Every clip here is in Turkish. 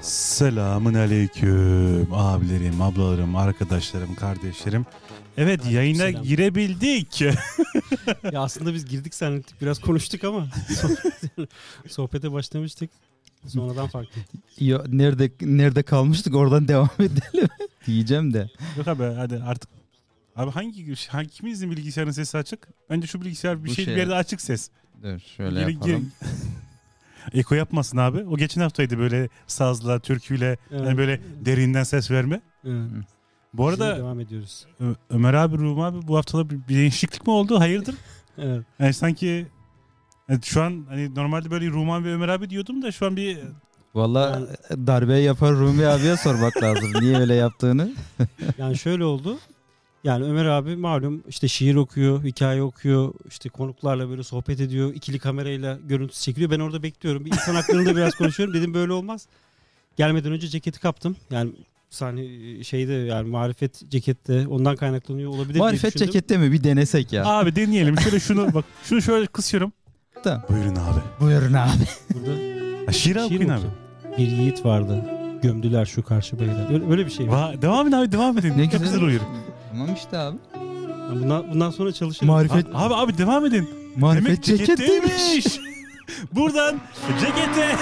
Selamun aleyküm abilerim, ablalarım, arkadaşlarım, kardeşlerim. Evet yayına selam. girebildik. ya aslında biz girdik senlik biraz konuştuk ama sohbete başlamıştık. Sonradan farklı. Ya nerede nerede kalmıştık oradan devam edelim diyeceğim de. Yok abi hadi artık. Abi hangi, hangi kiminizin bilgisayarın sesi açık? Bence şu bilgisayar bir Bu şey, şey- bir yerde açık ses. Dur şöyle Gir- gir- yapalım. Eko yapmasın abi. O geçen haftaydı böyle sazla, türküyle Evet. hani böyle derinden ses verme. Evet. Bu Şimdi arada devam ediyoruz. Ö- Ömer abi, Ruhum abi bu haftada bir, bir değişiklik mi oldu? Hayırdır? Evet. Yani sanki evet, şu an hani normalde böyle Ruhum abi ve Ömer abi diyordum da şu an bir Valla darbeyi yapar Rumi abiye sormak lazım. Niye öyle yaptığını. Yani şöyle oldu. Yani Ömer abi malum işte şiir okuyor, hikaye okuyor, işte konuklarla böyle sohbet ediyor, ikili kamerayla görüntüsü çekiliyor. Ben orada bekliyorum. Bir insan haklarında biraz konuşuyorum. Dedim böyle olmaz. Gelmeden önce ceketi kaptım. Yani sahne şeyde yani marifet cekette ondan kaynaklanıyor olabilir Marifet cekette mi bir denesek ya. abi deneyelim. Şöyle şunu bak şunu şöyle kısıyorum. Da. Buyurun abi. Buyurun abi. Burada Ha, şiir okuyun abi. Bir yiğit vardı. Gömdüler şu karşı bayıra. Öyle, öyle bir şey var. Va- devam edin abi devam edin. Ne Çok güzel. güzel oluyor. Tamam işte abi. Yani bundan, bundan sonra çalışırım. Marifet A- Abi abi devam edin. marifet Demek ceketteymiş. ceketteymiş. Buradan cekete.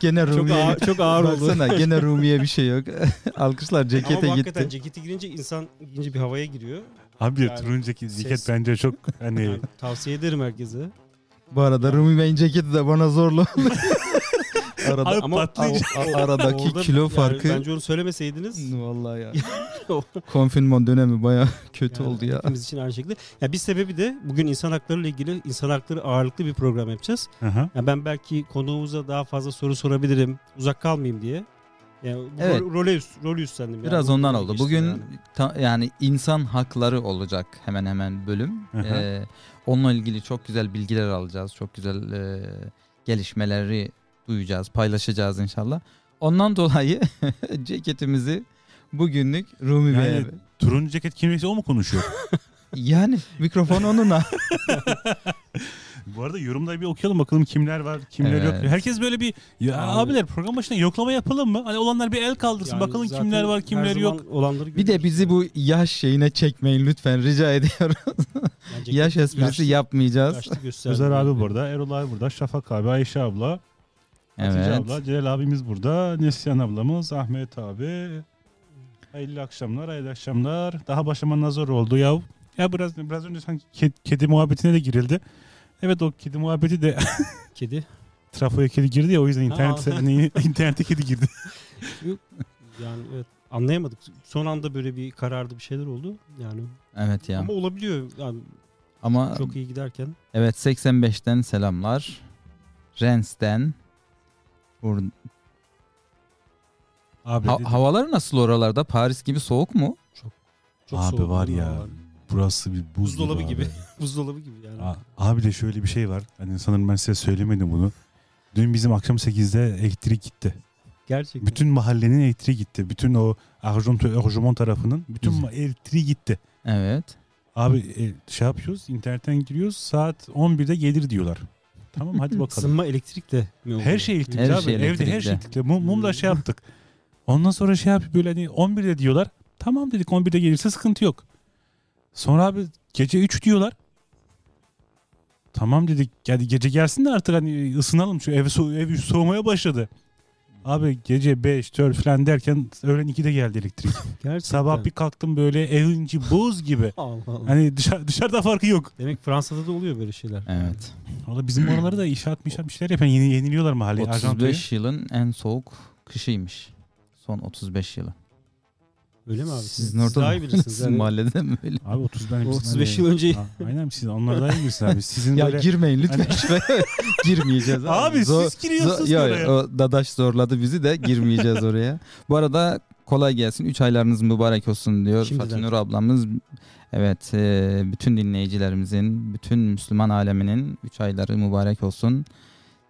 Gene çok Rumi'ye. ağır, çok ağır oldu. Baksana gene Rumi'ye bir şey yok. Alkışlar Ama cekete bu hakikaten gitti. ceketi girince insan ikinci bir havaya giriyor. Abi Yani turuncu ceket, ceket ses- bence çok hani Yani tavsiye ederim herkese. Bu arada Rumi Bey'in ceketi de bana zorlu. Arada, Abi Ama patlayacak. a- aradaki Orada kilo yani farkı. Bence onu söylemeseydiniz. Vallahi ya. Konfinman dönemi baya kötü yani oldu ya. Hepimiz için aynı şekilde. Ya bir sebebi de bugün insan hakları ile ilgili insan hakları ağırlıklı bir program yapacağız. Aha. Ya ben belki konuğumuza daha fazla soru sorabilirim. Uzak kalmayayım diye. Yani bu Evet. ro- role, üst- rolü üstlendim. yani. Biraz Bu- ondan oldu. Bugün yani. ta- yani insan hakları olacak hemen hemen bölüm. Ee, onunla ilgili çok güzel bilgiler alacağız. Çok güzel e, gelişmeleri duyacağız, paylaşacağız inşallah. Ondan dolayı ceketimizi bugünlük Rumi Yani- Bey'e Turuncu ceket kimse o mu konuşuyor? yani mikrofon onunla. Bu arada yorumları bir okuyalım bakalım kimler var kimler Evet. yok. Herkes böyle bir ya Abi- abiler program başına yoklama yapalım mı? Hani olanlar bir el kaldırsın Yani bakalım kimler var kimler yok. Olanları Bir de bizi bu yaş şeyine çekmeyin lütfen rica ediyorum. Bence yaş esprisi yaşlı- yapmayacağız. yaşlı. Özer abi burada, Erol abi burada, Şafak abi, Ayşe abla, Hatice Evet. abla, Celal abimiz burada, Neslihan ablamız, Ahmet abi. Hayırlı akşamlar, hayırlı akşamlar. Daha başıma nazar oldu ya. Ya biraz biraz önce sanki kedi, kedi muhabbetine de girildi. Evet o kedi muhabbeti de Kedi. trafoya kedi girdi ya o yüzden Ha. internet, internete kedi girdi. Yani evet anlayamadık. Son anda böyle bir karardı bir şeyler oldu. Yani Evet ya. ama olabiliyor. Yani Ama çok iyi giderken. evet 85'ten selamlar. Rens'ten. Bur- Abi Ha- dedi- havalar nasıl oralarda? Paris gibi soğuk mu? Çok Abi soğuk var ya, havalar. Burası bir buz Buzdolabı gibi. gibi. Buzdolabı gibi yani. Abi de şöyle bir şey var. Hani sanırım ben size söylemedim bunu. Dün bizim akşam 8'de elektrik gitti. Gerçekten. Bütün mahallenin elektriği gitti. Bütün o Arjomont tarafının bütün ma- elektriği gitti. Evet. Abi e, şey yapıyoruz internetten giriyoruz saat 11'de gelir diyorlar. Tamam hadi bakalım. Isınma elektrik de mi oluyor? her şey elektrikli Her abi. şey Evde her şey elektrikli. Mum, mumla şey yaptık. Ondan sonra şey yapıyor böyle hani 11'de diyorlar. Tamam dedik 11'de gelirse sıkıntı yok. Sonra abi gece 3 diyorlar. Tamam dedik yani gece gelsin de artık hani ısınalım şu ev, so ev soğumaya başladı. Abi gece 5 4 falan derken öğlen 2'de geldi elektrik. Gerçekten. Sabah bir kalktım böyle evin içi buz gibi. Allah Allah. Hani dışarı, dışarıda farkı yok. Demek Fransa'da da oluyor böyle şeyler. Evet. Valla bizim oraları da inşaat mişat bir şeyler yapan yeni, yeniliyorlar mahalle. 35 yılın en soğuk kışıymış. Son 35 yılı. Öyle mi abi? Sizin Siz orada daha iyi bilirsiniz. Sizin Yani. mahallede de mi öyle? Abi 30 ben 35 yıl önce Ha, Aynen siz onlar daha iyi bilirsiniz abi. Sizin Ya böyle... girmeyin lütfen şuraya. Girmeyeceğiz. Abi Zor- siz giriyorsunuz Zo- oraya. ya, o dadaş zorladı bizi de girmeyeceğiz oraya. Bu arada kolay gelsin. 3 aylarınız mübarek olsun diyor Şimdiden. Fatih Nur ablamız. Evet e, bütün dinleyicilerimizin, bütün Müslüman aleminin 3 ayları mübarek olsun.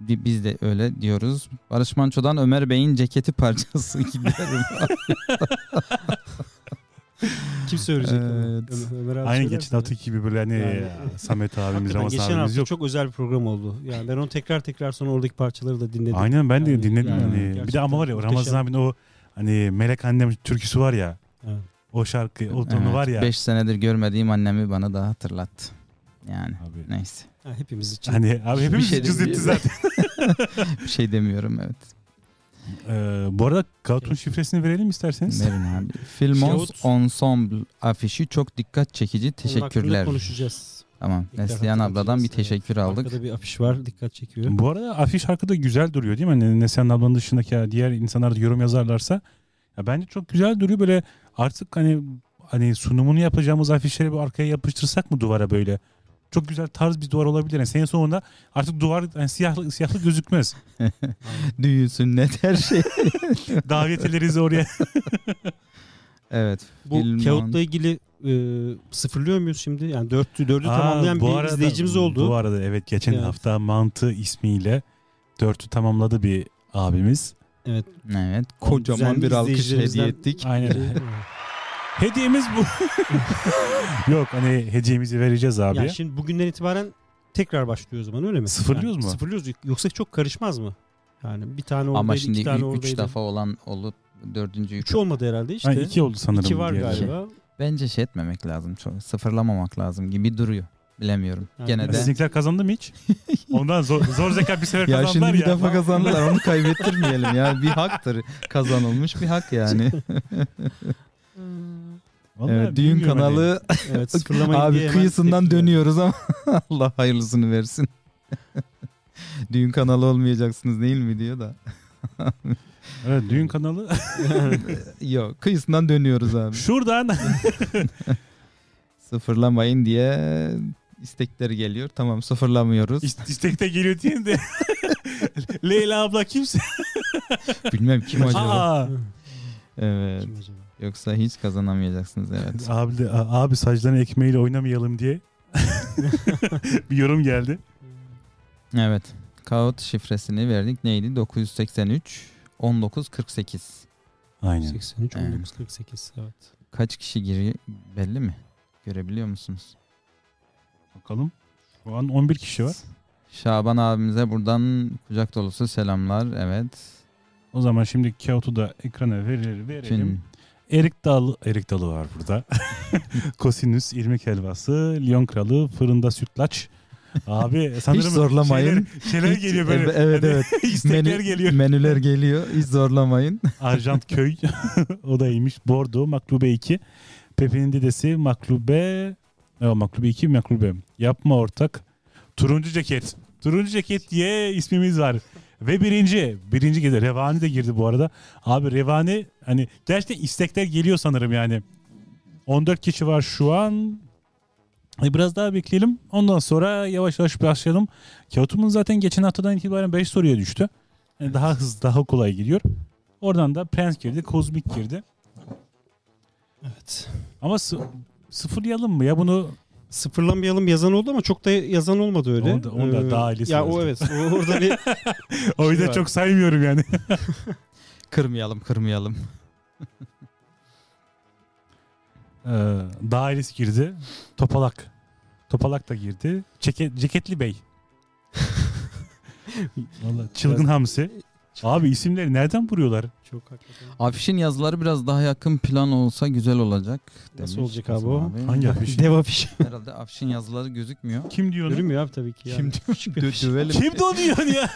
Bi- Biz de öyle diyoruz. Barış Manço'dan Ömer Bey'in ceketi parçası giderim. kimse söyleyecek. ama. Evet. Ömer, abi Aynı geçen haftaki gibi böyle hani Yani- ya, Samet abimiz, Ramazan geçen abimiz hafta yok. çok özel bir program oldu. Yani ben onu tekrar tekrar sonra oradaki parçaları da dinledim. Aynen ben de Yani- dinledim. yani hani. Bir de ama var ya. Ramazan abinin o hani Melek Annem türküsü var ya. Evet. O şarkı, o tonu var ya. 5 senedir görmediğim annemi bana da hatırlattı. Yani Abi. neyse. Ha, hepimiz için. Hani abi Bir hepimiz şey cız etti zaten. Bir şey demiyorum evet. Ee, bu arada Galton şifresini verelim isterseniz. Verin abi. Filmons Şahut- Ensemble afişi çok dikkat çekici. Teşekkürler. konuşacağız. Tamam. Neslihan abladan bir teşekkür aldık. Arkada bir afiş var dikkat çekiyor. Bu arada afiş arkada güzel duruyor değil mi? Hani Neslihan ablanın dışındaki diğer insanlar da yorum yazarlarsa ya bence çok güzel duruyor böyle artık hani hani sunumunu yapacağımız afişleri bir arkaya yapıştırsak mı duvara böyle? Çok güzel tarz bir duvar olabilir. Yani senin sonunda artık duvar yani siyahlı, siyahlı gözükmez. Düğün, sünnet her şey. Davet ederiz oraya. evet. Bu Filmon- kağıtla ilgili e, sıfırlıyor muyuz şimdi? Yani dörtlü dördü Aa, tamamlayan bu bir arada- izleyicimiz oldu. Bu arada evet geçen Evet. hafta Mantı ismiyle dörtü tamamladı bir abimiz. evet. Evet. Kocaman bir alkış hediye ettik. Aynen. Hediyemiz bu. Yok hani hediyemizi vereceğiz abi. Yani şimdi bugünden itibaren tekrar başlıyor o zaman öyle mi? Sıfırlıyoruz Yani mu? Sıfırlıyoruz. Yoksa çok karışmaz mı? Yani bir tane oradaydı, Ama iki şimdi tane 3 oradaydı. defa olan olup dördüncü Üç olmadı herhalde işte. Ha, iki oldu sanırım. İki var diğer- galiba. Bence şey etmemek lazım. Çok sıfırlamamak lazım gibi duruyor. Bilemiyorum. Yani Gene de. Sizinkiler kazandı mı hiç? Ondan zor, zor zeka bir sefer Ya şimdi kazandılar bir ya. defa kazandılar onu kaybettirmeyelim ya. Bir haktır. Kazanılmış bir hak yani. Vallahi evet, düğün hani. kanalı Evet abi kıyısından dönüyoruz ama Allah hayırlısını versin. düğün kanalı olmayacaksınız değil mi diyor da. Evet düğün kanalı. Yok kıyısından dönüyoruz abi. Şuradan. Sıfırlamayın diye istekler geliyor. Tamam sıfırlamıyoruz. İst- istekte geliyor diye de. Leyla abla kimse. Bilmem kim acaba. Aa. Evet. Kim acaba? Yoksa hiç kazanamayacaksınız evet. Abi, de, abi saçların ekmeğiyle oynamayalım diye. bir yorum geldi. Evet. Kağıt şifresini verdik. Neydi? 983 1948. Aynen. 83 Evet. 19 48 evet. Kaç kişi giriyor belli mi? Görebiliyor musunuz? Bakalım. Şu an 11 kişi var. Şaban abimize buradan kucak dolusu selamlar. Evet. O zaman şimdi kağıtı da ekrana verir, verelim. Tüm Erik dalı, erik dalı var burada. Kosinüs, irmik helvası, Lyon kralı, fırında sütlaç. Abi sanırım Hiç zorlamayın. Şeyler, şeyler Hiç- geliyor böyle. Evet, evet, Hani evet. istekler Menü- geliyor. menüler geliyor. Hiç zorlamayın. Arjant köy. o da iyiymiş. Bordo, Maklube 2. Pepe'nin dedesi Maklube. Evet, Maklube 2, Maklube. Yapma ortak. Turuncu ceket. Turuncu ceket diye ismimiz var. Ve birinci. Birinci girdi. Revani de girdi bu arada. Abi Revani hani gerçekten istekler geliyor sanırım yani. 14 kişi var şu an. E, Biraz daha bekleyelim. Ondan sonra yavaş yavaş başlayalım. Kağıtımız zaten geçen haftadan itibaren 5 soruya düştü. Yani daha hızlı, daha kolay gidiyor. Oradan da Prens girdi, Kozmik girdi. Evet. Ama sı- sıfırlayalım mı ya bunu? Sıfırlamayalım yazan oldu ama çok da yazan olmadı öyle. Onda- onda daha ailesi Ya o evet. O, orada bir O yüzden çok saymıyorum yani. Kırmayalım kırmayalım. Ee, daha ailesi girdi. Topalak. Topalak da girdi. Ceket, Ceketli Bey. Vallahi çılgın hamsi. Abi isimleri nereden vuruyorlar? çok hakikaten. Afişin yazıları biraz daha yakın plan olsa güzel olacak. Nasıl demiş olacak abi o? Hangi afiş? Dev afiş. Herhalde afişin yazıları gözükmüyor. Kim diyor onu? Görünmüyor abi tabii ki. Yani. Kim afiş. Dövelim. Kim de o diyor ya?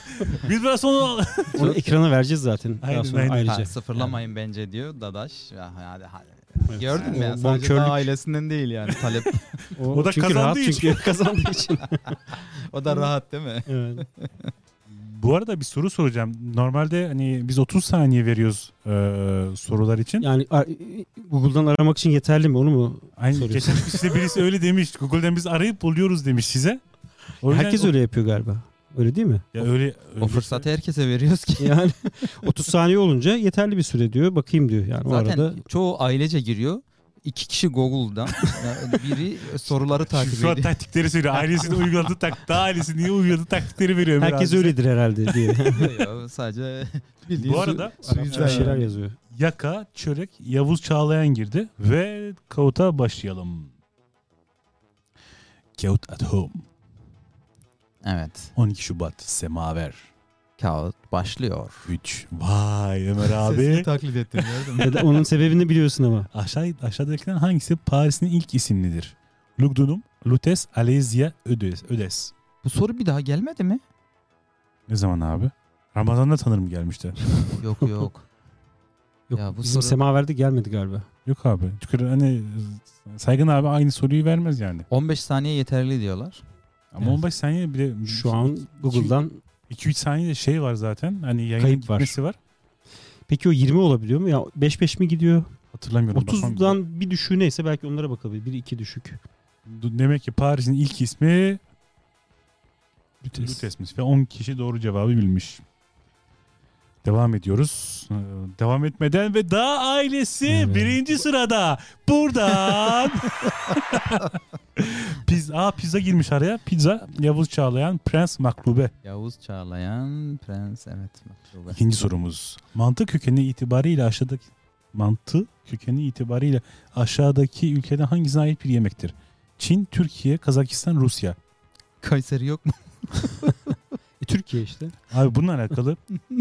Biz biraz sonra... Onu ekrana vereceğiz zaten. Aynen, daha sonra aynen. ayrıca. Ha, sıfırlamayın bence diyor Dadaş. Ya, hadi, hadi. Evet. Gördün mü? O ya? Sadece daha ailesinden değil yani talep. O, O da çünkü kazandığı rahat için. çünkü kazandığı için. o da rahat değil mi? evet. Bu arada bir soru soracağım. Normalde hani biz 30 saniye veriyoruz e, sorular için. Yani ar- Google'dan aramak için yeterli mi onu mu? Aynı soruyorsun. geçen işte birisi öyle demiş. Google'den biz arayıp buluyoruz demiş size. O yüzden Herkes o- öyle yapıyor galiba. Öyle değil mi? Ya öyle, O öyle- fırsatı herkese veriyoruz ki. Yani 30 saniye olunca yeterli bir süre diyor. Bakayım diyor. Yani o Zaten arada çoğu ailece giriyor. İki kişi Google'dan. Yani biri soruları takip Şu an ediyor. taktikleri söylüyor. Ailesinin uyguladığı tak, daha ailesi niye uyguladığı taktikleri veriyor. Herkes abi. öyledir herhalde. Yok, sadece Bu arada Arapça bir şeyler yazıyor. Yaka, Çörek, Yavuz Çağlayan girdi ve Kağıt'a başlayalım. Kağıt at Home. Evet. 12 Şubat Semaver. Kağıt başlıyor. 3. Vay Ömer Sesini abi. taklit ettim gördün mü? Onun sebebini biliyorsun ama. Aşağı, aşağıdakilerden hangisi Paris'in ilk isimlidir? Lugdunum, Lutes, Alezia, Ödes. Ödes. Bu soru bir daha gelmedi mi? Ne zaman abi? Ramazan'da tanırım gelmişler. Yok yok. Yok Ya bu bizim soru- semaverde gelmedi galiba. Yok abi. Çünkü hani Saygın abi aynı soruyu vermez yani. 15 saniye yeterli diyorlar. Ama Evet. 15 saniye bir de Şu an Google'dan 2-3 saniye de şey var zaten. Hani yayının Kayıp var. gitmesi var. peki o 20 olabiliyor mu? Ya 5-5 mi gidiyor? Hatırlamıyorum. bakmam lazım. 30'dan bir düşüğü neyse belki onlara bakabilir. 1-2 düşük. Demek ki Paris'in ilk ismi Lutes. Lutes'miş ve 10 kişi doğru cevabı bilmiş. Devam ediyoruz. Ee, Devam etmeden ve Dağ ailesi Evet. birinci sırada. Buradan. pizza, aa, pizza girmiş araya. Pizza Yavuz Çağlayan Prens Maklube. Yavuz Çağlayan Prens evet. Makruba. İkinci sorumuz. Mantı kökeni itibariyle aşağıdaki mantı kökeni itibariyle aşağıdaki ülkeden hangisine ait bir yemektir? Çin, Türkiye, Kazakistan, Rusya. Kayseri yok mu? Türkiye işte. Abi bununla alakalı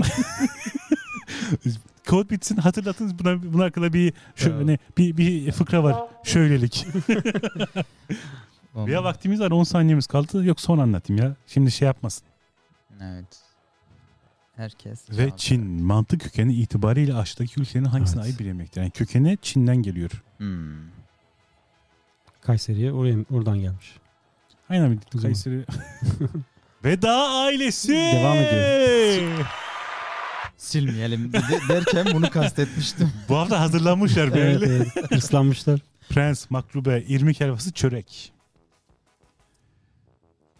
kod bitsin hatırlatınız buna bunun hakkında bir şu, Tamam. hani bir bir fıkra var. Şöylelik. ya vaktimiz var 10 saniyemiz kaldı. Yok son anlatayım ya. Şimdi şey yapmasın. Evet. Herkes. Ve cevap Çin mantık kökeni itibariyle aşağıdaki ülkenin hangisine Evet. ait bir yemektir? Yani kökeni Çin'den geliyor. Hmm. Kayseri'ye oraya oradan gelmiş. Aynen bir. Kayseri. Veda ailesi. Devam ediyor. Silmeyelim de- derken bunu kastetmiştim. Bu hafta hazırlanmışlar Evet, belli. evet. Hırslanmışlar. Prens, maklube, irmik helvası, çörek.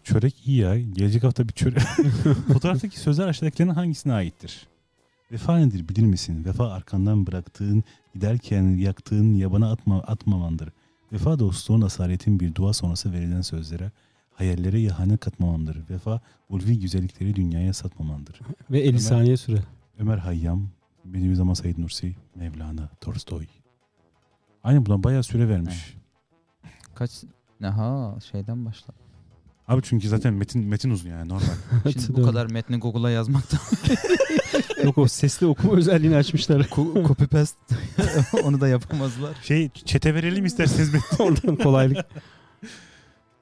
Çörek iyi ya. Gelecek hafta bir çörek. Fotoğraftaki sözler aşağıdakilerin hangisine aittir? Vefa nedir bilir misin? Vefa arkandan bıraktığın, giderken yaktığın yabana atma, atmamandır. Vefa dostluğun asaretin bir dua sonrası verilen sözlere, hayallere yahanet katmamandır. Vefa ulvi güzellikleri dünyaya satmamandır. Ve 50 Ömer- saniye süre. Ömer Hayyam, Bediüzzaman Said Nursi, Mevlana, Tolstoy. Aynen buna bayağı süre vermiş. Kaç Aha şeyden başla. Abi çünkü zaten metin metin uzun yani normal. Şimdi bu kadar metni Google'a yazmaktan Yok o sesli okuma özelliğini açmışlar. Ko- copy paste onu da yapamazlar. Şey çete verelim isterseniz metin. Oradan kolaylık.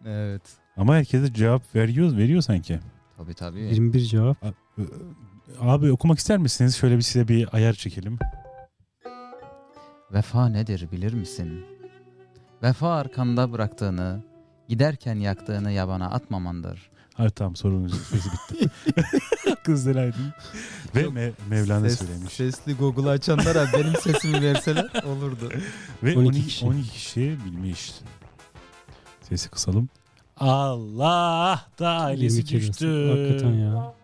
Evet. Ama herkese cevap veriyor veriyor sanki. Tabii tabii. 21 cevap. Abi okumak ister misiniz? Şöyle bir size bir ayar çekelim. Vefa nedir bilir misin? Vefa arkanda bıraktığını, giderken yaktığını yabana atmamandır. Hayır tamam sorunun süresi bitti. Kızlar aydın. Ve Me- Mevlana Ses- söylemiş. Sesli Google'u açanlara benim sesimi verseler olurdu. Ve 12 12, kişi. 12 kişi bilmiş. Sesi kısalım. Allah da ailesi 22 arası. düştü. Hakikaten ya.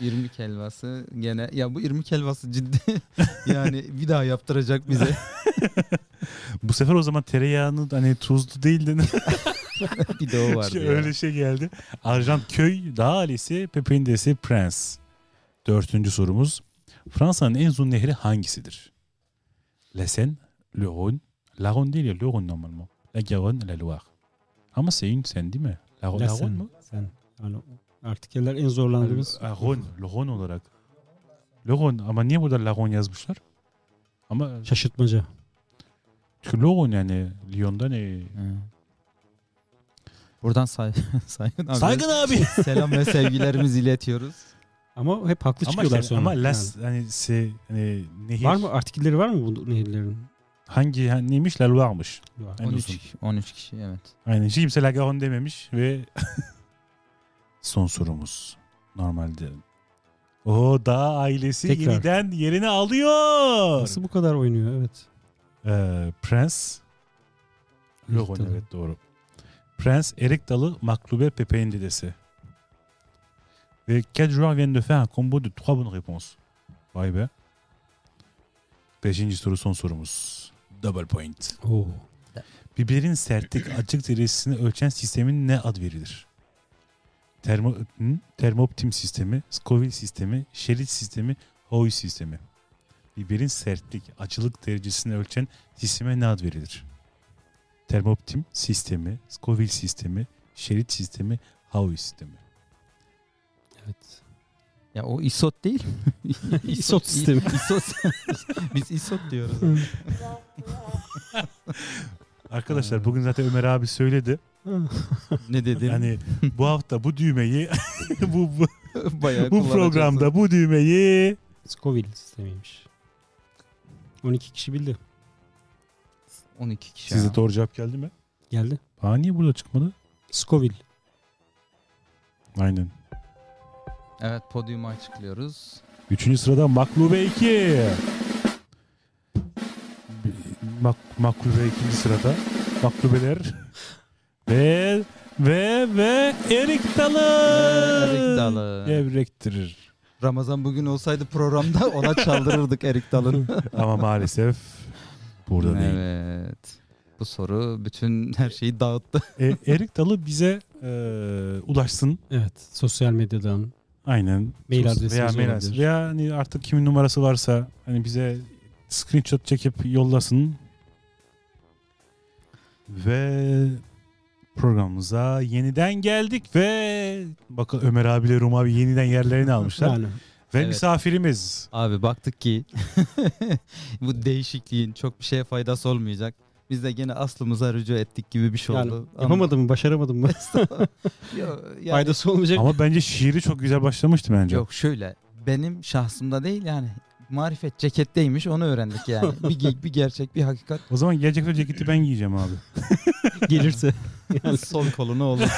İrmik helvası gene ya bu irmik helvası ciddi yani bir daha yaptıracak bize. Bu sefer o zaman tereyağını hani tuzlu değil de bir de o vardı Şey, ya. öyle şey geldi. Arjant köy, dağ ailesi, Pepin desi prens. Dördüncü sorumuz. Fransa'nın en uzun nehri hangisidir? La Seine, le Rhône, la Rhône değil ya, le Rhône normalement. La Garonne, la Loire. Ama une Seine değil mi? La, la, La sen, mu? sen. Yani artikeller en zorlandığımız. La le Rhône olarak. Le Rhône ama niye burada la Rhône yazmışlar? Ama Şaşırtmaca. çünkü Rhône yani Lyon'da ne? Buradan say Saygın abi. Saygın abi. Selam ve sevgilerimizi iletiyoruz. Ama hep haklı ama çıkıyorlar yani, sonra. ama Yani. las hani se hani nehir. Var mı artikelleri var mı bu nehirlerin? Hangi hani neymiş? La Loire'mış. Var. En 13 uzun. 13 kişi evet. Aynen. Hiç kimse La Garonne dememiş ve son sorumuz. Normalde. O da ailesi Tekrar. yeniden yerini alıyor. Nasıl bu kadar oynuyor? Evet. Ee, Prens. Logon evet doğru. Prens Erik Dalı Maklube Pepe'nin dedesi. Ve 4 joueurs viennent de faire un combo de 3 bonnes réponses. Vay be. Beşinci soru son sorumuz. Double point. Oo. Biberin sertlik açık derecesini ölçen sistemin ne ad verilir? Termo, hı? termoptim sistemi, Scoville sistemi, şerit sistemi, Hoy sistemi. Biberin sertlik, acılık derecesini ölçen sisteme ne ad verilir? Termoptim sistemi, Scoville sistemi, şerit sistemi, Hoy sistemi. Evet. Ya o isot değil. İsot sistemi. İsot. Biz isot diyoruz. Arkadaşlar bugün zaten Ömer abi söyledi. ne dedin? Yani bu hafta bu düğmeyi bu, bu, Bayağı bu programda bu düğmeyi Scoville sistemiymiş. 12 kişi bildi. 12 kişi. Size doğru cevap geldi mi? Geldi. Aa niye burada çıkmadı? Scoville. Aynen. Evet podyuma açıklıyoruz. Üçüncü sırada Maklube 2. Mak Maklube ikinci sırada. Maklubeler. ve ve ve Erik Dalı. Erik Dalı. Gevrektirir. Ramazan bugün olsaydı programda ona çaldırırdık Erik Dal'ın. Ama maalesef burada değil. evet. Bu soru bütün her şeyi dağıttı. E, Erik Dalı bize e, ulaşsın. Evet. Sosyal medyadan. Aynen. Mail Sos- adresimiz veya mail olabilir. adresi. Veya hani artık kimin numarası varsa hani bize screenshot çekip yollasın. Ve programımıza yeniden geldik ve bakın Ömer abiyle Rum abi yeniden yerlerini almışlar. Yani ve Evet. misafirimiz. Abi baktık ki bu değişikliğin çok bir şeye faydası olmayacak. Biz de gene aslımıza rücu ettik gibi bir şey yani oldu. Ama- yapamadım mı, başaramadım mı? Yo, yani- Faydası olmayacak. Ama bence şiiri çok güzel başlamıştı bence. Yok şöyle benim şahsımda değil yani marifet ceketteymiş onu öğrendik yani. bir, bir gerçek bir hakikat O zaman gelecek ceketi ben giyeceğim abi. Gelirse. Yani sol kolunu olur.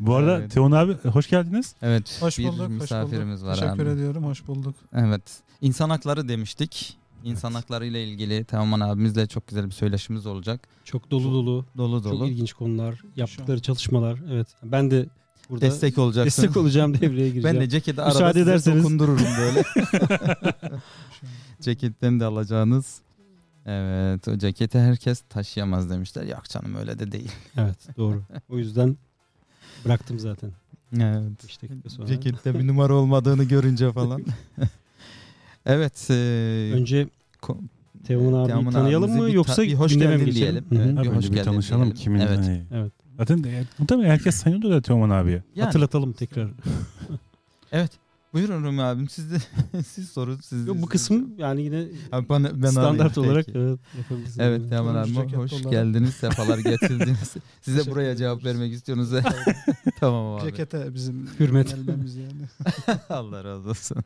Bu arada Evet. Teon abi hoş geldiniz. Evet Hoş bir bulduk. hoş misafirimiz bulduk. var Teşekkür abi. ediyorum. Hoş bulduk. Evet insan hakları demiştik. İnsan hakları ile ilgili Teoman abimizle çok güzel bir söyleşimiz olacak. çok dolu dolu. Dolu Çok dolu. ilginç konular. Yaptıkları çalışmalar. Evet. Ben de burada Destek olacaksın. destek olacağım devreye gireceğim. Ben de ceketi Müsaade arada size ederseniz. dokundururum böyle. Ceketten de alacağınız. Evet o ceketi herkes taşıyamaz demişler. Yok canım öyle de değil. Evet doğru. O yüzden bıraktım zaten. Evet. 5 dakika sonra. Cekette bir numara olmadığını görünce falan. Evet. E, Önce ko- Teoman abi Teoman tanıyalım mı bir ta- yoksa bir hoş geldin geçelim? diyelim. Hı hı. Evet. Bir hoş bir geldin tanışalım diyelim. kimin. Evet. Hani. Evet. Zaten e, muhtemelen herkes tanıyordu da Teoman abi. Yani, Hatırlatalım tekrar. Evet. Buyurun Rumi abim siz de siz sorun. Siz Yok, bu kısım yani yine Abi bana, ben standart alayım. olarak Peki. evet yapabiliriz. Evet Yani. Teoman abim hoş geldiniz. Sefalar getirdiniz. Size buraya cevap vermek istiyorsunuz. tamam abi. Cekete bizim Hürmet. yani. Allah razı olsun.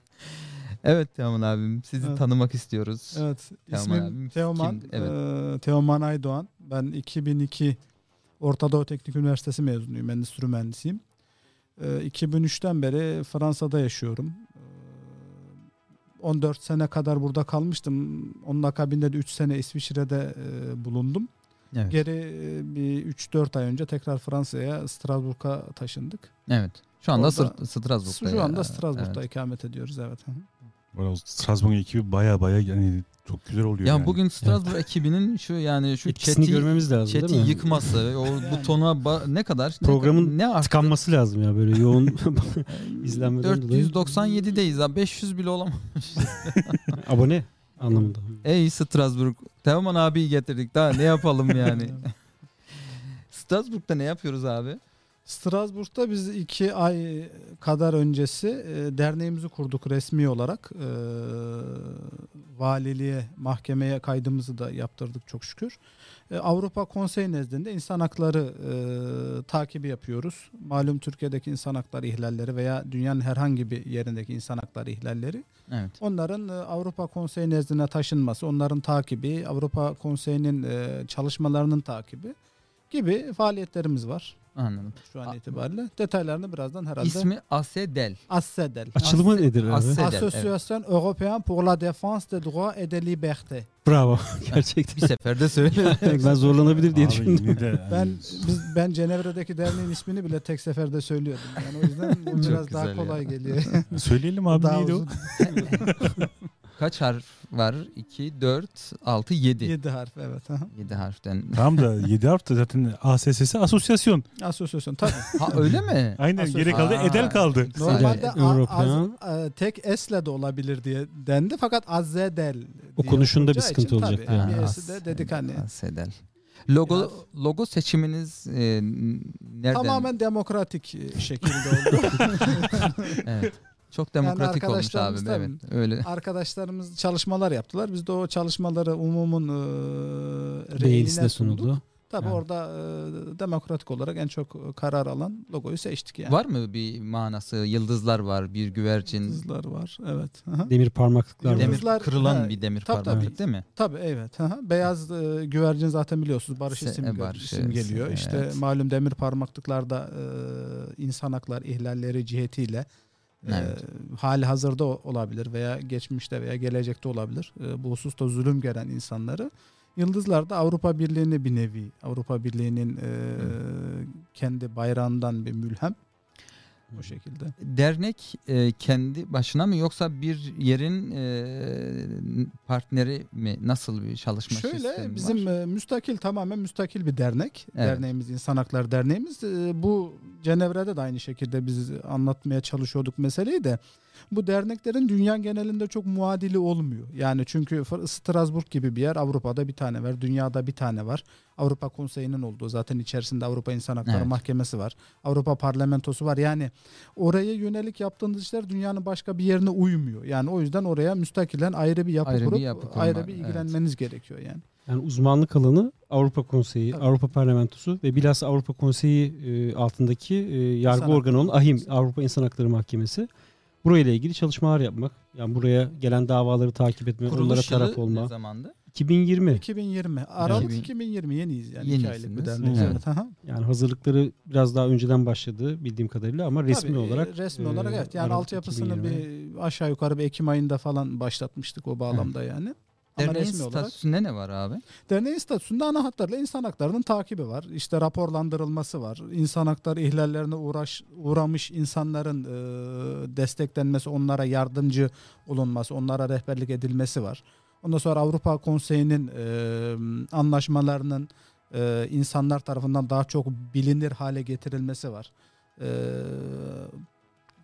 Evet Teoman abim sizi Evet. tanımak istiyoruz. Evet. Teoman abim İsmim Teoman. kimdi? Evet. Teoman Aydoğan. Ben 2002 Orta Doğu Teknik Üniversitesi mezunuyum. Endüstri mühendisiyim. Eee, 2003'ten beri Fransa'da yaşıyorum. Eee, 14 sene kadar burada kalmıştım. Onun akabinde de 3 sene İsviçre'de bulundum. Evet. Geri bir 3-4 ay önce tekrar Fransa'ya, Strasbourg'a taşındık. evet. Şu anda Orada- Strasbourg'da. Şu anda Strasbourg'da Evet. ikamet ediyoruz evet. Hı hı. Arada Strasbourg ekibi baya baya yani çok güzel oluyor Ya yani. bugün Strasbourg ekibinin şu yani şu Etkisini chat'i görmemiz lazım chat'i değil mi? yıkması, o Yani. butona ba- ne kadar ne Programın kadar- ne arttı? Tıkanması lazım ya böyle yoğun izlenmeden dolayı. 497'deyiz ha 500 bile olamamış. abone anlamında. Ey Strasbourg. Teoman abiyi getirdik daha ne yapalım yani. Strasbourg'da ne yapıyoruz abi? Strasbourg'da biz iki ay kadar öncesi e, derneğimizi kurduk resmi olarak. E, valiliğe, mahkemeye kaydımızı da yaptırdık çok şükür. E, Avrupa Konseyi nezdinde insan hakları e, takibi yapıyoruz. Malum Türkiye'deki insan hakları ihlalleri veya dünyanın herhangi bir yerindeki insan hakları ihlalleri. Evet. Onların e, Avrupa Konseyi nezdine taşınması, onların takibi, Avrupa Konseyi'nin e, çalışmalarının takibi gibi faaliyetlerimiz var Anladım. şu an A- itibariyle. Detaylarını birazdan herhalde İsmi Asedel. ASSEDEL. Açılımı As- nedir abi? As- Sedel, Association Européenne pour la Défense des Droits et des Libertés. Bravo. Bir Gerçekten. seferde söyle. ben zorlanabilir diye Abi düşündüm. de Ben biz ben Cenevre'deki derneğin ismini bile tek seferde söylüyordum. Yani o yüzden bu biraz daha güzel ya. kolay geliyor. söyleyelim abi daha neydi o? Kaç harf var? 2, 4, 6, 7. 7 harf evet. aha. 7 harften. Tam da 7 harf da zaten ASS'si asosyasyon. Asosyasyon tabii. Ha öyle mi? Aynen Asosya- geri kaldı Aa. edel kaldı. Normalde European. az- e, tek S'le de olabilir diye dendi fakat Azedel O diye konuşunda bir sıkıntı için olacak tabii, yani. Bir Ha, S'i de dedik hani. Sedel. Logo Biraz- logo seçiminiz e, nereden? Tamamen demokratik e, şekilde oldu. Evet. Çok demokratik olmuş abi. tabii. Evet. Öyle. Arkadaşlarımız çalışmalar yaptılar. Biz de o çalışmaları umumun e, Beğenisi reyine de sunduk. sunuldu. Tabii Yani. orada e, demokratik olarak en çok karar alan logoyu seçtik yani. Var mı bir manası? Yıldızlar var, bir güvercin, Yıldızlar var. Evet. Aha. Demir parmaklıklar var. demir Yıldızlar- kırılan ha, bir demir tabii, parmaklık tabii. değil mi? Tabii evet. Aha. Beyaz e, güvercin zaten biliyorsunuz barış Se- isim, barış, isim evet, geliyor. evet. İşte malum demir parmaklıklarda e, insan haklar ihlalleri cihetiyle e, Evet. hali hazırda olabilir veya geçmişte veya gelecekte olabilir. E, bu hususta zulüm gören insanları Yıldızlar da Avrupa Birliği'ni bir nevi Avrupa Birliği'nin e, kendi bayrağından bir mülhem o şekilde. Dernek e, kendi başına mı yoksa bir yerin e, partneri mi? Nasıl bir çalışma Şöyle sistemi bizim var? e, müstakil tamamen müstakil bir dernek. Evet. Derneğimiz İnsan Hakları Derneğimiz. E, Bu Cenevre'de de aynı şekilde biz anlatmaya çalışıyorduk meseleyi de. Bu derneklerin dünya genelinde çok muadili olmuyor. Yani çünkü Strasbourg gibi bir yer Avrupa'da bir tane var. Dünyada bir tane var. Avrupa Konseyi'nin olduğu zaten içerisinde Avrupa İnsan Hakları Evet. Mahkemesi var. Avrupa Parlamentosu var. Yani oraya yönelik yaptığınız işler dünyanın başka bir yerine uymuyor. Yani o yüzden oraya müstakilen ayrı bir yapı Ayrı bir kurup yapı kurma, ayrı bir evet. ilgilenmeniz gerekiyor yani. Yani uzmanlık alanı Avrupa Konseyi, Tabii. Avrupa Parlamentosu ve bilhassa Avrupa Konseyi e, altındaki e, yargı İnsan organı olan AHİM. Avrupa İnsan Hakları Mahkemesi. Burayla ilgili çalışmalar yapmak. Yani buraya gelen davaları takip etme, onlara Kuruluş taraf yılı olma. ne zamandı? 2020. 2020. Aralık Evet. 2020 yeniyiz yani. Yenisiniz. iki aylık bir dernek. Evet. Evet. Yani hazırlıkları biraz daha önceden başladı bildiğim kadarıyla ama resmi Tabii, olarak resmi e, olarak evet. Yani Aralık altyapısını 2020. bir aşağı yukarı bir Ekim ayında falan başlatmıştık o bağlamda yani. Ama Derneğin resmi olarak statüsünde ne var abi? derneğin statüsünde ana hatlarla insan haklarının takibi var. İşte raporlandırılması var. İnsan hakları ihlallerine uğraş, uğramış insanların e, desteklenmesi, onlara yardımcı olunması, onlara rehberlik edilmesi var. Ondan sonra Avrupa Konseyi'nin e, anlaşmalarının e, insanlar tarafından daha çok bilinir hale getirilmesi var. E,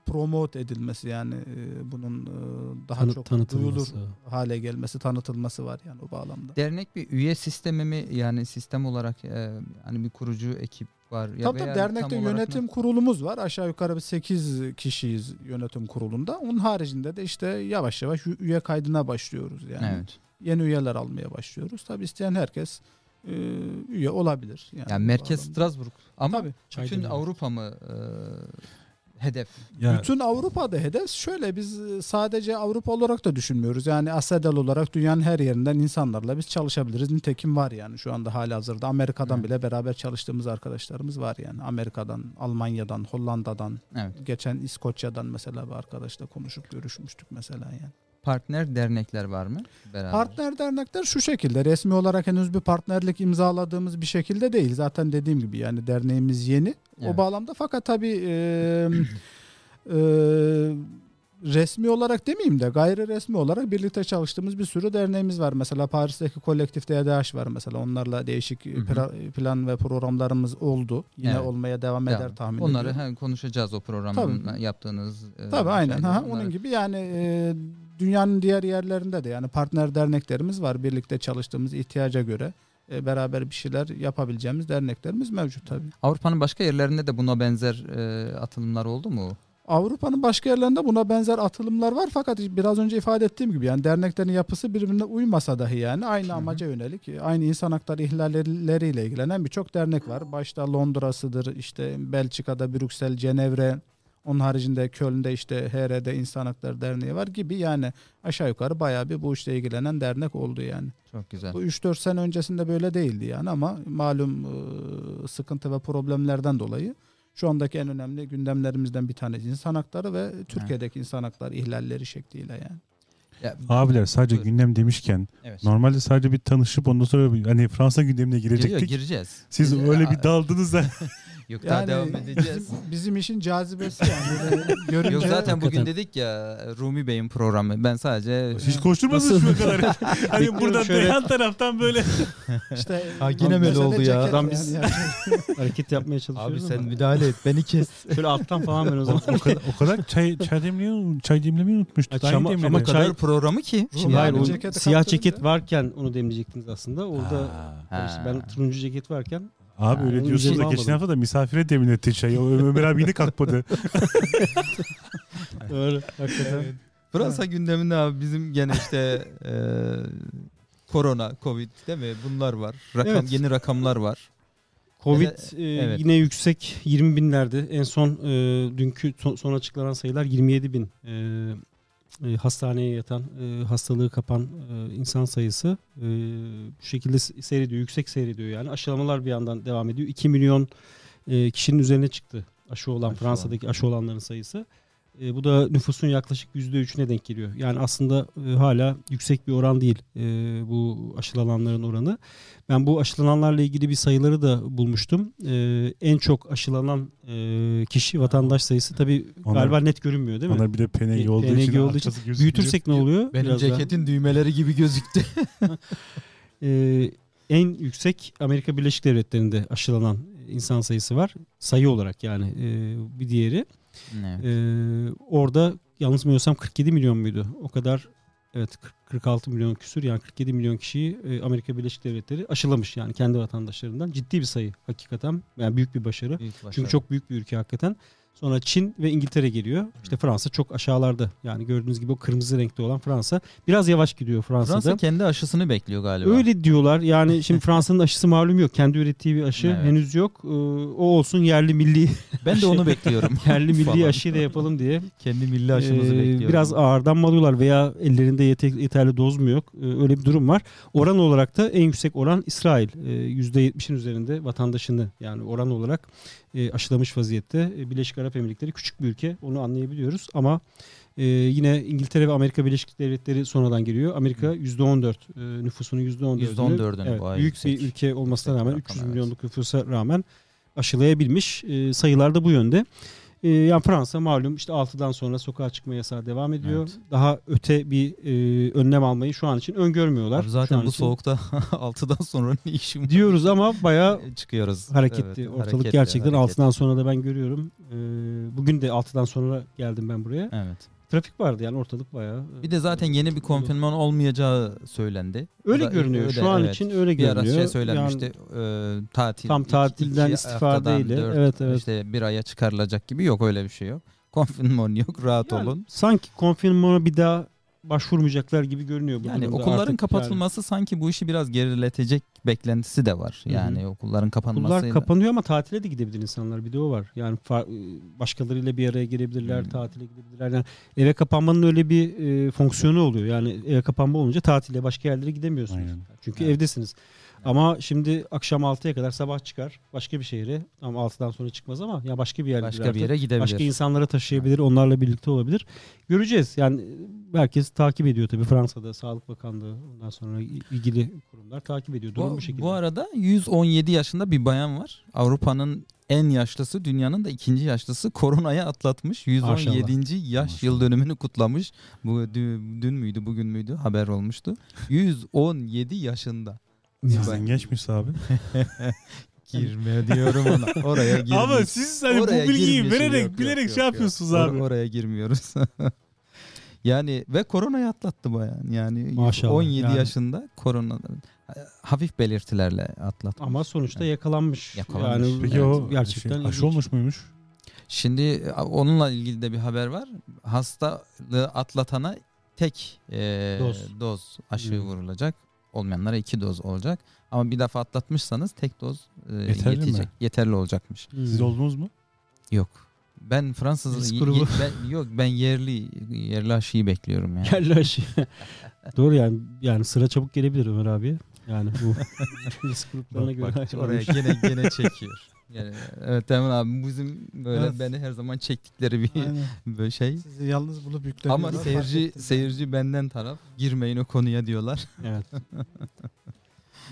promote edilmesi yani e, bunun e, daha Tanı- çok tanıtılması. duyulur hale gelmesi, tanıtılması var yani o bağlamda. Dernek bir üye sistemi mi? Yani sistem olarak e, hani bir kurucu ekip var. Ya Tabii veya tabii dernekte yönetim kurulumuz var. Aşağı yukarı bir 8 kişiyiz yönetim kurulunda. Onun haricinde de işte yavaş yavaş üye kaydına başlıyoruz yani. Evet. Yeni üyeler almaya başlıyoruz. Tabii isteyen herkes e, üye olabilir. Yani Yani merkez. Strasbourg ama Tabii. bütün. Avrupa mı e, hedef? Ya, Bütün Avrupa'da hedef şöyle biz e, sadece Avrupa olarak da düşünmüyoruz. Yani ASEDEL olarak dünyanın her yerinden insanlarla biz çalışabiliriz. Nitekim var yani şu anda hali hazırda. Amerika'dan Evet. bile beraber çalıştığımız arkadaşlarımız var yani. Amerika'dan, Almanya'dan, Hollanda'dan, Evet. geçen İskoçya'dan mesela bir arkadaşla konuşup görüşmüştük mesela yani. Partner dernekler var mı? Beraber. Partner dernekler şu şekilde resmi olarak henüz bir partnerlik imzaladığımız bir şekilde değil. Zaten dediğim gibi yani derneğimiz yeni. Evet. O bağlamda fakat tabii e, e, resmi olarak demeyeyim de gayri resmi olarak birlikte çalıştığımız bir sürü derneğimiz var. Mesela Paris'teki kolektif DDH var mesela. Onlarla değişik hı. pra- plan ve programlarımız oldu. Yine Evet. olmaya devam Devam. eder tahmin Onları ediyorum. he, konuşacağız o programın Tabii. yaptığınız. e, Tabii aynen. şeyleri. Ha, Onları- onun gibi yani e, dünyanın diğer yerlerinde de yani partner derneklerimiz var. Birlikte çalıştığımız ihtiyaca göre e, beraber bir şeyler yapabileceğimiz derneklerimiz mevcut tabii. Avrupa'nın başka yerlerinde de buna benzer e, atılımlar oldu mu? Avrupa'nın başka yerlerinde buna benzer atılımlar var fakat biraz önce ifade ettiğim gibi yani derneklerin yapısı birbirine uymasa dahi yani aynı amaca yönelik aynı insan hakları ihlalleriyle ilgilenen birçok dernek var. Başta Londra'sıdır işte Belçika'da Brüksel, Cenevre onun haricinde Köln'de işte HR'de İnsan Hakları Derneği var gibi yani aşağı yukarı bayağı bir bu işle ilgilenen dernek oldu yani. Çok güzel. Bu 3-4 sene öncesinde böyle değildi yani ama malum e, sıkıntı ve problemlerden dolayı şu andaki en önemli gündemlerimizden bir tanesi insan hakları ve Türkiye'deki insan hakları ihlalleri şekliyle yani. Ya, abiler sadece Buyurun. gündem demişken evet. normalde sadece bir tanışıp ondan sonra hani Fransa gündemine Giriyor, girecektik. gireceğiz. Siz Ee, öyle bir daldınız da Yok daha Yani devam edeceğiz. bizim, işin cazibesi yani. Böyle görünce Yok zaten bugün dedik ya Rumi Bey'in programı. Ben sadece Hiç koşturmadınız şu kadar. hani buradan şöyle. yan taraftan böyle. işte Ha, yine mi öyle mesele oldu ya? yani. biz- Yani Hareket yapmaya çalışıyoruz ama. müdahale et beni kes. Şöyle alttan falan ben o zaman. o kadar, o kadar çay, çay demliyor, çay demlemeyi unutmuştu. Ha, Daha çama- iyi demledi. ama o kadar çay- programı ki. Şimdi Yani hayır o ceketi siyah kaptırınca- ceket varken onu demleyecektiniz aslında. Orada Ha. karıştı. ben turuncu ceket varken Abi Ha, öyle onun diyorsunuz da geçen hafta da misafire demletti çayı. O Ömer abi yine kalkmadı. Öyle hakikaten. Fransa gündeminde abi bizim gene işte e, korona, covid değil mi? Bunlar var. Rakam Evet. yeni rakamlar var. Covid e, evet. yine yüksek 20 binlerdi. En son e, dünkü son, son açıklanan sayılar 27 bin. E, e, hastaneye yatan, e, hastalığı kapan e, insan sayısı e, bu şekilde seyrediyor, yüksek seyrediyor yani. Aşılamalar bir yandan devam ediyor. 2 milyon e, kişinin üzerine çıktı aşı olan, Aşı Fransa'daki olan. aşı olanların sayısı. E, bu da nüfusun yaklaşık %3'üne denk geliyor. Yani aslında e, hala yüksek bir oran değil e, bu aşılananların oranı. Ben bu aşılananlarla ilgili bir sayıları da bulmuştum. E, en çok aşılanan e, kişi, vatandaş sayısı tabii Onlar- galiba net görünmüyor değil mi? Onlar bir de PNG P- olduğu PNG için. olduğu için. Büyütürsek ne oluyor? Benim Biraz daha. ceketin düğmeleri gibi gözüktü. Ee, en yüksek Amerika Birleşik Devletleri'nde aşılanan insan sayısı var. Sayı olarak yani e, bir diğeri. Evet. Ee, orada yanılmıyorsam 47 milyon muydu? O kadar evet 40 46 milyon küsür yani 47 milyon kişiyi e, Amerika Birleşik Devletleri aşılamış yani kendi vatandaşlarından. Ciddi bir sayı hakikaten. Yani büyük bir başarı. Büyük başarı. Çünkü çok büyük bir ülke hakikaten. Sonra Çin ve İngiltere geliyor. İşte Fransa çok aşağılarda. Yani gördüğünüz gibi o kırmızı renkte olan Fransa. Biraz yavaş gidiyor Fransa'da. Fransa kendi aşısını bekliyor galiba. Öyle diyorlar. Yani şimdi Fransa'nın aşısı malum yok. Kendi ürettiği bir aşı Evet. henüz yok. Ee, o olsun yerli milli Ben de onu bekliyorum. yerli milli aşıyı da yapalım diye. Kendi milli aşımızı Ee, bekliyorum. Biraz ağırdan mı alıyorlar veya ellerinde yete- yeterli doz mu yok? Ee, öyle bir durum var. Oran olarak da en yüksek oran İsrail. Ee, %70'in üzerinde vatandaşını yani oran olarak e, aşılamış vaziyette. E, Birleşik Arap Emirlikleri küçük bir ülke. Onu anlayabiliyoruz ama e, yine İngiltere ve Amerika Birleşik Devletleri sonradan giriyor. Amerika %14 e, nüfusunun %14'ünü %14'ünü evet, büyük bir yüksek. ülke olmasına rağmen rakam, 300 evet. milyonluk nüfusa rağmen aşılayabilmiş. E, sayılar da bu yönde. E, yani Fransa malum işte 6'dan sonra sokağa çıkma yasağı devam ediyor. Evet. Daha öte bir e, önlem almayı şu an için öngörmüyorlar. Abi zaten bu için. soğukta 6'dan sonra ne işim var? diyoruz ama bayağı çıkıyoruz. hareketli. Evet, Ortalık hareketli, gerçekten hareketli. 6'dan sonra da ben görüyorum. E, bugün de 6'dan sonra geldim ben buraya. Evet. Trafik vardı yani ortalık bayağı. e, Bir de zaten yeni bir konfirman olmayacağı söylendi. Öyle da- görünüyor. öyle, Şu an evet. için öyle bir ara görünüyor. şey söylenmişti. Yani e, tatil. Tam tatilden iki istifa haftadan değil. dört, Evet, evet. İşte bir aya çıkarılacak gibi yok öyle bir şey yok. Konfirman yok rahat Yani olun. Sanki konfirmana bir daha başvurmayacaklar gibi görünüyor bu Yani okulların artık. kapatılması sanki bu işi biraz geriletecek beklentisi de var. Yani okulların Yani kapanması. okullar kapanıyor ama tatile de gidebilir insanlar. Bir de o var. Yani fa- başkalarıyla bir araya gelebilirler, Hmm. tatile gidebilirler. Yani eve kapanmanın öyle bir e, fonksiyonu oluyor. Yani eve kapanma olunca tatile başka yerlere gidemiyorsunuz. Aynen. Çünkü Evet. evdesiniz. Ama şimdi akşam 6'ya kadar sabah çıkar başka bir şehre. Tam 6'dan sonra çıkmaz ama ya başka bir yerde başka bir yere gidebilir. Başka insanlara taşıyabilir, onlarla birlikte olabilir. Göreceğiz. Yani herkes takip ediyor tabii Fransa'da Sağlık Bakanlığı, ondan sonra ilgili kurumlar takip ediyor. Durum bu, Bu, şekilde. bu arada 117 yaşında bir bayan var. Avrupa'nın en yaşlısı, dünyanın da ikinci yaşlısı koronayı atlatmış. 117. yaş Maşallah. yıl dönümünü kutlamış. Bu dün, dün müydü, bugün müydü? Haber olmuştu. 117 yaşında. Sizden geçmiş abi. Girme diyorum ona. Oraya girmiyor. Ama siz hani Oraya bu bilgiyi vererek Yok, yok, bilerek yok, şey yok. yapıyorsunuz Or- abi. oraya girmiyoruz. yani ve koronayı atlattı bayan. Yani Maşallah, 17 yani. yaşında korona hafif belirtilerle atlatmış. Ama sonuçta yakalanmış. Yakalanmış. Yani Peki evet, o gerçekten şey, aşı olmuş muymuş? Şimdi onunla ilgili de bir haber var. Hastalığı atlatana tek e, Doz. doz. aşı Hmm. vurulacak. Olmayanlara iki doz olacak. Ama bir defa atlatmışsanız tek doz e, Yeterli mi? yetecek. Yeterli olacakmış. Hmm. Siz oldunuz mu? Yok. Ben Fransız Risk y- grubu. y- ben yok ben yerli yerli aşıyı bekliyorum yani. Yerli aşı. Doğru yani yani sıra çabuk gelebilir Ömer abi. Yani bu risk gruplarına Bak, göre bak, oraya gene gene çekiyor. Yani, evet Temin abi bizim böyle Evet. beni her zaman çektikleri bir Aynen. böyle şey. Sizi yalnız bulup yükleniyorlar. Ama fark seyirci ettim. seyirci benden taraf girmeyin o konuya diyorlar. Evet.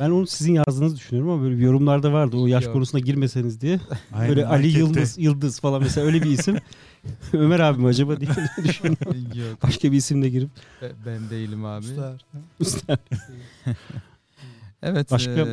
Ben onu sizin yazdığınızı düşünüyorum ama böyle bir yorumlarda vardı o yaş Yok. konusuna girmeseniz diye. Aynen, Böyle Ali ankette. Yıldız Yıldız falan mesela öyle bir isim. Ömer abi mi acaba diye düşünüyorum. Yok Başka bir isimle girip. be- ben değilim abi. Usta. Evet. Başka, e,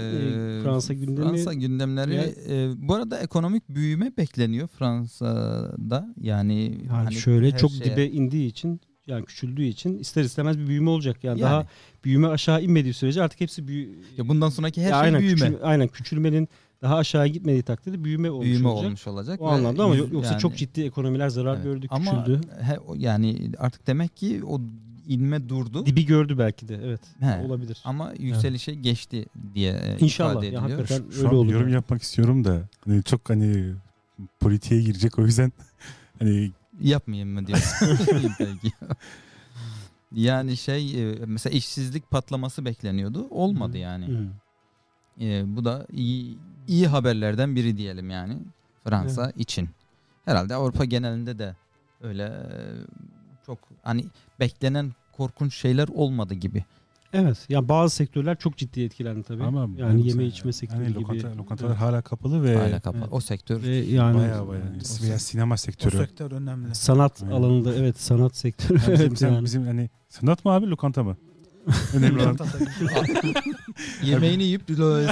Fransa gündemi- Fransa gündemleri. Eee, bu arada ekonomik büyüme bekleniyor Fransa'da. Yani Yani hani şöyle çok şeye- dibe indiği için yani küçüldüğü için ister istemez bir büyüme olacak. Yani, Yani. daha büyüme aşağı inmediği sürece artık hepsi büyü Ya bundan sonraki her Ya şey aynen, büyüme. küçül- aynen küçülmenin daha aşağı gitmediği takdirde büyüme olmuş büyüme olacak. olmuş olacak. O anlamda ama yoksa yani- çok ciddi ekonomiler zarar Evet. gördü, Ama küçüldü. he- o- yani artık demek ki o inme durdu. Dibi gördü belki de evet. He. Olabilir. Ama yükselişe geçti diye e, İnşallah, ifade ya ediliyor. hakikaten. Şu öyle an olur yorum yani. yapmak istiyorum da hani çok hani politiğe girecek o yüzden hani Yapmayayım mı diyorsun? Peki. yani şey e, mesela işsizlik patlaması bekleniyordu. Olmadı Hı. yani. Hı. E, bu da iyi iyi haberlerden biri diyelim yani Fransa için. Herhalde Avrupa genelinde de öyle e, çok hani beklenen korkunç şeyler olmadı gibi. Evet. Yani bazı sektörler çok ciddi etkilendi tabii. ama yani yeme içme sektörü gibi. lokanta, lokantalar Evet. hala kapalı ve Hala kapalı. evet. O sektör Ve yani baya baya veya sinema O sektörü. sektör önemli. sanat Aynen. alanında evet sanat sektörü. Yani bizim, evet bizim, yani. bizim hani sanat mı abi lokanta mı? Önemli olan. yemeğini yiyip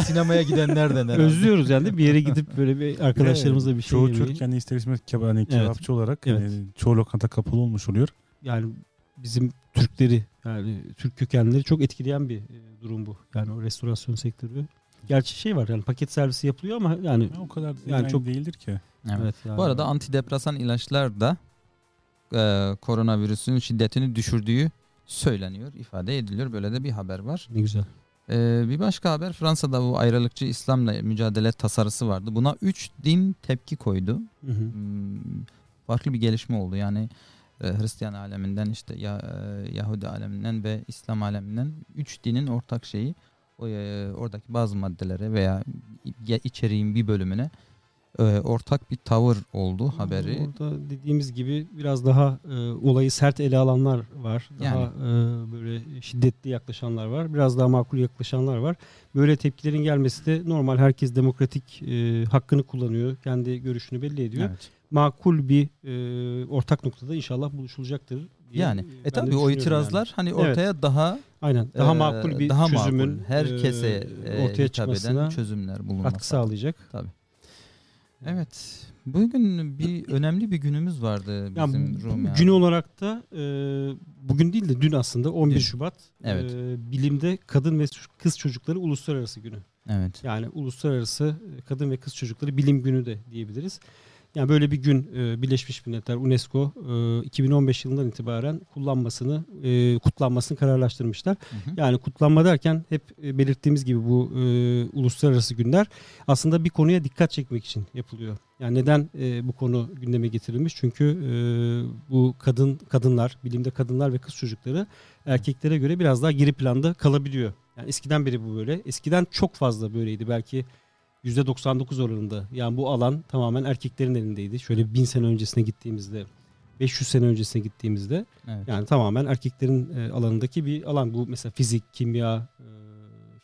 sinemaya gidenlerden herhalde. Özlüyoruz yani bir yere gidip böyle bir arkadaşlarımızla bir şey Çoğu yemeyi. Türk yani ister istemez hani kebapçı olarak Evet. yani çoğu lokanta kapalı olmuş oluyor. Yani bizim Türkleri yani Türk kökenleri çok etkileyen bir e, durum bu. Yani o restorasyon sektörü. Gerçi şey var yani paket servisi yapılıyor ama yani Ya o kadar Yani çok- değildir ki. Evet. evet yani. Bu arada antidepresan ilaçlar da e, koronavirüsün şiddetini düşürdüğü söyleniyor, ifade ediliyor. Böyle de bir haber var. ne güzel. E, bir başka haber Fransa'da bu ayrılıkçı İslam'la mücadele tasarısı vardı. Buna 3 din tepki koydu. Hı hı. Hmm, farklı bir gelişme oldu. Yani e, Hristiyan aleminden işte ya, e, Yahudi aleminden ve İslam aleminden 3 dinin ortak şeyi o, e, oradaki bazı maddelere veya içeriğin bir bölümüne e, ortak bir tavır oldu haberi. Orada dediğimiz gibi biraz daha e, olayı sert ele alanlar var. Daha Yani. e, böyle şiddetli yaklaşanlar var. Biraz daha makul yaklaşanlar var. Böyle tepkilerin gelmesi de normal. Herkes demokratik e, hakkını kullanıyor. Kendi görüşünü belli ediyor. Evet. Makul bir e, ortak noktada inşallah buluşulacaktır. diye, Yani e, tabii o itirazlar hani ortaya daha Aynen. Daha e, makul bir daha çözümün makul, herkese e, ortaya hitap eden çözümler bulunması. katkı sağlayacak. Evet. Bugün bir önemli bir günümüz vardı bizim bu- Rum ya. gün olarak da e, bugün değil de dün aslında 11 Dün. Şubat Evet. e, bilimde kadın ve kız çocukları uluslararası günü. Evet. Yani uluslararası kadın ve kız çocukları bilim günü de diyebiliriz. Yani böyle bir gün e, Birleşmiş Milletler UNESCO e, 2015 yılından itibaren kullanmasını e, kutlanmasını kararlaştırmışlar. Hı hı. Yani kutlanma derken hep e, belirttiğimiz gibi bu e, uluslararası günler aslında bir konuya dikkat çekmek için yapılıyor. Yani neden e, bu konu gündeme getirilmiş? Çünkü e, bu kadın kadınlar, bilimde kadınlar ve kız çocukları erkeklere göre biraz daha geri planda kalabiliyor. Yani eskiden beri bu böyle. Eskiden çok fazla böyleydi. Belki %99 oranında. Yani bu alan tamamen erkeklerin elindeydi. Şöyle bin sene öncesine gittiğimizde, 500 sene öncesine gittiğimizde Evet. yani tamamen erkeklerin e, alanındaki bir alan. Bu mesela fizik, kimya, e,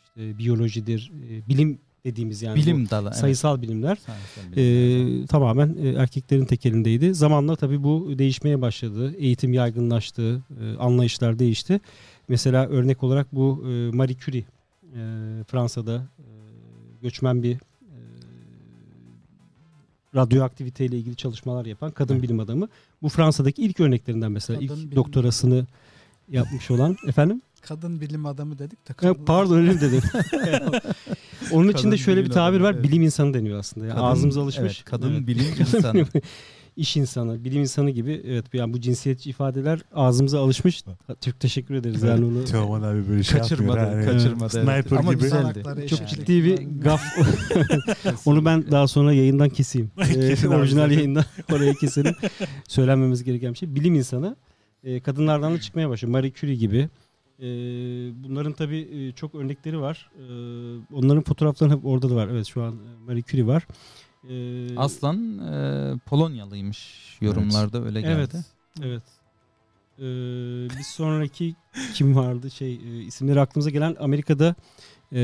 işte biyolojidir, e, bilim dediğimiz yani bilim dalı. evet. sayısal bilimler Sayısal e, bilimler. tamamen e, erkeklerin tekelindeydi. Zamanla tabii bu değişmeye başladı. Eğitim yaygınlaştı, e, anlayışlar değişti. Mesela örnek olarak bu e, Marie Curie e, Fransa'da e, göçmen bir e, radyoaktiviteyle ilgili çalışmalar yapan kadın Evet. bilim adamı. Bu Fransa'daki ilk örneklerinden mesela Kadın ilk bilim- doktorasını yapmış olan efendim Kadın bilim adamı dedik de. Ha, kadın- pardon öyle dedim? Onun için de şöyle bir tabir adamı, var. evet. Bilim insanı deniyor aslında. Yani Kadın- ağzımıza alışmış. evet, kadın bilim insanı. İş insanı, bilim insanı gibi evet yani bu cinsiyetçi ifadeler ağzımıza alışmış. Çok teşekkür ederiz yani onu. Teoman abi böyle şey Kaçırmadı, yapmıyor. ha. kaçırmadı. evet. Sniper Ama gibi. güzeldi. Çok ciddi bir gaf. onu ben daha sonra yayından keseyim. Ee, orijinal yayından oraya keselim. Söylenmemiz gereken bir şey. Bilim insanı e, kadınlardan da çıkmaya başlıyor. Marie Curie gibi. E, bunların tabii e, çok örnekleri var. E, onların fotoğrafları hep orada da var. Evet şu an Marie Curie var. E, Aslan e, Polonyalıymış yorumlarda öyle geldi. Evet. Evet. Ee, bir sonraki kim vardı şey e, isimleri aklımıza gelen Amerika'da e,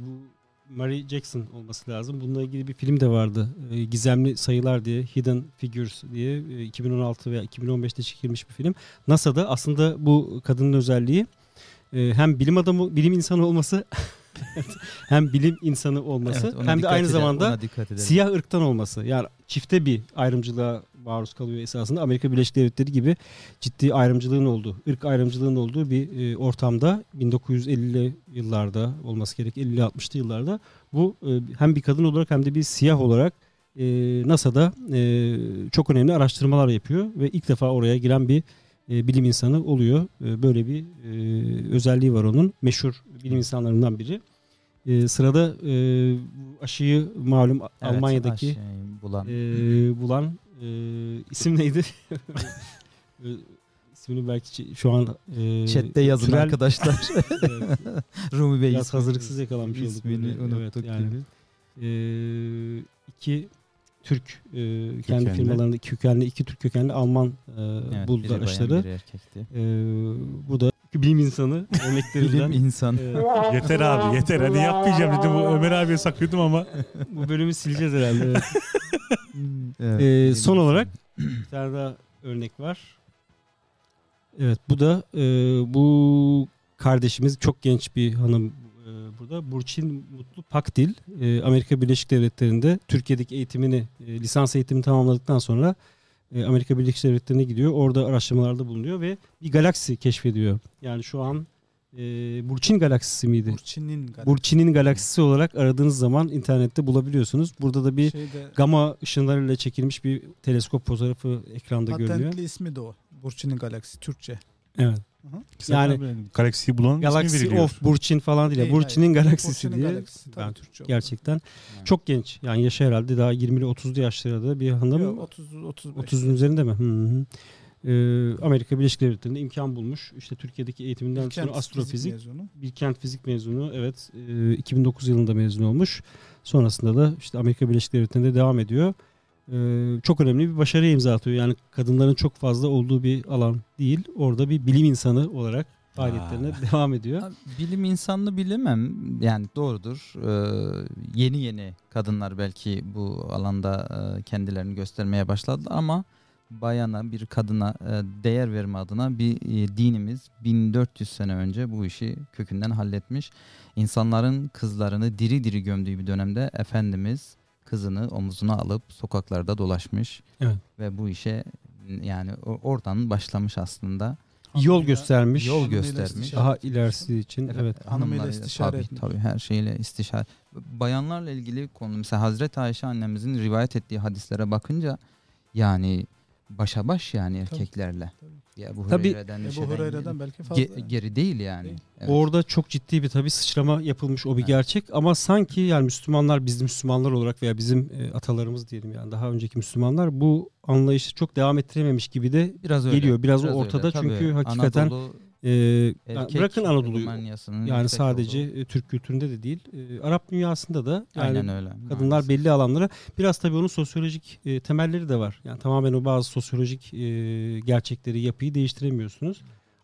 bu Mary Jackson olması lazım. Bununla ilgili bir film de vardı. E, Gizemli Sayılar diye, Hidden Figures diye e, 2016 veya 2015'te çekilmiş bir film. NASA'da aslında bu kadının özelliği e, hem bilim adamı, bilim insanı olması hem bilim insanı olması Evet, hem de aynı edelim, zamanda siyah ırktan olması. Yani çifte bir ayrımcılığa maruz kalıyor esasında. Amerika Birleşik Devletleri gibi ciddi ayrımcılığın olduğu, ırk ayrımcılığın olduğu bir e, ortamda 1950'li yıllarda olması gerek 50-60'lı yıllarda bu e, hem bir kadın olarak hem de bir siyah olarak e, NASA'da e, çok önemli araştırmalar yapıyor ve ilk defa oraya giren bir e, bilim insanı oluyor. E, böyle bir e, özelliği var onun. Meşhur bilim insanlarından biri. E, sırada e, aşıyı malum Evet, Almanya'daki aşıyı bulan. e, bulan e, isim neydi? E, İsmini belki şu an e, Chat'te yazın Türel- arkadaşlar. Evet, Rumi Bey biraz hazırlıksız yakalamış olduk. ismini böyle. unuttuk Evet, yani. E, iki Türk e, kendi firmalarında iki kökenli iki Türk kökenli Alman e, Evet, buldular aşıları. E, bu da bilim insanı örneklerinden. Bilim insan. e, Yeter abi yeter. Hadi yapmayacağım dedim. Bu Ömer abiye saklıyordum ama. bu bölümü sileceğiz herhalde. evet. Evet, Ee, bilim son olarak bir tane daha örnek var. Evet bu da e, bu kardeşimiz çok genç bir hanım e, burada. Burçin Mutlu Pakdil e, Amerika Birleşik Devletleri'nde Türkiye'deki eğitimini e, lisans eğitimini tamamladıktan sonra e, Amerika Birleşik Devletleri'ne gidiyor. Orada araştırmalarda bulunuyor ve bir galaksi keşfediyor. Yani şu an e, Burçin galaksisi miydi? Burçin'in galiba. Burçin'in galaksisi olarak aradığınız zaman internette bulabiliyorsunuz. Burada da bir Şeyde, Gama ışınlarıyla çekilmiş bir teleskop fotoğrafı ekranda görünüyor. patentli ismi de o. Burçin'in galaksi Türkçe. Evet. Yani Yani- galaksiyi bulan Galaxy of Burçin falan değil. Değil, Burçin'in hayır. galaksisi Burçin'in diye. galaksisi, tabii Ben Türkçe. Gerçekten Yani. çok genç. Yani yaşı herhalde daha 20'li 30'lu yaşlarda bir hanım. Yok, 30 35. 30'un üzerinde mi? Hı hı. Ee, Amerika Birleşik Devletleri'nde imkan bulmuş. İşte Türkiye'deki eğitiminden Bilkent sonra Fizik astrofizik, mezunu. Bilkent Fizik mezunu. Evet. e, 2009 yılında mezun olmuş. Sonrasında da işte Amerika Birleşik Devletleri'nde devam ediyor. Ee, çok önemli bir başarıya imza atıyor. Yani kadınların çok fazla olduğu bir alan değil. Orada bir bilim insanı olarak faaliyetlerine devam ediyor. Bilim insanını bilemem. Yani doğrudur. Ee, yeni yeni kadınlar belki bu alanda e, kendilerini göstermeye başladı ama bayana bir kadına e, değer verme adına bir e, dinimiz 1400 sene önce bu işi kökünden halletmiş. İnsanların kızlarını diri diri gömdüğü bir dönemde Efendimiz kızını omuzuna alıp sokaklarda dolaşmış. Evet. Ve bu işe yani oradan başlamış aslında. Yol Hanımıyla- göstermiş. Yol hanımıyla göstermiş. Daha ilerisi için evet. Hanımıyla Hanımlarıyla istişare tabii, etmiş. tabii her şeyle istişare. Bayanlarla ilgili konu mesela Hazreti Ayşe annemizin rivayet ettiği hadislere bakınca yani başa baş yani erkeklerle. tabii. Ya bu Tabii, Hureyre'den, Ebu Hureyre'den belki fazla. ge- geri değil yani. Değil. Evet. Orada çok ciddi bir tabii sıçrama yapılmış o bir Evet. gerçek ama sanki yani Müslümanlar bizim Müslümanlar olarak veya bizim e, atalarımız diyelim yani daha önceki Müslümanlar bu anlayışı çok devam ettirememiş gibi de biraz öyle. geliyor. Biraz, öyle. ortada Tabii, çünkü hakikaten Anadolu e, yani bırakın Anadolu'yu yani sadece olduğu- e, Türk kültüründe de değil e, Arap dünyasında da yani Aynen öyle. kadınlar maalesef. belli alanlara biraz tabii onun sosyolojik e, temelleri de var. Yani tamamen o bazı sosyolojik e, gerçekleri yapıyı değiştiremiyorsunuz.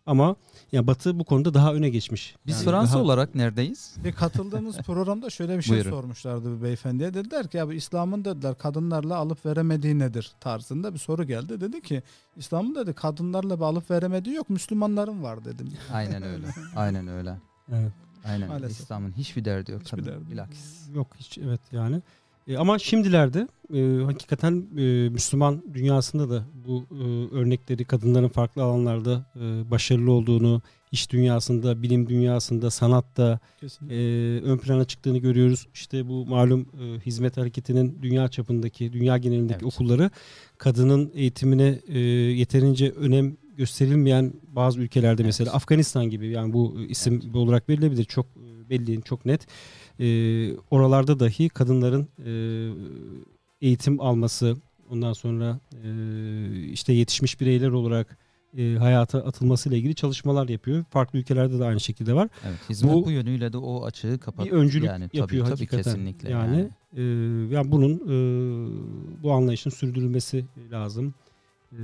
Ama yani Batı bu konuda daha öne geçmiş. Biz Yani Fransa daha- olarak neredeyiz? Bir katıldığımız programda şöyle bir şey Buyurun. sormuşlardı bir beyefendiye. Dediler ki ya bu İslam'ın dediler kadınlarla alıp veremediği nedir tarzında bir soru geldi. Dedi ki İslam'ın dedi kadınlarla bir alıp veremediği yok Müslümanların var dedim. Aynen öyle. Aynen öyle. Evet. Aynen. İslam'ın hiçbir derdi yok. Hiçbir kadın. derdi yok. Bilakis. Yok hiç evet yani. E, ama şimdilerde e, hakikaten e, Müslüman dünyasında da bu e, örnekleri kadınların farklı alanlarda e, başarılı olduğunu, iş dünyasında, bilim dünyasında, sanatta Kesinlikle. e, ön plana çıktığını görüyoruz. İşte bu malum e, hizmet hareketinin dünya çapındaki, dünya genelindeki Evet. okulları kadının eğitimine e, yeterince önem gösterilmeyen bazı ülkelerde Evet. mesela Afganistan gibi yani bu isim olarak verilebilir çok e, belli, çok net. E, oralarda dahi kadınların e, eğitim alması, ondan sonra e, işte yetişmiş bireyler olarak e, hayata atılmasıyla ilgili çalışmalar yapıyor. Farklı ülkelerde de aynı şekilde var Evet. Hizmet Bu- bu, yönüyle de o açığı kapat. bir öncülük yani, tabii, yapıyor tabii, hakikaten. kesinlikle. Yani, yani. e, yani bunun e, bu anlayışın sürdürülmesi lazım. Ee,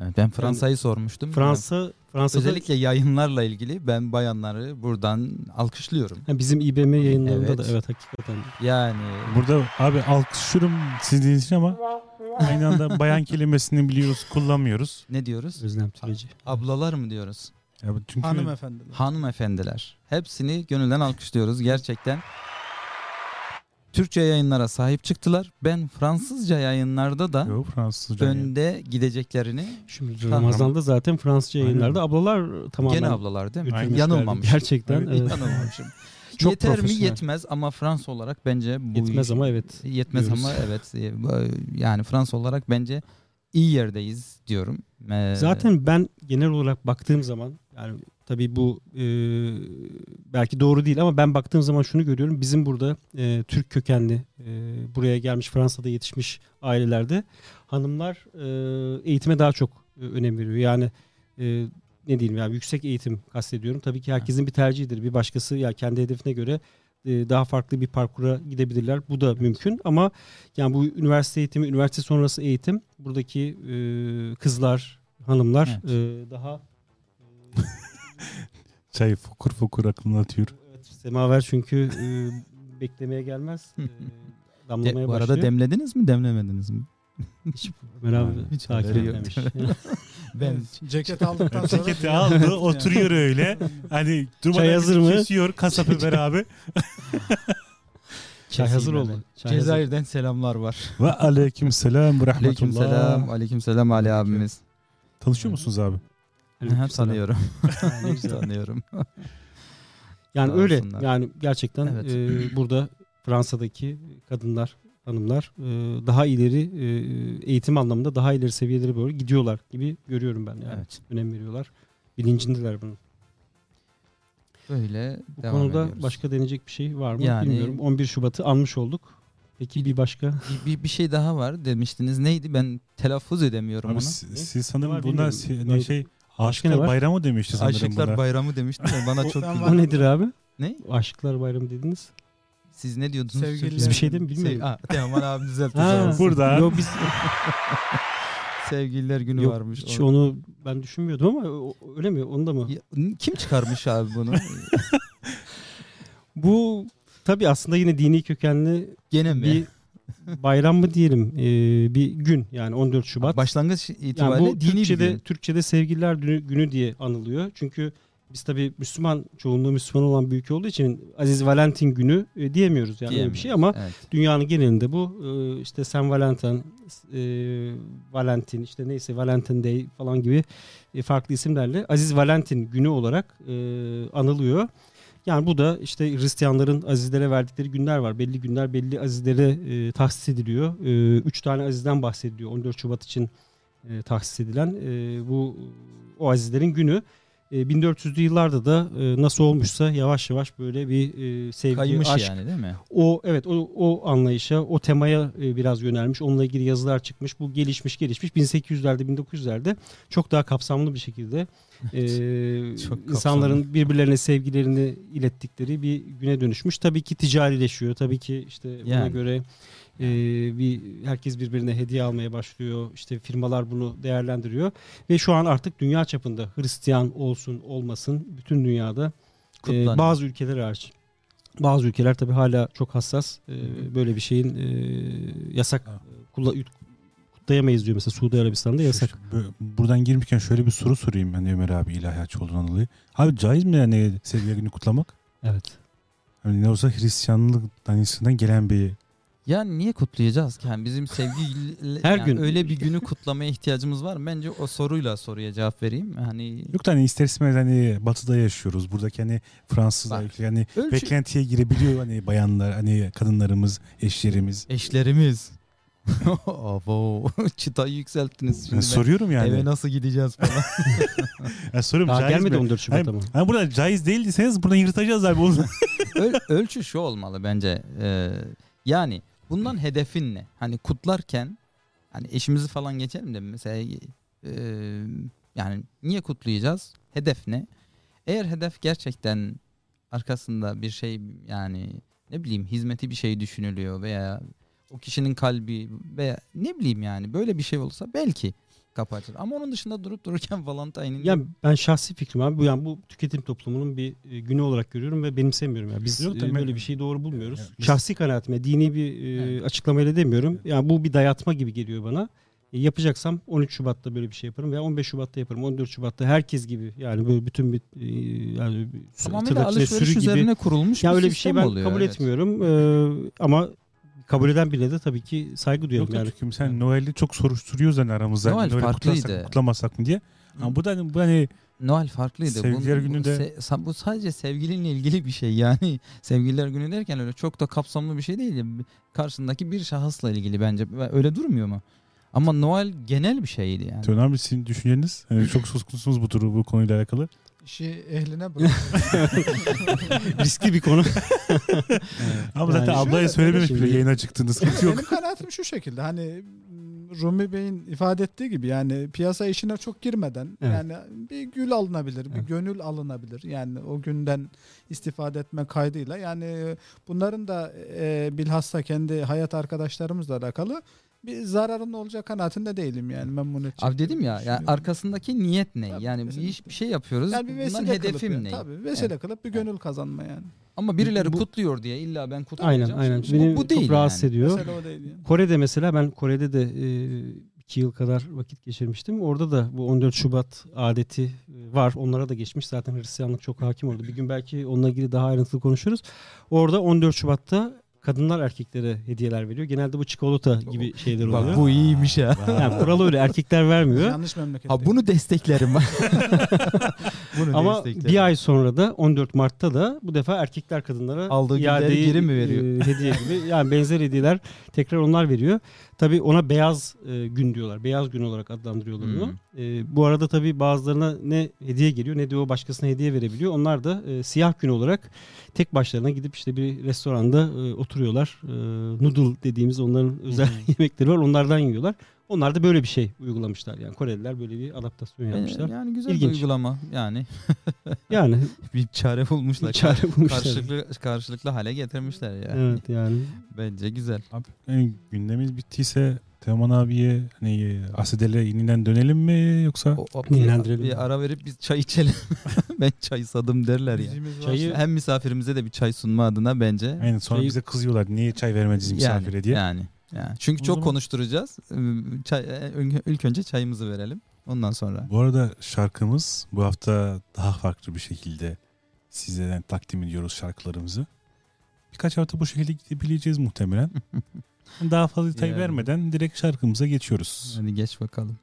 Evet, ben Fransa'yı sormuştum. Fransa Fransa'da Özellikle yayınlarla ilgili ben bayanları buradan alkışlıyorum. Ha, bizim İBM yayınlarında Evet. da evet hakikaten. Yani Burada abi alkışlıyorum siz dediğiniz için ama aynı anda bayan kelimesini biliyoruz, kullanmıyoruz. ne diyoruz? Özlem Türeci. Ablalar mı diyoruz? Ya çünkü Hanımefendiler. Hanımefendiler. Hepsini gönülden alkışlıyoruz gerçekten. Türkçe yayınlara sahip çıktılar. Ben Fransızca yayınlarda da Yok, Fransızca. önde gideceklerini Şimdi. Ramazan'da zaten Fransızca Aynen. yayınlarda ablalar tamamen gene ablalar değil mi? götürmüşlerdi. Yanılmamış. Gerçekten. Evet. Yanılmamışım. Çok Yeter mi yetmez ama Fransa olarak bence bu Yetmez ama evet. Yetmez diyoruz. ama evet e, bu- yani Fransa olarak bence iyi yerdeyiz diyorum. Ee, Zaten ben genel olarak baktığım zaman yani tabii bu e, belki doğru değil ama ben baktığım zaman şunu görüyorum. Bizim burada e, Türk kökenli e, buraya gelmiş Fransa'da yetişmiş ailelerde hanımlar e, eğitime daha çok e, önem veriyor. Yani e, ne diyeyim yani yüksek eğitim kastediyorum. Tabii ki herkesin bir tercihidir. Bir başkası ya kendi hedefine göre e, daha farklı bir parkura gidebilirler. Bu da mümkün ama yani bu üniversite eğitimi, üniversite sonrası eğitim buradaki e, kızlar, hanımlar Evet. e, daha Çay fokur fokur aklına atıyor. evet, semaver çünkü e, beklemeye gelmez. E, De- damlamaya bu arada başlıyor. demlediniz mi demlemediniz mi? Hiç Ömer abi Hiç takip etmemiş. Ben ceket aldıktan sonra Ceketi aldı, oturuyor öyle. Hani durmadan Çay hazır mı? Kesiyor kasap Ömer abi. Çay hazır oldu. Çay hazır. Cezayir'den selamlar var. Ve aleyküm selam ve Aleyküm selam. rahmetullah. Aleyküm selam Ali abimiz. Tanışıyor musunuz abi? Aleykümselam. tanıyorum. Güzel. tanıyorum. Yani Sağ öyle olsunlar. yani gerçekten Evet. e, burada Fransa'daki kadınlar, hanımlar e, daha ileri e, eğitim anlamında daha ileri seviyelere doğru gidiyorlar gibi görüyorum ben yani. Evet. Önem veriyorlar. Bilincindeler bunun. Böyle Bu devam konuda ediyoruz. başka denecek bir şey var mı Yani- bilmiyorum. 11 Şubat'ı anmış olduk. Peki bir başka? bir, bir, bir şey daha var demiştiniz. Neydi? Ben telaffuz edemiyorum Abi onu. siz, siz sanırım bunlar Neydi? şey ne Aşıklar var? Bayramı demişti sanırım Aşıklar buna. Bayramı demiştim de bana çok güldü. O nedir abi? Ne? Aşıklar Bayramı dediniz. Siz ne diyordunuz? Sevgililer- Biz bir şey de mi bilmiyorum. Sev- Ha, Teoman abi düzeltti. Ha. Burada. Yo, biz, Sevgililer günü yok, varmış. hiç onu ben düşünmüyordum ama o- öyle mi? Onu da mı? Ya, kim çıkarmış abi bunu? Bu tabii aslında yine dini kökenli Gene mi? bir bayram mı diyelim ee, bir gün yani 14 Şubat. Başlangıç yani itibariyle bu dini Türkçe'de bir gün. Türkçe'de sevgililer günü, günü diye anılıyor. Çünkü biz tabii Müslüman çoğunluğu Müslüman olan bir ülke olduğu için Aziz Valentin günü e, diyemiyoruz yani öyle bir şey ama Evet. dünyanın genelinde bu e, işte Saint Valentin, e, Valentin işte neyse Valentin Day falan gibi e, farklı isimlerle Aziz Valentin günü olarak e, anılıyor. Yani bu da işte Hristiyanların azizlere verdikleri günler var. Belli günler belli azizlere e, tahsis ediliyor. E, üç tane azizden bahsediliyor 14 Şubat için e, tahsis edilen. E, bu o azizlerin günü. E, 1400'lü yıllarda da e, nasıl olmuşsa yavaş yavaş böyle bir e, sevgi, Kaymış aşk, yani değil mi? o evet o, o anlayışa, o temaya e, biraz yönelmiş. Onunla ilgili yazılar çıkmış. Bu gelişmiş gelişmiş 1800'lerde 1900'lerde çok daha kapsamlı bir şekilde e, insanların birbirlerine sevgilerini ilettikleri bir güne dönüşmüş. Tabii ki ticarileşiyor. Tabii ki işte buna Yani. göre e, bir herkes birbirine hediye almaya başlıyor. İşte firmalar bunu değerlendiriyor ve şu an artık dünya çapında Hristiyan olsun olmasın bütün dünyada e, Kutlanıyor. bazı ülkeler hariç bazı ülkeler tabii hala çok hassas. E, böyle bir şeyin e, yasak Ha. kula- kutlayamayız diyor mesela Suudi Arabistan'da yasak. Şu- bö- Buradan girmişken şöyle bir soru sorayım ben Ömer abi ilahiyatçıoğlu'ndan dolayı. Abi caiz mi yani sevgili günü kutlamak? Evet. Hani ne olsa Hristiyanlık danışından gelen bir Yani niye kutlayacağız ki? Yani bizim sevgi Her yani gün. öyle bir günü kutlamaya ihtiyacımız var mı? Bence o soruyla soruya cevap vereyim. Hani Yok da hani ister istemez hani batıda yaşıyoruz. Buradaki hani Fransızlar Bak, yani ölçü beklentiye girebiliyor hani bayanlar hani kadınlarımız, eşlerimiz. eşlerimiz. Abo, çıtayı yükselttiniz şimdi. Yani ben soruyorum yani. Eve nasıl gideceğiz falan. Yani soruyorum Daha caiz gelmedi mi? 14 Şubat Hani, ama. hani burada caiz değil deseniz buradan yırtacağız abi. Öl- ölçü şu olmalı bence. Ee, yani bundan hedefin ne? Hani kutlarken hani eşimizi falan geçelim de mesela e, yani niye kutlayacağız? Hedef ne? Eğer hedef gerçekten arkasında bir şey yani ne bileyim hizmeti bir şey düşünülüyor veya o kişinin kalbi veya ne bileyim yani böyle bir şey olsa belki kapı açılır. Ama onun dışında durup dururken Valentine'in Ya ben şahsi fikrim abi bu yani bu tüketim toplumunun bir e, günü olarak görüyorum ve benimsemiyorum ya. Biz Yok e, böyle bir şeyi doğru bulmuyoruz. Yani biz- Şahsi kanaatime dini bir e, Evet. açıklamayla demiyorum. Yani bu bir dayatma gibi geliyor bana. E, yapacaksam 13 Şubat'ta böyle bir şey yaparım veya 15 Şubat'ta yaparım. 14 Şubat'ta herkes gibi yani böyle bütün bir e, yani bir tamamıyla alışveriş sürü gibi. üzerine kurulmuş Ya bir öyle bir şey ben oluyor. kabul evet. etmiyorum. E, ama kabul eden birine de tabii ki saygı duyarım Yok yani. yani. sen Noel'i çok soruşturuyoruz hani aramızda. Noel Noel'i farklıydı. kutlasak mı, kutlamasak mı diye. Ama bu da hani- bu hani Noel farklıydı. Sevgililer bu, günü bu, de- se- bu sadece sevgilinle ilgili bir şey yani. Sevgililer günü derken öyle çok da kapsamlı bir şey değil. Karşındaki bir şahısla ilgili bence. Öyle durmuyor mu? Ama Noel genel bir şeydi yani. Tön abi sizin düşünceniz hani çok suskunsunuz bu turu bu konuyla alakalı. İşi ehline bırak. Riskli bir konu. Ama zaten Yani ablaya şöyle, söylememiş bile yayına çıktığında sıkıntı yok. Benim kanaatim şu şekilde hani Rumi Bey'in ifade ettiği gibi yani piyasa işine çok girmeden Evet. yani bir gül alınabilir, bir Evet. gönül alınabilir. Yani o günden istifade etme kaydıyla yani bunların da e, bilhassa kendi hayat arkadaşlarımızla alakalı bir zararın olacak kanaatinde değilim yani memnun edecek. Abi dedim ya, ya arkasındaki niyet ne? Tabii, yani bir iş bir şey yapıyoruz. yani bir Bundan vesile hedefim yani, ne? Tabii vesile kılıp bir gönül kazanma yani. Ama birileri Bu- kutluyor diye illa ben aynen kutlayacağım. aynen. Şimdi Beni bu, bu değil çok rahatsız yani. ediyor. Mesele o değil yani. Kore'de mesela ben Kore'de de e, iki yıl kadar vakit geçirmiştim. Orada da bu 14 Şubat adeti e, var. Onlara da geçmiş. Zaten Hristiyanlık çok hakim orada. Bir gün belki onunla ilgili daha ayrıntılı konuşuruz. Orada 14 Şubat'ta kadınlar erkeklere hediyeler veriyor. Genelde bu çikolata gibi şeyler oluyor. Bak bu iyiymiş ha. Yani kuralı öyle erkekler vermiyor. Yanlış memleket. Ha bunu desteklerim ben. bunu Ama desteklerim. bir ay sonra da 14 Mart'ta da bu defa erkekler kadınlara Aldığı iadeyi, geri mi veriyor? e, hediye gibi. Yani benzer hediyeler tekrar onlar veriyor. Tabii ona beyaz e, gün diyorlar. Beyaz gün olarak adlandırıyorlar onu. Hmm. E, bu arada tabii bazılarına ne hediye geliyor ne de o başkasına hediye verebiliyor. Onlar da e, siyah gün olarak tek başlarına gidip işte bir restoranda e, oturuyorlar. E, noodle dediğimiz onların özel yemekleri var. Onlardan yiyorlar. Onlar da böyle bir şey uygulamışlar. Yani Koreliler böyle bir adaptasyon yapmışlar. Yani güzel İlginç. bir uygulama. Yani Yani bir çare bulmuşlar. çare bulmuşlar. Karşılıklı, karşılıklı hale getirmişler ya. Evet yani. Bence güzel. Abi yani gündemimiz bittiyse Teoman abiye hani e, Asidele yeniden dönelim mi yoksa O, o- Dinlendirelim. bir ara verip biz çay içelim. ben çay sadım derler ya. Dizimiz Çayı- Hem misafirimize de bir çay sunma adına bence. aynen sonra Çayı- bize kızıyorlar niye çay vermediniz misafire yani, diye. Yani, yani. Çünkü O çok zaman- konuşturacağız. Ee, Çay, e, ilk önce çayımızı verelim. Ondan sonra. Bu arada şarkımız bu hafta daha farklı bir şekilde sizlere takdim ediyoruz şarkılarımızı. Birkaç hafta bu şekilde gidebileceğiz muhtemelen. daha fazla detay Yani. vermeden direkt şarkımıza geçiyoruz. Hadi geç bakalım.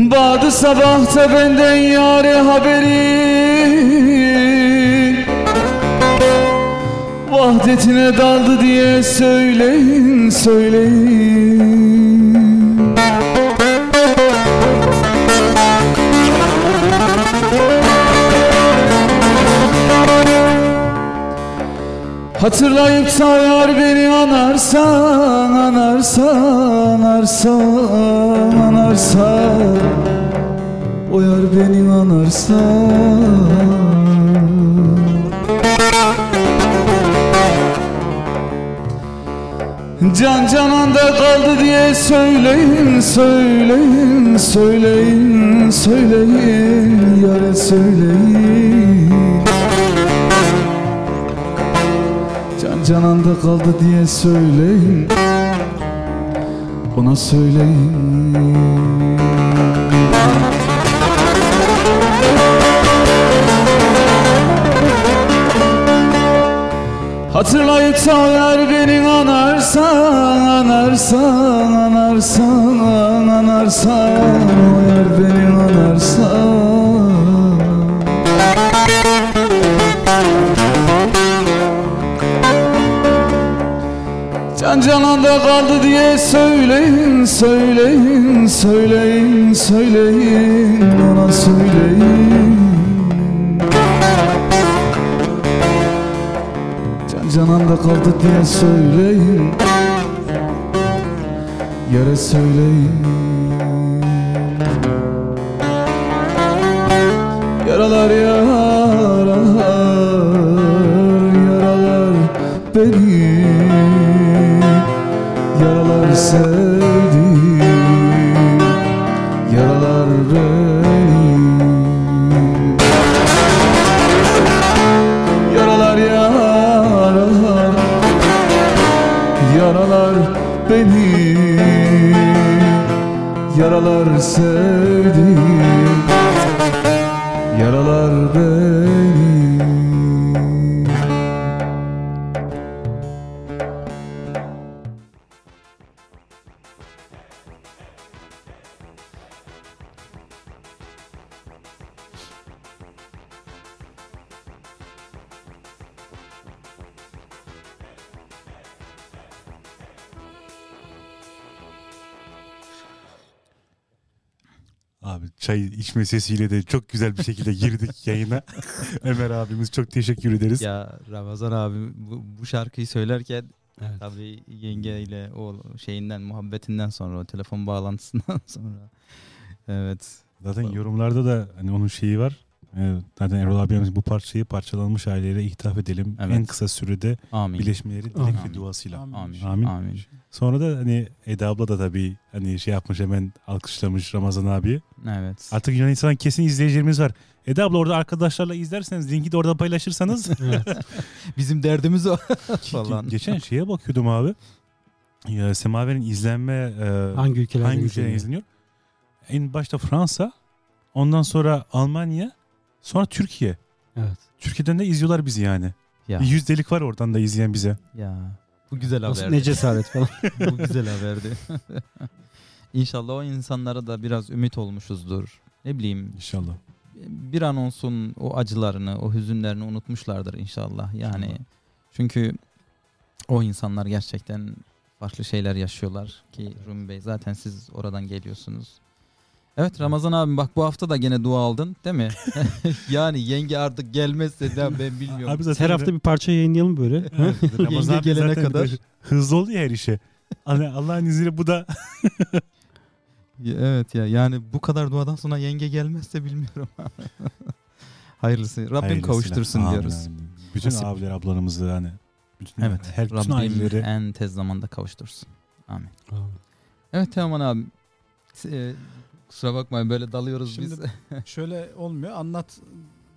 Badı sabahta benden yare haberi. Vahdetine daldı diye söyleyin söyleyin Hatırlayıp sayar beni anarsan, anarsan, anarsan, anarsan. O yar beni anarsan. Can cananda kaldı diye söyleyin, söyleyin, söyleyin, söyleyin. Yare söyleyin cananda kaldı diye söyleyin. Ona söyleyin. Hatırlayıp sayar beni anarsan Anarsan, anarsan, anarsan. O yer beni anarsan Can cananda kaldı diye söyleyin, söyleyin, söyleyin, söyleyin Ona söyleyin. Can cananda kaldı diye söyleyin. Yere söyleyin. Yaralar yaralar Yaralar beni sevdim Yaralar beni Yaralar yaralar beni. Yaralar sevdim içme sesiyle de çok güzel bir şekilde girdik yayına. Ömer abimiz çok teşekkür ederiz. Ya Ramazan abi bu, bu şarkıyı söylerken Evet. tabii yengeyle o şeyinden muhabbetinden sonra o telefon bağlantısından sonra evet Zaten yorumlarda da hani onun şeyi var. Ee, Zaten Erol abimiz bu parçayı parçalanmış aileyle ithaf edelim. Evet. En kısa sürede amin. birleşmeleri dilek Amin. ve duasıyla. Amin. Amin. Amin. Amin. Sonra da hani Eda abla da tabii hani şey yapmış hemen alkışlamış Ramazan abi. Evet. Artık Yunanistan kesin izleyicilerimiz var. Eda abla orada arkadaşlarla izlerseniz linki de orada paylaşırsanız. Evet. Bizim derdimiz o. Falan. Geçen şeye bakıyordum abi. e, Semaver'in izlenme e, Hangi ülkelerde hangi izleniyor? izleniyor? En başta Fransa, ondan sonra Almanya, sonra Türkiye. Evet. Türkiye'den de izliyorlar bizi yani. Ya, Bir yüzdelik var oradan da izleyen bize. ya. Bu güzel Nasıl, haberdi. ne cesaret falan. Bu güzel haberdi. İnşallah o insanlara da biraz ümit olmuşuzdur. Ne bileyim İnşallah. bir an olsun o acılarını, o hüzünlerini unutmuşlardır inşallah. Yani İnşallah. çünkü o insanlar gerçekten farklı şeyler yaşıyorlar ki Rumi Bey zaten siz oradan geliyorsunuz. Evet Ramazan abim bak bu hafta da gene dua aldın değil mi? yani yenge artık gelmezse de ben bilmiyorum. Abi zaten Her hafta bir parça yayınlayalım böyle. Evet, Ramazan abi gelene zaten kadar. Hızlı oluyor her işe. Hani Allah'ın izniyle bu da Evet ya yani bu kadar duadan sonra yenge gelmezse bilmiyorum. Hayırlısı. Rabbim Hayırlısıyla. kavuştursun Amin, diyoruz. amin. Bütün Nasip. abiler ablalarımızı hani bütün, Evet. her bütün Rabbim aileleri en tez zamanda kavuştursun. Amin. Evet Teoman abi. E, kusura bakmayın böyle dalıyoruz Şimdi- biz. Şöyle olmuyor. Anlat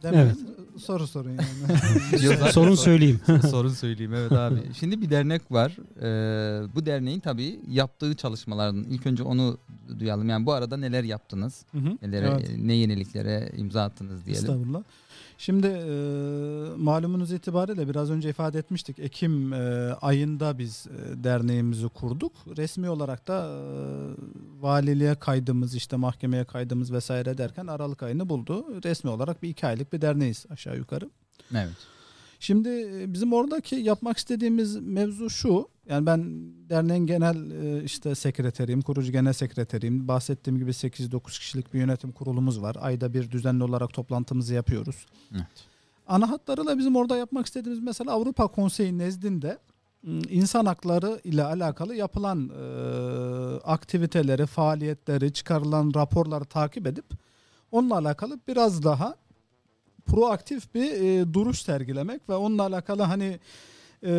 demeyin. Evet. Soru sorun yani. Sorun sor- söyleyeyim. Sorun söyleyeyim evet abi. Şimdi bir dernek var. Ee, bu derneğin tabii yaptığı çalışmaların ilk önce onu duyalım. Yani bu arada neler yaptınız? Hı hı. Nelere, Evet. ne yeniliklere imza attınız diyelim. Estağfurullah. Şimdi e, malumunuz itibariyle biraz önce ifade etmiştik. Ekim e, ayında biz e, derneğimizi kurduk. Resmi olarak da e, valiliğe kaydımız işte mahkemeye kaydımız vesaire derken Aralık ayını buldu. Resmi olarak bir iki aylık bir derneğiz aşağı yukarı. Evet. Şimdi bizim oradaki yapmak istediğimiz mevzu şu. Yani ben derneğin genel işte sekreteriyim, kurucu genel sekreteriyim. Bahsettiğim gibi 8-9 kişilik bir yönetim kurulumuz var. Ayda bir düzenli olarak toplantımızı yapıyoruz. Evet. Ana hatlarıyla bizim orada yapmak istediğimiz mesela Avrupa Konseyi nezdinde insan hakları ile alakalı yapılan e, aktiviteleri, faaliyetleri, çıkarılan raporları takip edip onunla alakalı biraz daha proaktif bir e, duruş sergilemek ve onunla alakalı hani e,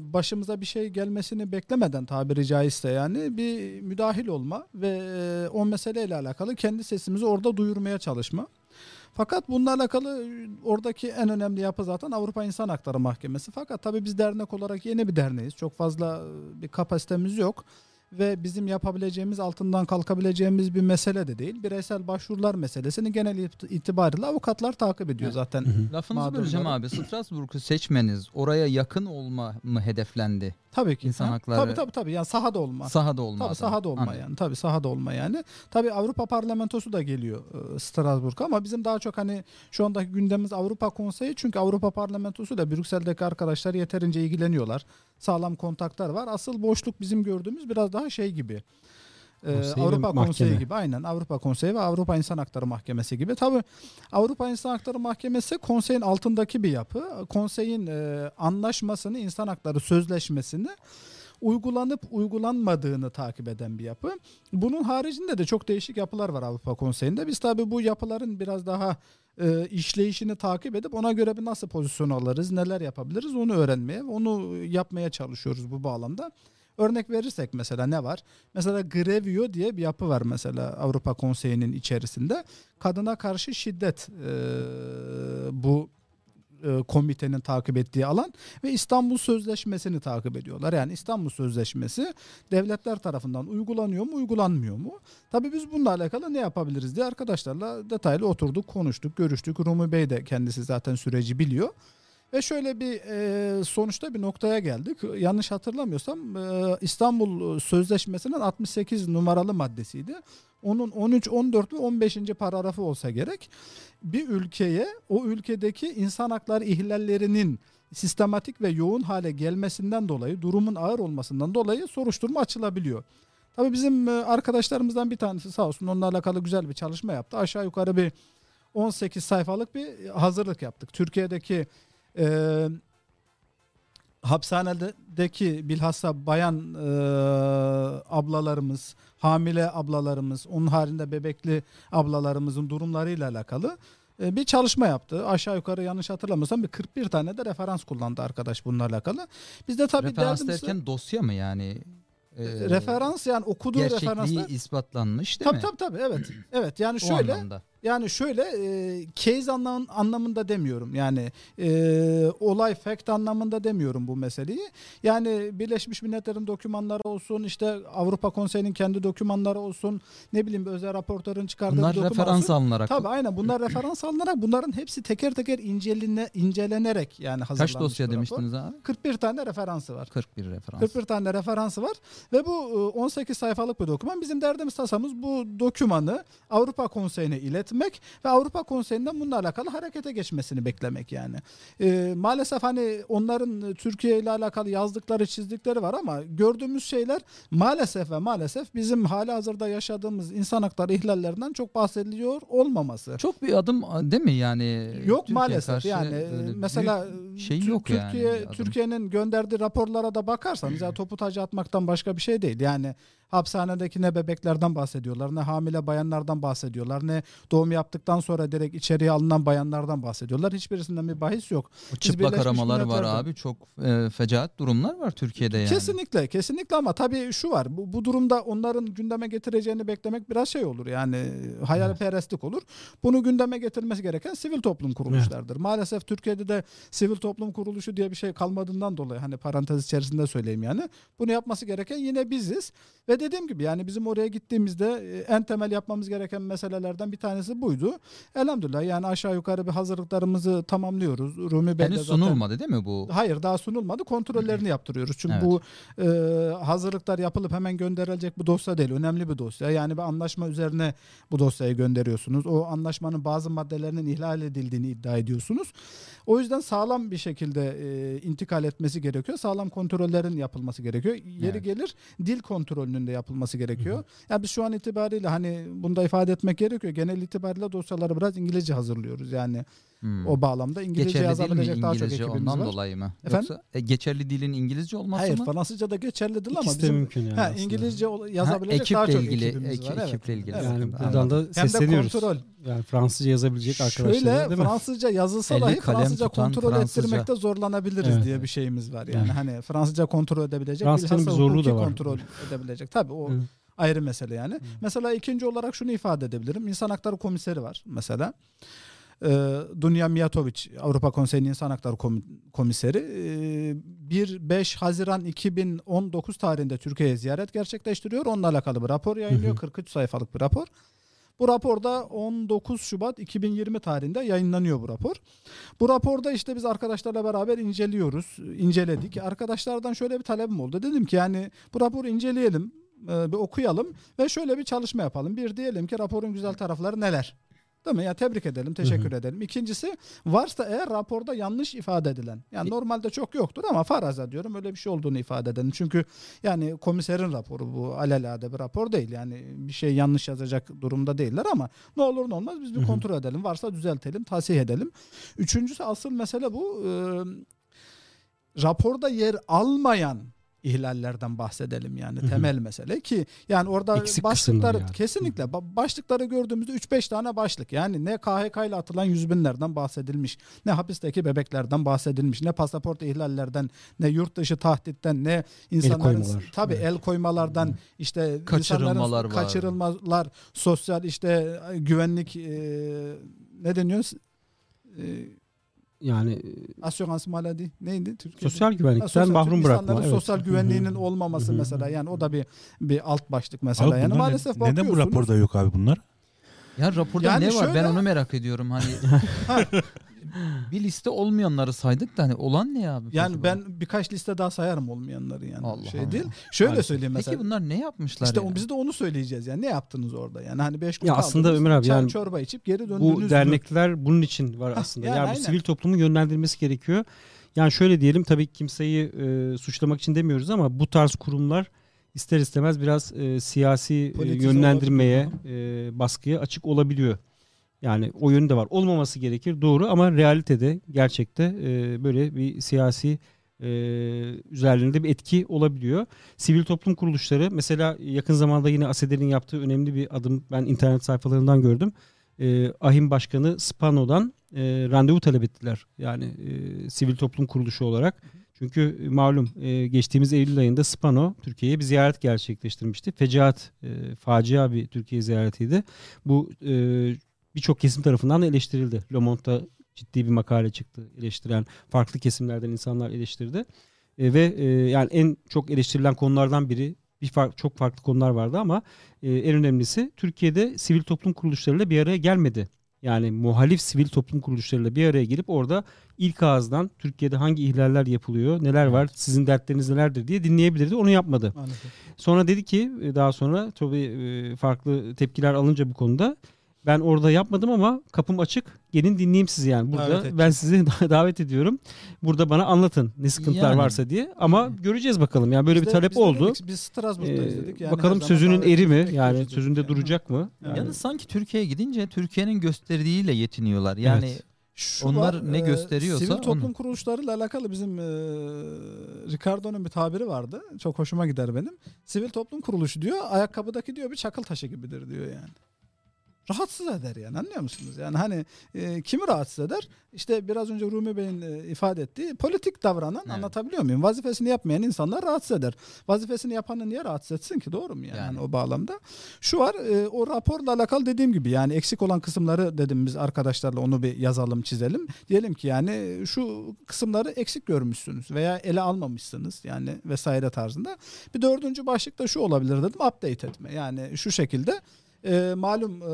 başımıza bir şey gelmesini beklemeden tabiri caizse yani bir müdahil olma ve e, o meseleyle alakalı kendi sesimizi orada duyurmaya çalışma. Fakat bununla alakalı e, oradaki en önemli yapı zaten Avrupa İnsan Hakları Mahkemesi. Fakat tabii biz dernek olarak yeni bir derneğiz. Çok fazla e, bir kapasitemiz yok ve bizim yapabileceğimiz altından kalkabileceğimiz bir mesele de değil. Bireysel başvurular meselesini genel it- itibariyle avukatlar takip ediyor zaten. Lafınızı Mağdurları. böleceğim abi. Strasbourg'u seçmeniz oraya yakın olma mı hedeflendi? Tabii ki. İnsan Ha, hakları- Tabii tabii tabii. Yani sahada olma. Sahada olma. Tabii adına. sahada olma Anladım. yani. Tabii sahada olma yani. Tabii Avrupa Parlamentosu da geliyor e, Strasbourg'a ama bizim daha çok hani şu andaki gündemimiz Avrupa Konseyi çünkü Avrupa Parlamentosu da Brüksel'deki arkadaşlar yeterince ilgileniyorlar. Sağlam kontaklar var. Asıl boşluk bizim gördüğümüz biraz daha şey gibi. E, Konsey ve Avrupa mahkeme. Konseyi gibi aynen Avrupa Konseyi ve Avrupa İnsan Hakları Mahkemesi gibi. Tabii Avrupa İnsan Hakları Mahkemesi konseyin altındaki bir yapı. Konseyin e, anlaşmasını, insan hakları sözleşmesini uygulanıp uygulanmadığını takip eden bir yapı. Bunun haricinde de çok değişik yapılar var Avrupa Konseyi'nde. Biz tabii bu yapıların biraz daha e, işleyişini takip edip ona göre bir nasıl pozisyon alırız, neler yapabiliriz onu öğrenmeye, onu yapmaya çalışıyoruz bu bağlamda. Örnek verirsek mesela ne var? Mesela Grevio diye bir yapı var mesela Avrupa Konseyi'nin içerisinde. Kadına karşı şiddet e, bu e, komitenin takip ettiği alan ve İstanbul Sözleşmesi'ni takip ediyorlar. Yani İstanbul Sözleşmesi devletler tarafından uygulanıyor mu, uygulanmıyor mu? Tabii biz bununla alakalı ne yapabiliriz diye arkadaşlarla detaylı oturduk, konuştuk, görüştük. Rumi Bey de kendisi zaten süreci biliyor. Ve şöyle bir e, sonuçta bir noktaya geldik. Yanlış hatırlamıyorsam e, İstanbul Sözleşmesi'nin 68 numaralı maddesiydi. Onun 13, 14 ve 15. paragrafı olsa gerek. Bir ülkeye o ülkedeki insan hakları ihlallerinin sistematik ve yoğun hale gelmesinden dolayı, durumun ağır olmasından dolayı soruşturma açılabiliyor. Tabii bizim arkadaşlarımızdan bir tanesi sağ olsun onunla alakalı güzel bir çalışma yaptı. Aşağı yukarı bir 18 sayfalık bir hazırlık yaptık. Türkiye'deki e, hapishanedeki bilhassa bayan e, ablalarımız, hamile ablalarımız, onun haricinde bebekli ablalarımızın durumlarıyla alakalı e, bir çalışma yaptı. Aşağı yukarı yanlış hatırlamıyorsam bir 41 tane de referans kullandı arkadaş bununla alakalı. Biz de tabii Referans derdimiz- derken dosya mı yani? Ee, referans yani okuduğu Gerçekliği referanslar ispatlanmış değil Tabii mi? tabii tabii evet. Evet yani O şöyle anlamda. Yani şöyle e, case anlam, anlamında demiyorum. Yani e, olay fact anlamında demiyorum bu meseleyi. Yani Birleşmiş Milletler'in dokümanları olsun, işte Avrupa Konseyi'nin kendi dokümanları olsun, ne bileyim özel raportörün çıkardığı Bunlar doküman referans olsun. alınarak. Tabii aynen bunlar referans alınarak bunların hepsi teker teker inceline, incelenerek yani hazırlanmış Kaç dosya demiştiniz abi? 41 tane referansı var. 41 referans. 41 tane referansı var ve bu e, 18 sayfalık bir doküman. Bizim derdimiz tasamız bu dokümanı Avrupa Konseyi'ne iletmek ve Avrupa Konseyi'nden bununla alakalı harekete geçmesini beklemek yani. E, maalesef hani onların Türkiye ile alakalı yazdıkları çizdikleri var ama gördüğümüz şeyler maalesef ve maalesef bizim hali hazırda yaşadığımız insan hakları ihlallerinden çok bahsediliyor olmaması. Çok bir adım değil mi yani? Yok Türkiye maalesef yani öyle mesela şey yok yani Türkiye adım. Türkiye'nin gönderdiği raporlara da bakarsanız ya topu taca atmaktan başka bir şey değil. Yani hapishanedeki ne bebeklerden bahsediyorlar, ne hamile bayanlardan bahsediyorlar, ne doğum yaptıktan sonra direkt içeriye alınan bayanlardan bahsediyorlar. Hiçbirisinden bir bahis yok. O çıplak aramalar var abi. Çok e, fecaat durumlar var Türkiye'de yani. Kesinlikle, kesinlikle ama tabii şu var. Bu, bu durumda onların gündeme getireceğini beklemek biraz şey olur. Yani hayalperestlik olur. Bunu gündeme getirmesi gereken sivil toplum kuruluşlardır. Maalesef Türkiye'de de sivil toplum kuruluşu diye bir şey kalmadığından dolayı hani parantez içerisinde söyleyeyim yani. Bunu yapması gereken yine biziz. Ve dediğim gibi yani bizim oraya gittiğimizde e, en temel yapmamız gereken meselelerden bir tanesi buydu. Elhamdülillah yani aşağı yukarı bir hazırlıklarımızı tamamlıyoruz. Rumi Bey de Henüz zaten- sunulmadı değil mi bu? Hayır daha sunulmadı. Kontrollerini yaptırıyoruz. Çünkü Evet. bu e, hazırlıklar yapılıp hemen gönderilecek bir dosya değil. Önemli bir dosya. Yani bir anlaşma üzerine bu dosyayı gönderiyorsunuz. O anlaşmanın bazı maddelerinin ihlal edildiğini iddia ediyorsunuz. O yüzden sağlam bir şekilde e, intikal etmesi gerekiyor. Sağlam kontrollerin yapılması gerekiyor. Yeri Evet. gelir dil kontrolünün de yapılması gerekiyor. Yani biz şu an itibariyle hani bunu da ifade etmek gerekiyor. Genel itibariyle dosyaları biraz İngilizce hazırlıyoruz. Yani Hmm. o bağlamda İngilizce Geçerli değil yazabilecek daha çok İngilizce ekibimiz ondan var. dolayı mı? Efendim? Yoksa e, geçerli dilin İngilizce olması Hayır mı? Fransızca da geçerlidir ama İkisi de bizim mümkün yani. ha, aslında. İngilizce ol- Ha, yazabilecek daha ekiple çok ilgili ekibimiz ek- var. Evet. ekiple ilgili. Evet. Yani buradan Anladım. da Hem de sesleniyoruz. kontrol. Yani Fransızca yazabilecek arkadaşlara Şöyle değil mi? Fransızca yazılsa dahi Fransızca kontrol Fransızca. ettirmekte zorlanabiliriz Evet. diye bir şeyimiz var. Yani Evet. hani Fransızca kontrol edebilecek, Fransızcanın bir zorluğu da var. kontrol edebilecek. Tabii o ayrı mesele yani. Mesela ikinci olarak şunu ifade edebilirim. İnsan Hakları Komiseri var mesela. Ee, Dunya Mijatovic Avrupa Konseyi'nin İnsan Hakları Komi- Komiseri ee, 1-5 Haziran 2019 tarihinde Türkiye'ye ziyaret gerçekleştiriyor. Onunla alakalı bir rapor yayınlıyor. Hı hı. 43 sayfalık bir rapor. Bu raporda 19 Şubat 2020 tarihinde yayınlanıyor bu rapor. Bu raporda işte biz arkadaşlarla beraber inceliyoruz, inceledik. Arkadaşlardan şöyle bir talebim oldu. Dedim ki yani bu raporu inceleyelim, e, bir okuyalım ve şöyle bir çalışma yapalım. Bir diyelim ki raporun güzel tarafları neler? Değil mi? Ya tebrik edelim, teşekkür edelim. İkincisi varsa eğer raporda yanlış ifade edilen. Yani normalde çok yoktur ama faraza diyorum öyle bir şey olduğunu ifade edelim. Çünkü yani komiserin raporu bu alelade bir rapor değil. Yani bir şey yanlış yazacak durumda değiller ama ne olur ne olmaz biz bir kontrol edelim. Varsa düzeltelim, tasih edelim. Üçüncüsü asıl mesele bu. Ee, raporda yer almayan ihlallerden bahsedelim yani temel mesele ki yani orada Eksik başlıkları yani. kesinlikle ba- başlıkları gördüğümüzde 3-5 tane başlık yani ne KHK ile atılan yüz binlerden bahsedilmiş ne hapisteki bebeklerden bahsedilmiş ne pasaport ihlallerden ne yurt dışı tahditten ne insanların koymalar. tabi Evet. el koymalardan işte Kaçırılmalar var. kaçırılmalar sosyal işte güvenlik e, ne deniyor e, Yani asurans maladi neydi Türkiye'de? sosyal Ha, güvenlikten sosyal- mahrum bırakma. Evet. sosyal güvenliğinin olmaması mesela yani o da bir bir alt başlık mesela Abi yani bunlar ne- maalesef neden bu raporda yok abi bunlar? Ya raporda Yani ne var? Ben onu merak ediyorum. Hani bir liste olmayanları saydık da hani olan ne abi? Yani ben birkaç liste daha sayarım olmayanları yani Allah şey Allah. değil. Şöyle Maalesef. söyleyeyim mesela. Peki bunlar ne yapmışlar işte ya? o- biz de onu söyleyeceğiz yani ne yaptınız orada yani hani 5 gün Ya kaldınız, aslında Ömer abi yani çorba içip geri döndünüz. Bu mü? dernekler bunun için var aslında. yani Yani, bu sivil toplumun yönlendirmesi gerekiyor. Yani şöyle diyelim tabii ki kimseyi e, suçlamak için demiyoruz ama bu tarz kurumlar ister istemez biraz e, siyasi e, Politize yönlendirmeye, e, baskıya açık olabiliyor. Yani o yönü de var. Olmaması gerekir doğru ama realitede gerçekte e, böyle bir siyasi e, üzerlerinde bir etki olabiliyor. Sivil toplum kuruluşları mesela yakın zamanda yine ASEDER'in yaptığı önemli bir adım ben internet sayfalarından gördüm. E, AHİM Başkanı Spano'dan e, randevu talep ettiler. Yani e, sivil toplum kuruluşu olarak. Çünkü malum e, geçtiğimiz Eylül ayında Spano Türkiye'ye bir ziyaret gerçekleştirmişti. Fecaat, e, facia bir Türkiye ziyaretiydi. Bu e, birçok kesim tarafından da eleştirildi. Le Monde'da ciddi bir makale çıktı eleştiren farklı kesimlerden insanlar eleştirdi. E, ve e, yani en çok eleştirilen konulardan biri bir fark, çok farklı konular vardı ama e, en önemlisi Türkiye'de sivil toplum kuruluşlarıyla bir araya gelmedi. Yani muhalif sivil toplum kuruluşlarıyla bir araya gelip orada ilk ağızdan Türkiye'de hangi ihlaller yapılıyor, neler var, sizin dertleriniz nelerdir diye dinleyebilirdi. Onu yapmadı. Maalesef. Sonra dedi ki e, daha sonra tabii e, farklı tepkiler alınca bu konuda ben orada yapmadım ama kapım açık. Gelin dinleyeyim sizi yani. Burada Davet ben sizi davet ediyorum. Burada bana anlatın ne sıkıntılar Yani. varsa diye. Ama göreceğiz bakalım. Yani böyle Biz bir talep biz oldu. dedik, Biz Strasbourg'dayız Ee, dedik. Yani bakalım sözünün eri mi? Yani sözünde Yani. duracak mı? Evet. Ya da sanki Türkiye'ye gidince Türkiye'nin gösterdiğiyle yetiniyorlar. Yani Evet. Şu Onlar ne e, gösteriyorsa Sivil toplum onu. kuruluşlarıyla alakalı bizim e, Ricardo'nun bir tabiri vardı. Çok hoşuma gider benim. Sivil toplum kuruluşu diyor ayakkabıdaki diyor bir çakıl taşı gibidir diyor yani. Rahatsız eder yani anlıyor musunuz? Yani hani e, kimi rahatsız eder? İşte biraz önce Rumi Bey'in e, ifade ettiği politik davranan Evet. anlatabiliyor muyum? Vazifesini yapmayan insanlar rahatsız eder. Vazifesini yapanı niye rahatsız etsin ki doğru mu yani, Yani. Hani o bağlamda? Şu var e, o raporla alakalı dediğim gibi yani eksik olan kısımları dedim biz arkadaşlarla onu bir yazalım çizelim. Diyelim ki yani şu kısımları eksik görmüşsünüz veya ele almamışsınız yani vesaire tarzında. Bir dördüncü başlık da şu olabilir dedim update etme yani şu şekilde. E, malum e,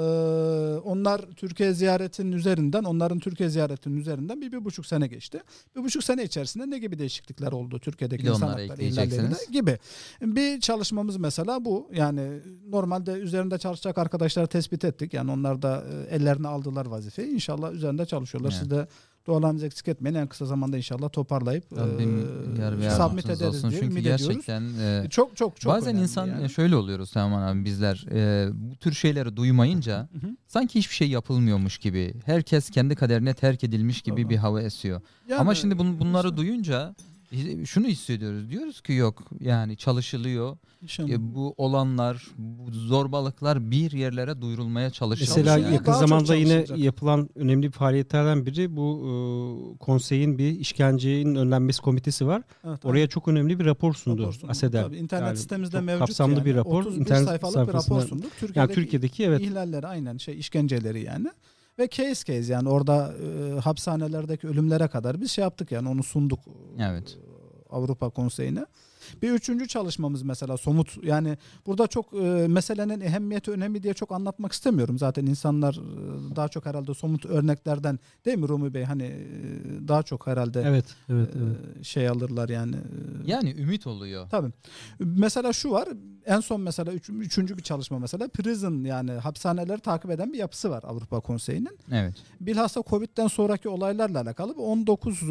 onlar Türkiye ziyaretinin üzerinden onların Türkiye ziyaretinin üzerinden bir, bir buçuk sene geçti. Bir buçuk sene içerisinde ne gibi değişiklikler oldu Türkiye'deki Bir insan hakları ihlallerinde gibi. Bir çalışmamız mesela bu. Yani normalde üzerinde çalışacak arkadaşlar tespit ettik. Yani onlar da e, ellerine aldılar vazifeyi. İnşallah üzerinde çalışıyorlar. Evet. Siz de dualarınızı eksik etmeyin. En kısa zamanda inşallah toparlayıp e, submit ederiz olsun. diye Çünkü ediyoruz. gerçekten e, Çok çok çok bazen insan yani. şöyle oluyoruz Teoman abi bizler e, bu tür şeyleri duymayınca Hı hı. sanki hiçbir şey yapılmıyormuş gibi. Herkes kendi kaderine terk edilmiş gibi Doğru. bir hava esiyor. Yani Ama şimdi bun- bunları duyunca e, şunu hissediyoruz. Diyoruz ki yok yani çalışılıyor. İnşallah. E, bu olanlar, bu zorbalıklar bir yerlere duyurulmaya çalışılıyor. Mesela Çalışılıyor, yakın daha zamanda yine yapılan önemli bir faaliyetlerden biri bu e, konseyin bir işkencenin önlenmesi komitesi var. Evet, Oraya çok önemli bir rapor sundu Rapor sundu. ASEDER. Tabii, internet Yani sitemizde mevcut kapsamlı yani. bir rapor. 31 İnternet sayfalık bir rapor sunduk. Yani Türkiye'deki Türkiye'deki evet ihlalleri aynen şey işkenceleri yani. Ve case case yani orada e, hapishanelerdeki ölümlere kadar biz şey yaptık yani onu sunduk e, Evet. Avrupa Konseyi'ne. Bir üçüncü çalışmamız mesela somut yani burada çok e, meselenin ehemmiyeti önemi diye çok anlatmak istemiyorum. Zaten insanlar e, daha çok herhalde somut örneklerden değil mi Rumi Bey hani e, daha çok herhalde evet evet e, evet. şey alırlar yani. e, Yani ümit oluyor. Tabii. Mesela şu var. En son mesela üç- üçüncü bir çalışma mesela prison yani hapishaneleri takip eden bir yapısı var Avrupa Konseyi'nin. Evet. Bilhassa Covid'den sonraki olaylarla alakalı bir 19 e,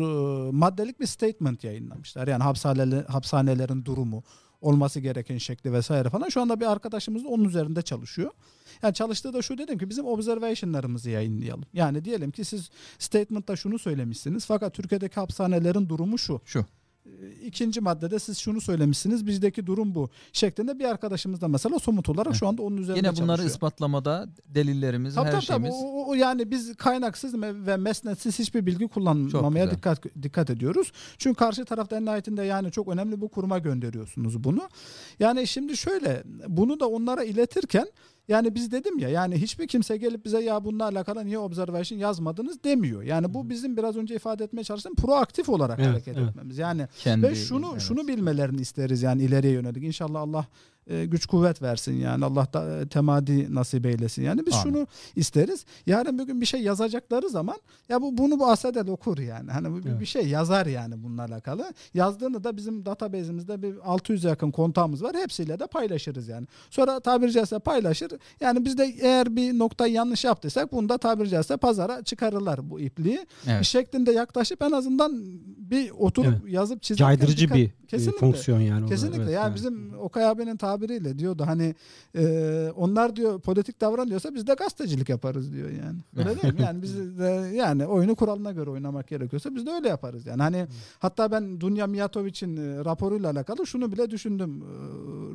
maddelik bir statement yayınlamışlar. Yani hapishaneli, hapishanelerin durumu, olması gereken şekli vesaire falan. Şu anda bir arkadaşımız da onun üzerinde çalışıyor. Yani çalıştığı da şu dedim ki bizim observation'larımızı yayınlayalım. Yani diyelim ki siz statement'ta şunu söylemişsiniz fakat Türkiye'deki hapishanelerin durumu şu. Şu. Ee, İkinci maddede siz şunu söylemişsiniz bizdeki durum bu şeklinde bir arkadaşımız da mesela somut olarak şu anda onun üzerinde Yine bunları çalışıyor. ispatlamada delillerimiz, Tabii her tabii, tabii. şeyimiz. O, o- yani biz kaynaksız ve mesnetsiz hiçbir bilgi kullanmamaya dikkat dikkat ediyoruz. Çünkü karşı tarafta en nihayetinde yani çok önemli bu kuruma gönderiyorsunuz bunu. Yani şimdi şöyle bunu da onlara iletirken yani biz dedim ya yani hiçbir kimse gelip bize ya bununla alakalı niye observation yazmadınız demiyor. Yani bu bizim biraz önce ifade etmeye çalıştığım proaktif olarak Evet, hareket evet. etmemiz. Yani Kendi, ve şunu evet. şunu bilmelerini isteriz yani ileriye yönelik. İnşallah Allah e, güç kuvvet versin yani Allah da e, temadi nasip eylesin. Yani biz Amin. şunu isteriz. Yarın bir gün bir şey yazacakları zaman ya bu bunu bu Asedel okur yani. Hani bu Evet. bir şey yazar yani bununla alakalı. Yazdığını da bizim database'imizde bir 600 yakın kontağımız var. Hepsiyle de paylaşırız yani. Sonra tabiri caizse paylaşır. Yani biz de eğer bir noktayı yanlış yaptıysak bunu da tabiri caizse pazara çıkarırlar bu ipliği. Evet. Şeklinde yaklaşıp en azından bir oturup yazıp çizip Caydırıcı bir e, Kesinlikle. fonksiyon yani. Kesinlikle. evet, yani evet. bizim Okay abinin tabiriyle diyordu hani e, onlar diyor politik davranıyorsa biz de gazetecilik yaparız diyor yani. Öyle değil mi? Yani biz de yani oyunu kuralına göre oynamak gerekiyorsa biz de öyle yaparız yani. Hani hatta ben Dunya Miyatovic'in raporuyla alakalı şunu bile düşündüm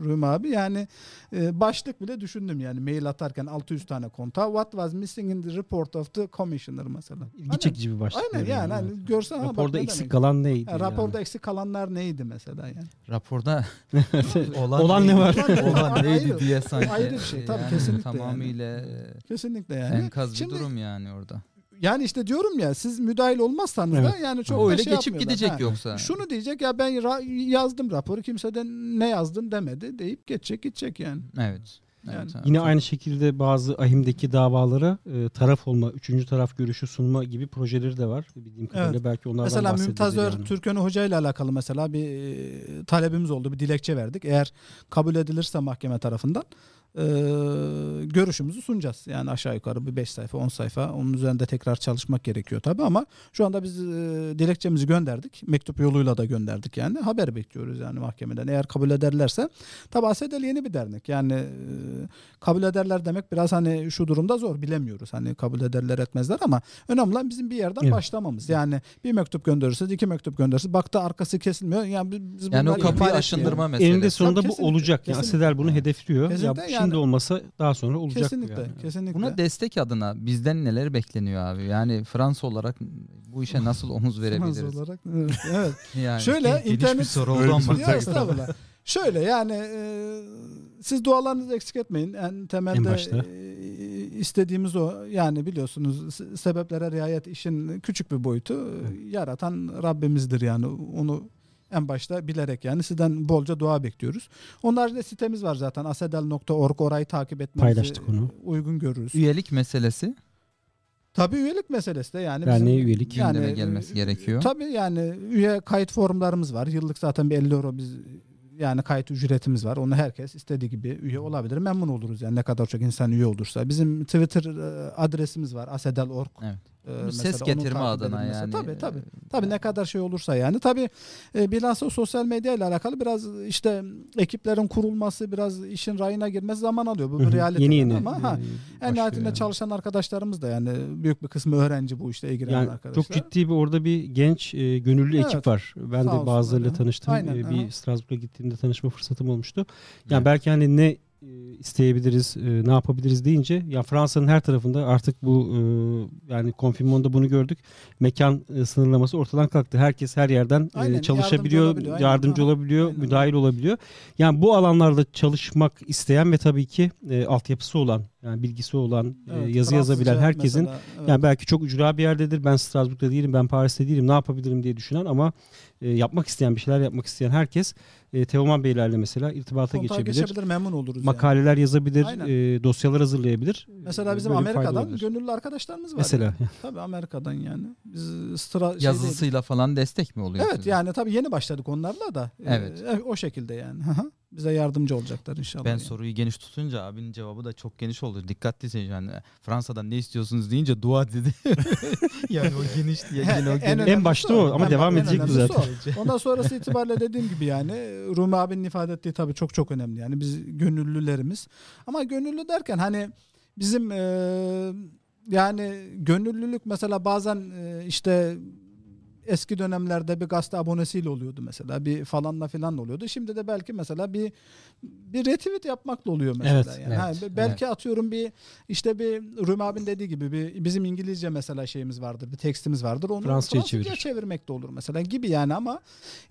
Rumi abi. Yani e, başlık bile düşündüm yani mail atarken 600 tane konta. What was missing in the report of the commissioner mesela. İlgi çekici bir başlık. Aynen yani hani görsen ha, bak Raporda ne eksik demek. kalan neydi? Ha, raporda yani? eksik kalanlar neydi mesela yani. Raporda olan, Olan ne neydi? Var? olan neydi diye sanki. ayrı bir şey. Tabii, Yani kesinlikle yani. Tamamıyla Kesinlikle yani. enkaz bir Şimdi- durum yani orada. Yani işte diyorum ya siz müdahil olmazsanız da Evet. yani çok o da öyle şey geçip gidecek Ha. yoksa. Şunu diyecek ya ben ra- yazdım raporu kimse de ne yazdın demedi deyip geçecek gidecek yani. Evet. Yani evet, evet. Yine aynı şekilde bazı ahimdeki davalara e, taraf olma, üçüncü taraf görüşü sunma gibi projeleri de var. Bildiğim kadarıyla belki onlardan Mesela Mümtaz Ör yani. Türkönü Hoca ile alakalı mesela bir e, talebimiz oldu. Bir dilekçe verdik. Eğer kabul edilirse mahkeme tarafından e, görüşümüzü sunacağız. Yani aşağı yukarı bir 5 sayfa 10 sayfa onun üzerinde tekrar çalışmak gerekiyor tabii ama şu anda biz e, dilekçemizi gönderdik. Mektup yoluyla da gönderdik yani. Haber bekliyoruz yani mahkemeden. Eğer kabul ederlerse tabi Asedel yeni bir dernek. Yani e, kabul ederler demek biraz hani şu durumda zor bilemiyoruz. Hani kabul ederler etmezler ama önemli olan bizim bir yerden Evet. başlamamız. Yani bir mektup gönderirsiniz, iki mektup gönderirsiniz. Baktı arkası kesilmiyor. Yani biz Yani o kapıyı aşındırma etmeyelim. meselesi. Eninde sonunda Tabii bu kesinlikle, olacak. Yani kesinlikle. Asedel bunu hedefliyor. Kesinlikle ya yani- şimdi olmasa daha sonra olacak. Kesinlikle, yani. kesinlikle. Buna destek adına bizden neler bekleniyor abi? Yani Fransa olarak bu işe nasıl omuz verebiliriz? Fransız olarak evet. evet. Yani Şöyle, geniş bir internet- soru oldu ama. ya estağfurullah. Şöyle yani e, siz dualarınızı eksik etmeyin. En temelde En e, istediğimiz o. Yani biliyorsunuz se- sebeplere riayet işin küçük bir boyutu. Yaratan Rabbimizdir yani. Onu en başta bilerek yani sizden bolca dua bekliyoruz. Onun haricinde sitemiz var zaten asedel.org orayı takip etmenizi Paylaştık onu. uygun görürüz. Üyelik meselesi Tabii üyelik meselesi de yani. Derneğe bizim- üyelik. gündeme gelmesi gerekiyor. Tabii yani üye kayıt formlarımız var. Yıllık zaten bir 50 euro biz yani kayıt ücretimiz var. Onu herkes istediği gibi üye olabilir. Memnun oluruz yani ne kadar çok insan üye olursa. Bizim Twitter e, adresimiz var. asedel.org. Evet. E, mesela ses getirme adına edilmesi. yani. Tabii tabii. e, Tabii ne kadar şey olursa yani. Tabii e, bilhassa sosyal medya ile alakalı biraz işte ekiplerin kurulması, biraz işin rayına girmesi zaman alıyor. Bu bir realite. Yeni yeni. Ama ha, en nihayetinde yani. çalışan arkadaşlarımız da yani büyük bir kısmı öğrenci bu işte ilgilenen Yani arkadaşlar. çok ciddi bir orada bir genç e, gönüllü Evet. ekip var. Ben Sağ de bazılarıyla tanıştım. Aynen, E, bir Strasbourg'a gittiğimde tanışma fırsatım olmuştu. Yani Evet. belki hani ne isteyebiliriz, e, ne yapabiliriz deyince ya Fransa'nın her tarafında artık bu e, yani konfirmonda bunu gördük. Mekan e, sınırlaması ortadan kalktı. Herkes her yerden e, Aynen, çalışabiliyor, yardımcı olabiliyor, yardımcı aynen. olabiliyor, Aynen. müdahil olabiliyor. Yani bu alanlarda çalışmak isteyen ve tabii ki e, altyapısı olan, yani bilgisi olan, e, Evet, yazı yazabilen Fransızca herkesin mesela, evet. yani belki çok ücra bir yerdedir. Ben Strasbourg'da değilim, ben Paris'te değilim. Ne yapabilirim diye düşünen ama e, yapmak isteyen, bir şeyler yapmak isteyen herkes e, Teoman Beylerle mesela irtibata Kontağa geçebilir. geçebilir, memnun oluruz. yani. Makaleler yazabilir, Aynen. e, dosyalar hazırlayabilir. Mesela bizim böyle Amerika'dan gönüllü arkadaşlarımız var. Mesela yani. Tabii Amerika'dan yani. Biz stra şeydeydik. yazısıyla falan destek mi oluyor? Evet size? yani tabii yeni başladık onlarla da. Ee, Evet. e, o şekilde yani. Bize yardımcı olacaklar inşallah. Ben yani. soruyu geniş tutunca abinin cevabı da çok geniş oldu. Dikkatli yani Fransa'dan ne istiyorsunuz deyince dua dedi. yani o geniş diye yine o En geniş. önemlisi En başta o ama En- devam en edecek zaten. o. Ondan sonrası itibariyle dediğim gibi yani Rumi abinin ifade ettiği tabii çok çok önemli. Yani biz gönüllülerimiz. Ama gönüllü derken hani bizim e, yani gönüllülük mesela bazen e, işte eski dönemlerde bir gazete abonesiyle oluyordu mesela. Bir falanla filan oluyordu. Şimdi de belki mesela bir bir retweet yapmakla oluyor mesela. Evet, yani. Ha, evet, belki atıyorum bir işte bir Rumi abin dediği gibi bir bizim İngilizce mesela şeyimiz vardır. Bir tekstimiz vardır. Onu Fransızca çevirir. çevirmek de olur mesela gibi yani ama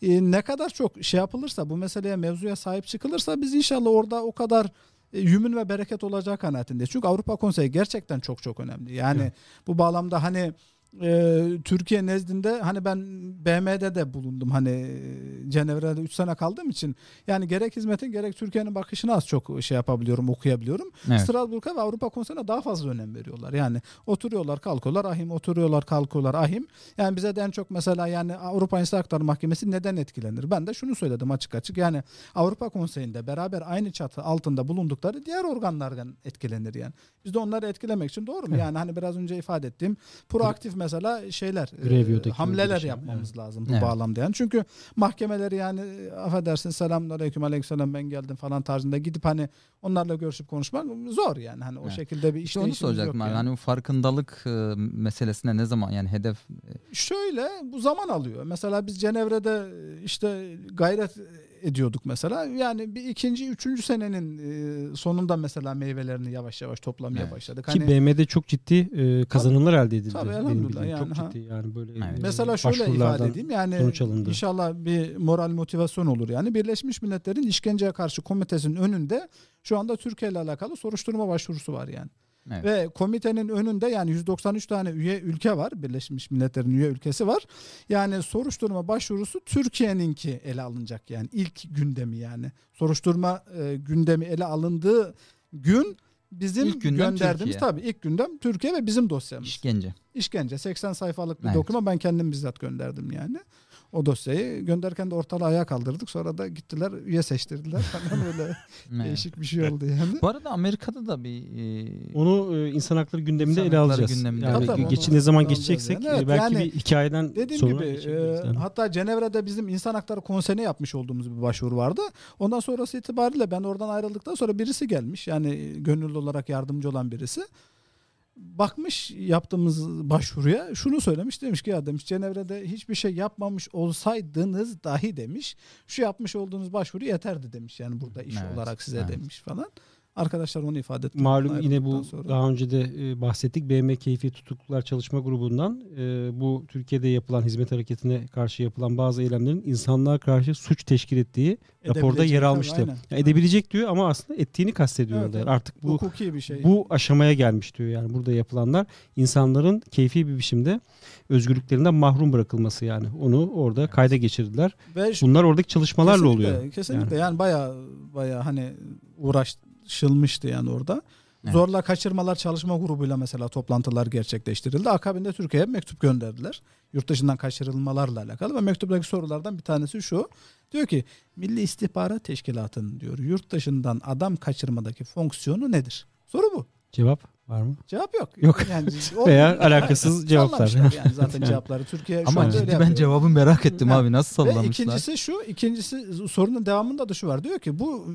e, ne kadar çok şey yapılırsa bu meseleye mevzuya sahip çıkılırsa biz inşallah orada o kadar e, yümün ve bereket olacak kanaatindeyiz. Çünkü Avrupa Konseyi gerçekten çok çok önemli. Yani Evet. bu bağlamda hani e, Türkiye nezdinde hani ben BM'de de bulundum hani e, Cenevre'de 3 sene kaldığım için yani gerek hizmetin gerek Türkiye'nin bakışını az çok şey yapabiliyorum okuyabiliyorum. Evet. Strasbourg'a ve Avrupa Konseyi'ne daha fazla önem veriyorlar. Yani oturuyorlar kalkıyorlar ahim oturuyorlar kalkıyorlar ahim. Yani bize de en çok mesela yani Avrupa İnsan Hakları Mahkemesi neden etkilenir? Ben de şunu söyledim açık açık yani Avrupa Konseyi'nde beraber aynı çatı altında bulundukları diğer organlardan etkilenir yani. Biz de onları etkilemek için doğru mu? Evet. Yani hani biraz önce ifade ettiğim proaktif mesela şeyler e, Grevio'daki hamleler şey, yapmamız lazım bu Evet. bağlamda yani. Çünkü mahkemeleri yani e, affedersin selamünaleyküm aleykümselam ben geldim falan tarzında gidip hani onlarla görüşüp konuşmak zor yani. Hani o Evet. şekilde bir İşte onu soracaktım yani. Hani bu farkındalık e, meselesine ne zaman yani hedef Şöyle bu zaman alıyor. Mesela biz Cenevre'de e, işte gayret ediyorduk mesela. Yani bir ikinci, üçüncü senenin e, sonunda mesela meyvelerini yavaş yavaş toplamaya Evet. başladık. Ki Hani BM'de çok ciddi e, kazanımlar elde edildi. Tabii, benim elhamdülillah yani, çok ha. ciddi yani böyle Evet. e, Mesela şöyle ifade edeyim yani sonuç alındı. inşallah bir moral motivasyon olur yani Birleşmiş Milletler'in işkenceye karşı komitesinin önünde şu anda Türkiye ile alakalı soruşturma başvurusu var yani. Evet. Ve komitenin önünde yani 193 tane üye ülke var. Birleşmiş Milletler'in üye ülkesi var. Yani soruşturma başvurusu Türkiye'ninki ele alınacak yani ilk gündemi yani. Soruşturma e, gündemi ele alındığı gün bizim İlk gönderdiğimiz Türkiye. tabii ilk gündem Türkiye ve bizim dosyamız. İşkence. İşkence 80 sayfalık bir Evet. doküman ben kendim bizzat gönderdim yani. O dosyayı gönderirken de ortalığı ayağa kaldırdık. Sonra da gittiler üye seçtirdiler falan öyle Evet. değişik bir şey oldu yani. Bu arada Amerika'da da bir e, Onu e, insan hakları gündeminde İnsan ele alacağız. gündeminde. Yani Tabii, geçi ne zaman geçeceksek yani. Evet, e, belki yani bir hikayeden Dediğim sonra gibi geçebiliriz e, yani. hatta Cenevre'de bizim insan hakları konseyine yapmış olduğumuz bir başvuru vardı. Ondan sonrası itibariyle ben oradan ayrıldıktan sonra birisi gelmiş. Yani gönüllü olarak yardımcı olan birisi. Bakmış yaptığımız başvuruya şunu söylemiş demiş ki ya demiş Cenevre'de hiçbir şey yapmamış olsaydınız dahi demiş şu yapmış olduğunuz başvuru yeterdi demiş yani burada iş Evet, olarak size evet. demiş falan. Arkadaşlar onu ifade etti. Malum yine bu sonra. daha önce de e, bahsettik. BM Keyfi Tutuklular Çalışma Grubu'ndan e, bu Türkiye'de yapılan hizmet hareketine karşı yapılan bazı eylemlerin insanlığa karşı suç teşkil ettiği raporda yer tabii, almıştı. aynen. Ya edebilecek diyor ama aslında ettiğini kastediyor Evet, evet. Artık bu Hukuki bir şey. bu aşamaya gelmiş diyor yani burada yapılanlar insanların keyfi bir biçimde özgürlüklerinden mahrum bırakılması yani. Onu orada kayda geçirdiler. Ve Bunlar oradaki çalışmalarla Kesinlikle, oluyor. Kesinlikle yani, baya baya hani uğraşılmıştı yani orada. Evet. Zorla kaçırmalar çalışma grubuyla mesela toplantılar gerçekleştirildi. Akabinde Türkiye'ye mektup gönderdiler. Yurt dışından kaçırılmalarla alakalı ve mektuptaki sorulardan bir tanesi şu. Diyor ki Milli İstihbarat Teşkilatı'nın diyor yurt dışından adam kaçırmadaki fonksiyonu nedir? Soru bu. Cevap var mı? Cevap yok. Yok. Yani Veya alakasız cevaplar. Yani zaten cevapları. Türkiye şu ama anda öyle ben yapıyor. cevabı merak ettim Ha. abi nasıl Ve sallamışlar. ikincisi şu, ikincisi sorunun devamında da şu var. Diyor ki bu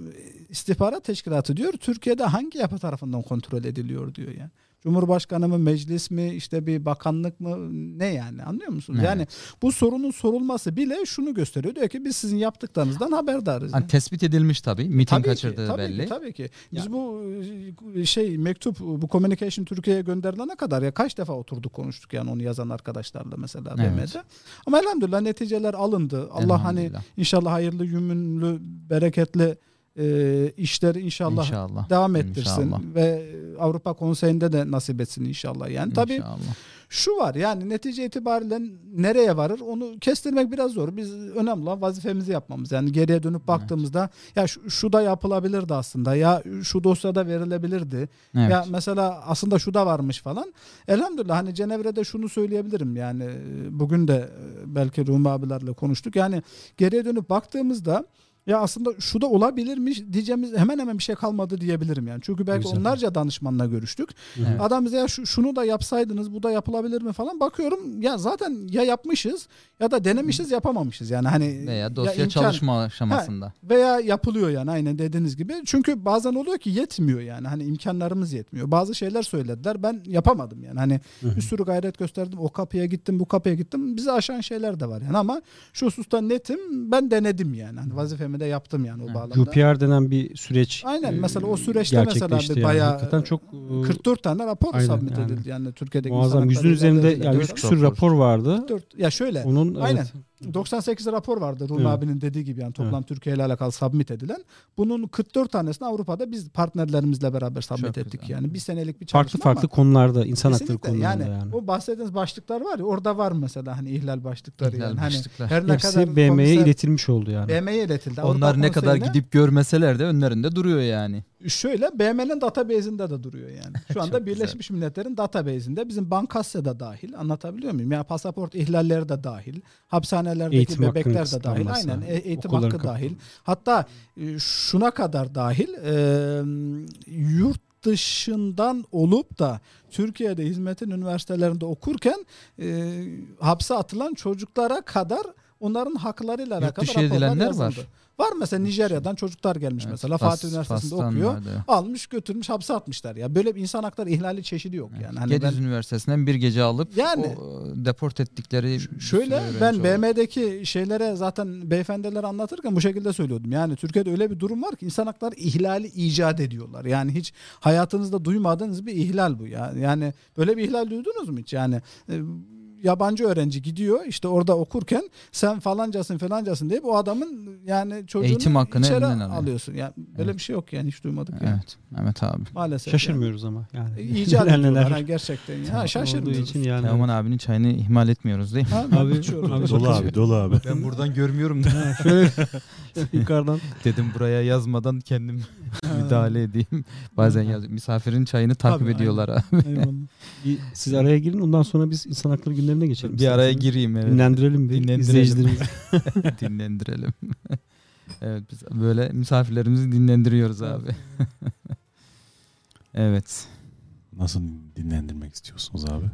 istihbarat teşkilatı diyor Türkiye'de hangi yapı tarafından kontrol ediliyor diyor yani. Cumhurbaşkanı mı, meclis mi, işte bir bakanlık mı ne yani anlıyor musunuz? Evet. Yani bu sorunun sorulması bile şunu gösteriyor. Diyor ki biz sizin yaptıklarınızdan haberdarız. Hani tespit edilmiş tabii. Miting Tabii ki, kaçırdığı tabii belli. Ki, tabii ki. Biz Ya- bu e, şey mektup bu communication Türkiye'ye gönderilene kadar ya kaç defa oturduk konuştuk yani onu yazan arkadaşlarla mesela Evet. BM'de. Ama elhamdülillah neticeler alındı. Allah hani. İnşallah hayırlı, yümünlü, bereketli e, işleri inşallah, İnşallah. devam ettirsin İnşallah. ve Avrupa Konseyi'nde de nasip etsin inşallah. Yani tabii İnşallah. şu var yani netice itibariyle nereye varır onu kestirmek biraz zor. Biz önemli olan vazifemizi yapmamız. Yani geriye dönüp baktığımızda ya şu, şu da yapılabilirdi aslında ya şu dosyada verilebilirdi. Evet. Ya mesela aslında şu da varmış falan. Elhamdülillah hani Cenevre'de şunu söyleyebilirim yani e, bugün de e, belki Rumi abilerle konuştuk. Yani geriye dönüp baktığımızda ya aslında şu da olabilirmiş diyeceğimiz hemen hemen bir şey kalmadı diyebilirim yani. Çünkü belki Güzel. onlarca danışmanla görüştük. Evet. Adam bize ya şu, şunu da yapsaydınız bu da yapılabilir mi falan bakıyorum ya zaten ya yapmışız ya da denemişiz yapamamışız yani hani Veya ya dosya imkan- çalışma aşamasında. veya yapılıyor yani aynen dediğiniz gibi. Çünkü bazen oluyor ki yetmiyor yani. Hani imkanlarımız yetmiyor. Bazı şeyler söylediler. Ben yapamadım yani. Hani bir sürü gayret gösterdim. O kapıya gittim, bu kapıya gittim. Bizi aşan şeyler de var yani ama şu hususta netim. Ben denedim yani. Hani vazifemi de yaptım yani o Evet. bağlamda. UPR denen bir süreç. Aynen. e, Mesela o süreçte mesela bir yani. bayağı çok e, 44 tane rapor Aynen, submit yani. edildi yani Türkiye'deki muazzam. Yüzün üzerinde yani. 100 küsur rapor vardı. 44 ya şöyle Onun Aynen. evet. 98 rapor vardı Rumi Evet. abinin dediği gibi yani toplam Türkiye ile alakalı submit edilen. Bunun 44 tanesini Avrupa'da biz partnerlerimizle beraber submit Çok ettik güzel. yani. Bir senelik bir çalışma farklı farklı konularda insan hakları konularında yani, yani. o bahsettiğiniz başlıklar var ya orada var mesela hani ihlal başlıkları İhlal yani. Hani başlıklar. her ne Hepsi kadar BM'ye iletilmiş oldu yani. BM'ye iletildi. Onlar Avrupa ne kadar gidip görmeseler de önlerinde duruyor yani. Şöyle BM'nin database'inde de duruyor yani. Şu anda Birleşmiş Milletler'in database'inde bizim Bankasya da dahil anlatabiliyor muyum? Ya pasaport ihlalleri de dahil, hapishanelerdeki Eğitim bebekler de dahil, aynen e- eğitim hakkı dahil. kapalı. Hatta e, şuna kadar dahil e, yurt dışından olup da Türkiye'de hizmetin üniversitelerinde okurken e, hapse atılan çocuklara kadar onların haklarıyla Yurt alakalı raporlar edilenler yazıldı. var. Var mesela Nijerya'dan çocuklar gelmiş Evet, mesela Fas- Fatih Üniversitesi'nde Fas'tan okuyor. vardı. Almış götürmüş hapse atmışlar ya. Böyle bir insan hakları ihlali çeşidi yok yani. Hani Gediz ben, Üniversitesi'nden bir gece alıp Yani- o, e, deport ettikleri Şöyle ben. BM'deki şeylere zaten beyefendilere anlatırken bu şekilde söylüyordum. Yani Türkiye'de öyle bir durum var ki insan hakları ihlali icat ediyorlar. Yani hiç hayatınızda duymadığınız bir ihlal bu. Yani, yani böyle bir ihlal duydunuz mu hiç? Yani e, yabancı öğrenci gidiyor işte orada okurken sen falancasın falancasın deyip o adamın yani çocuğunu Eğitim hakkını içeri elinden alıyor. alıyorsun. Yani böyle Evet. bir şey yok yani hiç duymadık. Yani. Evet Mehmet abi. Maalesef. Şaşırmıyoruz ama yani. Yani. İcat ediyorlar ha, gerçekten. Ya, olduğu şaşırmıyoruz. için yani. Teoman abinin çayını ihmal etmiyoruz değil mi? Ha, Abi- içiyoruz. abi Dolu abi dolu abi. Ben buradan görmüyorum Ha, şöyle yukarıdan dedim buraya yazmadan kendim müdahale edeyim. Bazen yaz, misafirin çayını takip Tabii, ediyorlar abi. Siz araya girin ondan sonra biz insan hakları günlerine geçelim. Bir araya gireyim evet. Dinlendirelim bir Dinlendirelim. izleyicilerimizi. dinlendirelim. evet biz böyle misafirlerimizi dinlendiriyoruz abi. evet. Nasıl dinlendirmek istiyorsunuz abi?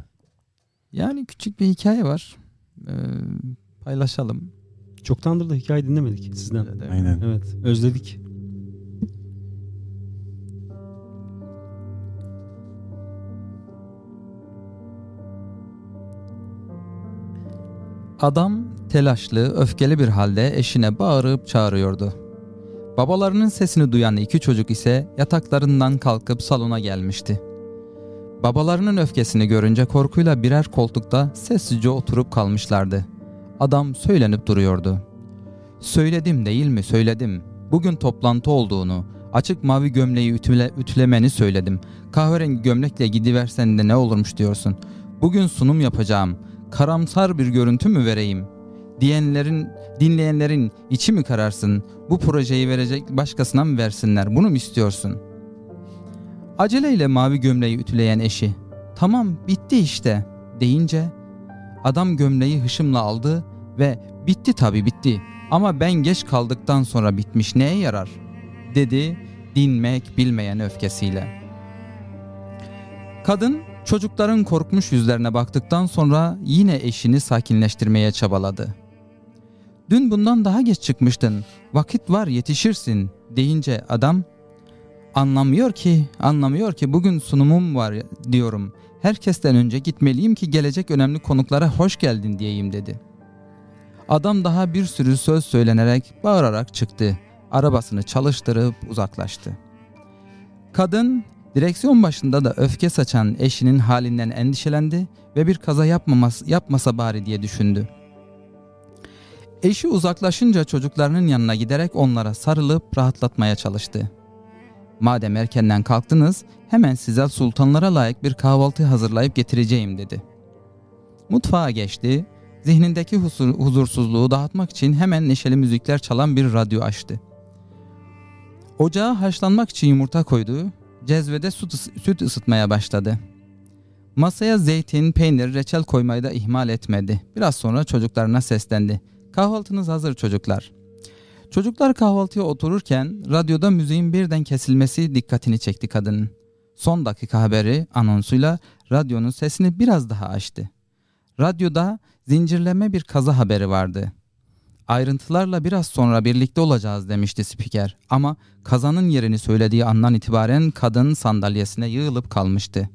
Yani küçük bir hikaye var. Ee, paylaşalım. Çoktandır da hikaye dinlemedik sizden. Evet. Aynen. Evet özledik. Adam telaşlı, öfkeli bir halde eşine bağırıp çağırıyordu. Babalarının sesini duyan iki çocuk ise yataklarından kalkıp salona gelmişti. Babalarının öfkesini görünce korkuyla birer koltukta sessizce oturup kalmışlardı. Adam söylenip duruyordu. Söyledim değil mi söyledim. Bugün toplantı olduğunu, açık mavi gömleği ütüle, ütülemeni söyledim. Kahverengi gömlekle gidiversen de ne olurmuş diyorsun. Bugün sunum yapacağım. Karamsar bir görüntü mü vereyim? Diyenlerin, dinleyenlerin içi mi kararsın? Bu projeyi verecek başkasına mı versinler? Bunu mu istiyorsun? Aceleyle mavi gömleği ütüleyen eşi. Tamam bitti işte deyince adam gömleği hışımla aldı ve bitti tabi bitti ama ben geç kaldıktan sonra bitmiş neye yarar? Dedi dinmek bilmeyen öfkesiyle. Kadın çocukların korkmuş yüzlerine baktıktan sonra yine eşini sakinleştirmeye çabaladı. Dün bundan daha geç çıkmıştın. Vakit var yetişirsin deyince adam anlamıyor ki anlamıyor ki bugün sunumum var diyorum. Herkesten önce gitmeliyim ki gelecek önemli konuklara hoş geldin diyeyim dedi. Adam daha bir sürü söz söylenerek bağırarak çıktı. Arabasını çalıştırıp uzaklaştı. Kadın direksiyon başında da öfke saçan eşinin halinden endişelendi ve bir kaza yapmaması, yapmasa bari diye düşündü. Eşi uzaklaşınca çocuklarının yanına giderek onlara sarılıp rahatlatmaya çalıştı. Madem erkenden kalktınız hemen size sultanlara layık bir kahvaltı hazırlayıp getireceğim dedi. Mutfağa geçti, zihnindeki huzur, huzursuzluğu dağıtmak için hemen neşeli müzikler çalan bir radyo açtı. Ocağa haşlanmak için yumurta koydu, cezvede süt, süt ısıtmaya başladı. Masaya zeytin, peynir, reçel koymayı da ihmal etmedi. Biraz sonra çocuklarına seslendi. Kahvaltınız hazır çocuklar. Çocuklar kahvaltıya otururken radyoda müziğin birden kesilmesi dikkatini çekti kadının. Son dakika haberi anonsuyla radyonun sesini biraz daha açtı. Radyoda zincirleme bir kaza haberi vardı. Ayrıntılarla biraz sonra birlikte olacağız demişti spiker ama kazanın yerini söylediği andan itibaren kadın sandalyesine yığılıp kalmıştı.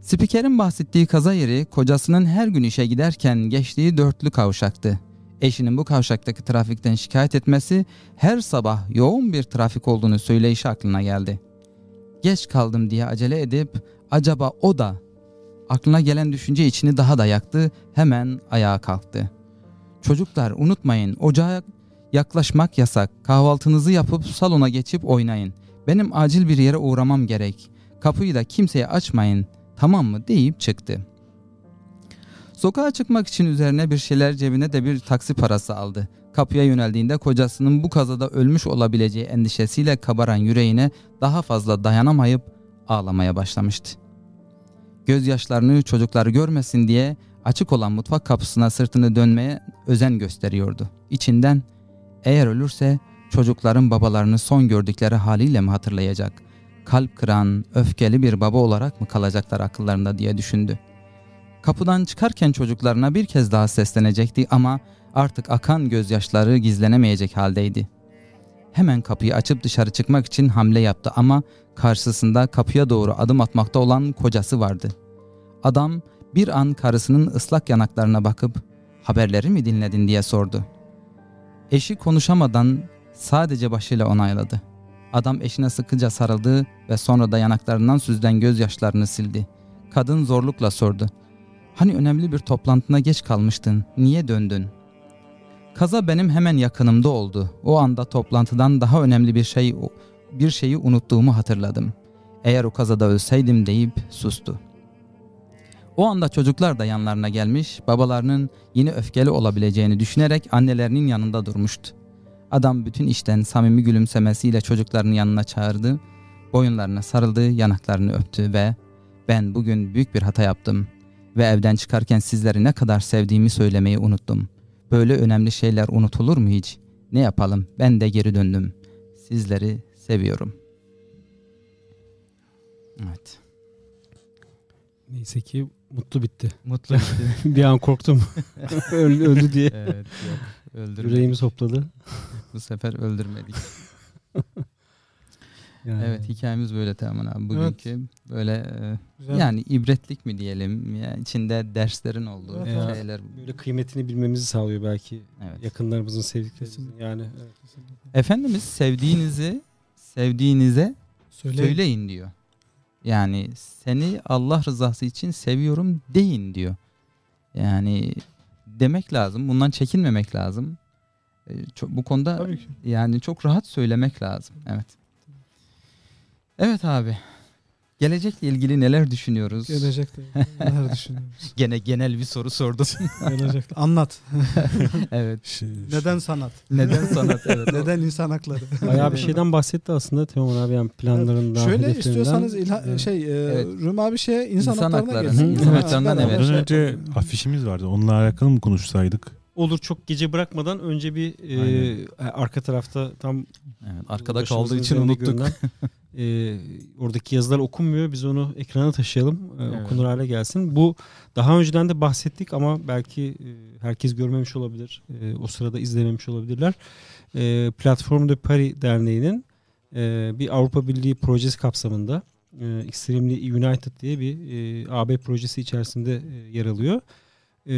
Spikerin bahsettiği kaza yeri kocasının her gün işe giderken geçtiği dörtlü kavşaktı. Eşinin bu kavşaktaki trafikten şikayet etmesi her sabah yoğun bir trafik olduğunu söyleyişi aklına geldi. Geç kaldım diye acele edip acaba o da aklına gelen düşünce içini daha da yaktı hemen ayağa kalktı. Çocuklar unutmayın ocağa yaklaşmak yasak. Kahvaltınızı yapıp salona geçip oynayın. Benim acil bir yere uğramam gerek. Kapıyı da kimseye açmayın. Tamam mı deyip çıktı. Sokağa çıkmak için üzerine bir şeyler cebine de bir taksi parası aldı. Kapıya yöneldiğinde kocasının bu kazada ölmüş olabileceği endişesiyle kabaran yüreğine daha fazla dayanamayıp ağlamaya başlamıştı. Gözyaşlarını çocuklar görmesin diye açık olan mutfak kapısına sırtını dönmeye özen gösteriyordu. İçinden eğer ölürse çocukların babalarını son gördükleri haliyle mi hatırlayacak? Kalp kıran, öfkeli bir baba olarak mı kalacaklar akıllarında diye düşündü. Kapıdan çıkarken çocuklarına bir kez daha seslenecekti ama Artık akan gözyaşları gizlenemeyecek haldeydi. Hemen kapıyı açıp dışarı çıkmak için hamle yaptı ama karşısında kapıya doğru adım atmakta olan kocası vardı. Adam bir an karısının ıslak yanaklarına bakıp haberleri mi dinledin diye sordu. Eşi konuşamadan sadece başıyla onayladı. Adam eşine sıkıca sarıldı ve sonra da yanaklarından süzülen gözyaşlarını sildi. Kadın zorlukla sordu. Hani önemli bir toplantına geç kalmıştın, niye döndün? Kaza benim hemen yakınımda oldu. O anda toplantıdan daha önemli bir şey bir şeyi unuttuğumu hatırladım. Eğer o kazada ölseydim deyip sustu. O anda çocuklar da yanlarına gelmiş, babalarının yine öfkeli olabileceğini düşünerek annelerinin yanında durmuştu. Adam bütün işten samimi gülümsemesiyle çocuklarını yanına çağırdı, boyunlarına sarıldı, yanaklarını öptü ve ben bugün büyük bir hata yaptım ve evden çıkarken sizleri ne kadar sevdiğimi söylemeyi unuttum. Böyle önemli şeyler unutulur mu hiç? Ne yapalım? Ben de geri döndüm. Sizleri seviyorum. Evet. Neyse ki mutlu bitti. Mutlu bir an korktum. öldü, öldü diye. evet yok. Öldürmedik. Yüreğimiz hopladı. Bu sefer öldürmedik. Yani. Evet hikayemiz böyle Teoman abi. Bugünkü böyle e, Güzel. yani ibretlik mi diyelim ya içinde derslerin olduğu Evet, evet. şeyler. Böyle kıymetini bilmemizi sağlıyor belki. Evet. Yakınlarımızın sevdiklerimizin. Yani evet. Efendimiz sevdiğinizi sevdiğinize Söyleyin. söyleyin diyor. Yani seni Allah rızası için seviyorum deyin diyor. Yani demek lazım. Bundan çekinmemek lazım. E, çok, bu konuda yani çok rahat söylemek lazım. Evet. Evet abi. Gelecekle ilgili neler düşünüyoruz? Gelecekte neler düşünüyoruz? Gene genel bir soru sordum. Gelecekte. Anlat. evet. Şey- Neden sanat? Neden sanat? Evet. Neden insan hakları? Bayağı bir şeyden bahsetti aslında Teoman abi yani planlarından, Şöyle istiyorsanız ilha, Evet. şey e, Evet. Rum abi şeye insan, İnsan haklarına hakları. gelsin. İnsan Ha, haklarından evet. şey Ondan önce afişimiz vardı. Onunla alakalı mı konuşsaydık? Olur çok gece bırakmadan önce bir e, Aynen. arka tarafta tam evet. Arkada kaldığı için unuttuk. E, oradaki yazılar okunmuyor. Biz onu ekrana taşıyalım. e, Evet. Okunur hale gelsin. Bu daha önceden de bahsettik ama belki e, herkes görmemiş olabilir. E, o sırada izlememiş olabilirler. E, Platform de Paris Derneği'nin e, bir Avrupa Birliği projesi kapsamında e, Extremely United diye bir e, AB projesi içerisinde e, yer alıyor. E,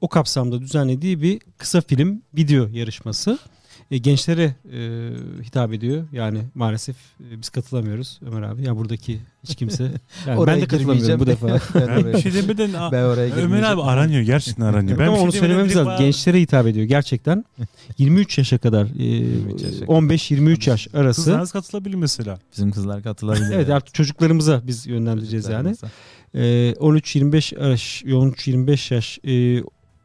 o kapsamda düzenlediği bir kısa film video yarışması. E, gençlere e, hitap ediyor. Yani maalesef e, biz katılamıyoruz Ömer abi. Ya buradaki hiç kimse. Yani ben de katılamıyorum bu defa. ben, bir şey demeden ben oraya Ömer abi aranıyor. Gerçekten aranıyor. Ben Ama şey onu söylememiz lazım. bana- Gençlere hitap ediyor gerçekten. 23 yaşa kadar, e, 23 yaşa kadar. 15-23 yaş arası. Kızlarınız katılabilir mesela. Bizim kızlar katılabilir. Evet artık çocuklarımıza biz yönlendireceğiz yani. Ee, 13-25 yaş, 13-25 yaş, e,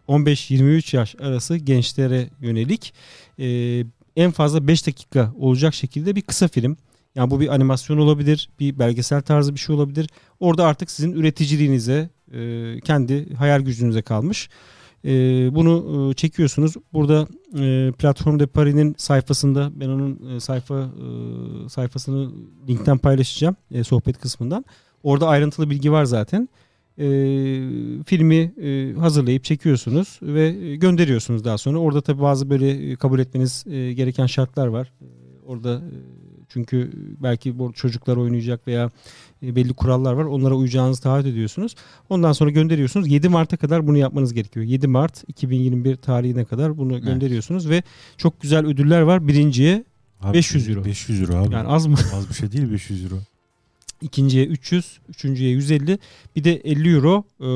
15-23 yaş arası gençlere yönelik e, en fazla 5 dakika olacak şekilde bir kısa film. Yani bu bir animasyon olabilir, bir belgesel tarzı bir şey olabilir. Orada artık sizin üreticiliğinize, e, kendi hayal gücünüze kalmış. E, bunu e, çekiyorsunuz. Burada e, Platform de Paris'in sayfasında ben onun e, sayfa e, sayfasını linkten paylaşacağım e, sohbet kısmından. Orada ayrıntılı bilgi var zaten. E, filmi e, hazırlayıp çekiyorsunuz ve e, gönderiyorsunuz daha sonra. Orada tabii bazı böyle e, kabul etmeniz e, gereken şartlar var. E, orada çünkü belki bu çocuklar oynayacak veya belli kurallar var. Onlara uyacağınızı taahhüt ediyorsunuz. Ondan sonra gönderiyorsunuz. 7 Mart'a kadar bunu yapmanız gerekiyor. 7 Mart 2021 tarihine kadar bunu Evet. gönderiyorsunuz ve çok güzel ödüller var. Birinciye Abi, 500 euro. 500 euro abi. yani az mı? Az bir şey değil 500 euro. İkinciye 300, üçüncüye 150, bir de 50 euro e,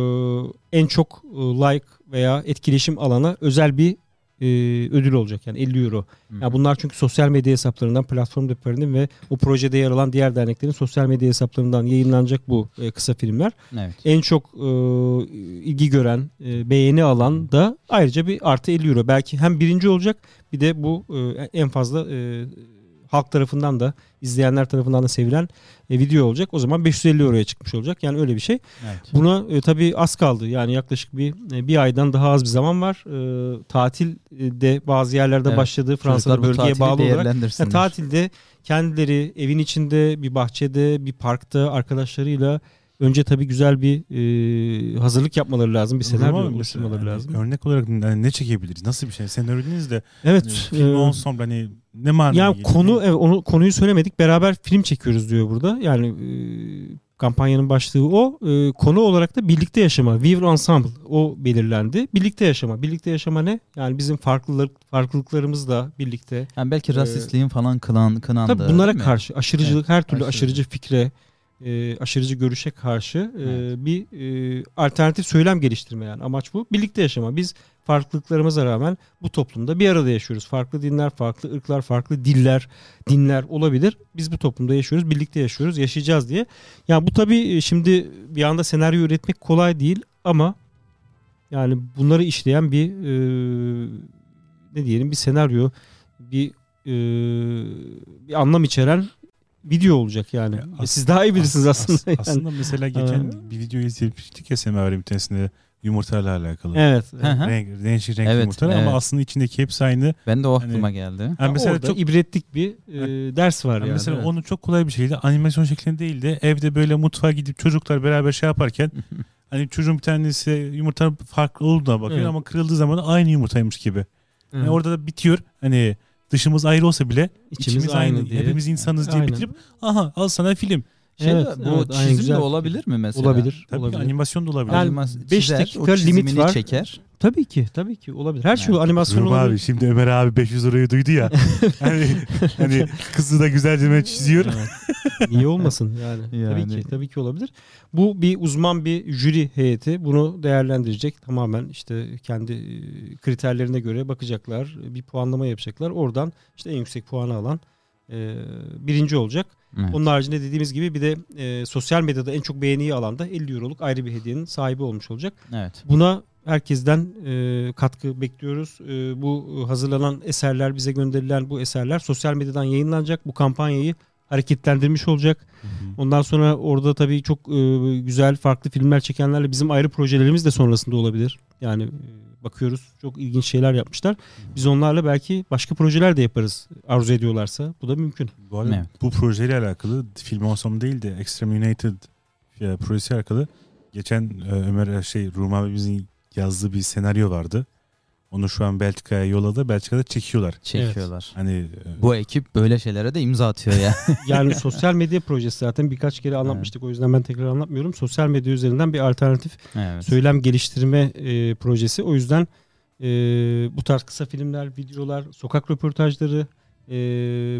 en çok e, like veya etkileşim alana özel bir e, ödül olacak. Yani 50 euro. Ya bunlar çünkü sosyal medya hesaplarından, platform deparının ve o projede yer alan diğer derneklerin sosyal medya hesaplarından yayınlanacak bu e, kısa filmler. Evet. En çok e, ilgi gören, e, beğeni alan da ayrıca bir artı 50 euro. Belki hem birinci olacak bir de bu e, en fazla e, halk tarafından da izleyenler tarafından da sevilen e, video olacak. O zaman 550 euroya çıkmış olacak. Yani öyle bir şey. Evet. Buna e, tabii az kaldı. Yani yaklaşık bir e, bir aydan daha az bir zaman var. E, tatil e, de bazı yerlerde Evet. başladı. Fransa'da bölgeye bağlı olarak. değerlendirsinler. Ya tatilde kendileri evin içinde bir bahçede bir parkta arkadaşlarıyla önce tabii güzel bir e, hazırlık yapmaları lazım. Bir senaryo oluşturmaları hani lazım. Örnek olarak hani ne çekebiliriz? Nasıl bir şey? Senaryo de Evet. hani film e, ensemble hani ne manaya Ya geliyor? konu evet, onu konuyu söylemedik. Beraber film çekiyoruz diyor burada. Yani e, kampanyanın başlığı o. E, konu olarak da birlikte yaşama, vivre ensemble o belirlendi. Birlikte yaşama. Birlikte yaşama ne? Yani bizim farklılık farklılıklarımızla birlikte. Yani belki rasistliğin falan kınan, kınandığı. Tabii bunlara karşı aşırıcılık, her türlü aşırıcı. aşırıcı fikre, e, aşırıcı görüşe karşı e, Evet. bir e, alternatif söylem geliştirme yani amaç bu. Birlikte yaşama. Biz farklılıklarımıza rağmen bu toplumda bir arada yaşıyoruz. Farklı dinler, farklı ırklar, farklı diller, dinler olabilir. Biz bu toplumda yaşıyoruz, birlikte yaşıyoruz, yaşayacağız diye. Ya bu tabii şimdi bir anda senaryo üretmek kolay değil ama yani bunları işleyen bir e, ne diyelim bir senaryo, bir e, bir anlam içeren video olacak yani. Ya as- Siz daha iyi bilirsiniz As- aslında. yani. Aslında mesela geçen bir video izlemiştik ya Semaver'in bir tanesinde yumurtayla alakalı. Evet. Hı hı. Renk, değişik renkli Evet, yumurtalar evet. ama aslında içindeki hepsi aynı. Ben de o Hani- aklıma geldi. Yani mesela Orada çok ibretlik bir e, ders var yani yani. mesela evet. onu çok kolay bir şekilde animasyon şeklinde değil de evde böyle mutfağa gidip çocuklar beraber şey yaparken hani çocuğun bir tanesi yumurta farklı olduğuna bakıyor Evet. ama kırıldığı zaman aynı yumurtaymış gibi. Yani Evet. orada da bitiyor. Hani dışımız ayrı olsa bile İçimiz içimiz, aynı. aynı diye. Hepimiz insanız diye Aynen. bitirip aha al sana film. Şey Evet, de, bu evet, çizim güzel de fikir. olabilir mi mesela? Olabilir. Tabii olabilir. animasyon da olabilir. Yani Animas- beş çizer, dakika o çizimini limit var. çeker. Tabii ki, tabii ki olabilir. Her şey Yani, animasyon Rum olabilir. abi şimdi Ömer abi 500 lirayı duydu ya. hani hani kızı da güzelce böyle çiziyor. Evet. Niye olmasın yani. Tabii Yani. ki, tabii ki olabilir. Bu bir uzman bir jüri heyeti bunu değerlendirecek. Tamamen işte kendi e, kriterlerine göre bakacaklar. Bir puanlama yapacaklar. Oradan işte en yüksek puanı alan e, birinci olacak. Evet. Onun haricinde dediğimiz gibi bir de e, sosyal medyada en çok beğeniyi alan da 50 euroluk ayrı bir hediyenin sahibi olmuş olacak. Evet. Buna herkesten e, katkı bekliyoruz. E, bu hazırlanan eserler, bize gönderilen bu eserler sosyal medyadan yayınlanacak. Bu kampanyayı hareketlendirmiş olacak. Ondan sonra orada tabii çok e, güzel farklı filmler çekenlerle bizim ayrı projelerimiz de sonrasında olabilir. Yani e, bakıyoruz çok ilginç şeyler yapmışlar. Biz onlarla belki başka projeler de yaparız arzu ediyorlarsa. Bu da mümkün. Bu arada Evet. bu projeyle alakalı film olsam değil de Extreme United e, projesi alakalı geçen e, Ömer şey Rum abimizin yazdığı bir senaryo vardı. Onu şu an Belçika'ya yolladı. Belçika'da çekiyorlar. Çekiyorlar. Hani e, Bu ekip böyle şeylere de imza atıyor ya. Yani sosyal medya projesi zaten birkaç kere anlatmıştık. O yüzden ben tekrar anlatmıyorum. Sosyal medya üzerinden bir alternatif evet. söylem geliştirme e, projesi. O yüzden e, bu tarz kısa filmler, videolar, sokak röportajları, e,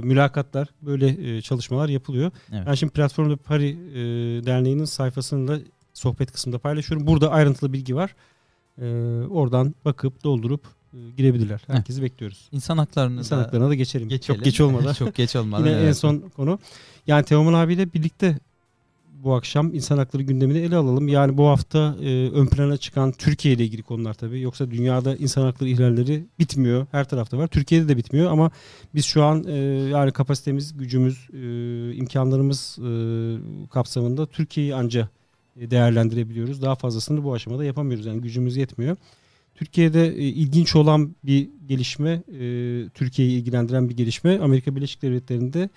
mülakatlar böyle e, çalışmalar yapılıyor. Evet. Ben şimdi Platform de Paris e, Derneği'nin sayfasında sohbet kısmında paylaşıyorum. Burada ayrıntılı bilgi var. E, oradan bakıp doldurup e, girebilirler. Herkesi bekliyoruz. İnsan haklarını İnsan da haklarına da geçelim. geçelim. Çok geç olmadan. Çok geç olmadan. Yine en evet. son konu. Yani Teoman abiyle birlikte bu akşam insan hakları gündemini ele alalım. Yani bu hafta e, ön plana çıkan Türkiye ile ilgili konular tabii. Yoksa dünyada insan hakları ihlalleri bitmiyor. Her tarafta var. Türkiye'de de bitmiyor ama biz şu an e, yani kapasitemiz, gücümüz, e, imkanlarımız e, kapsamında Türkiye'yi anca değerlendirebiliyoruz. Daha fazlasını bu aşamada yapamıyoruz. Yani gücümüz yetmiyor. Türkiye'de e, ilginç olan bir gelişme, e, Türkiye'yi ilgilendiren bir gelişme. Amerika Birleşik Devletleri'nde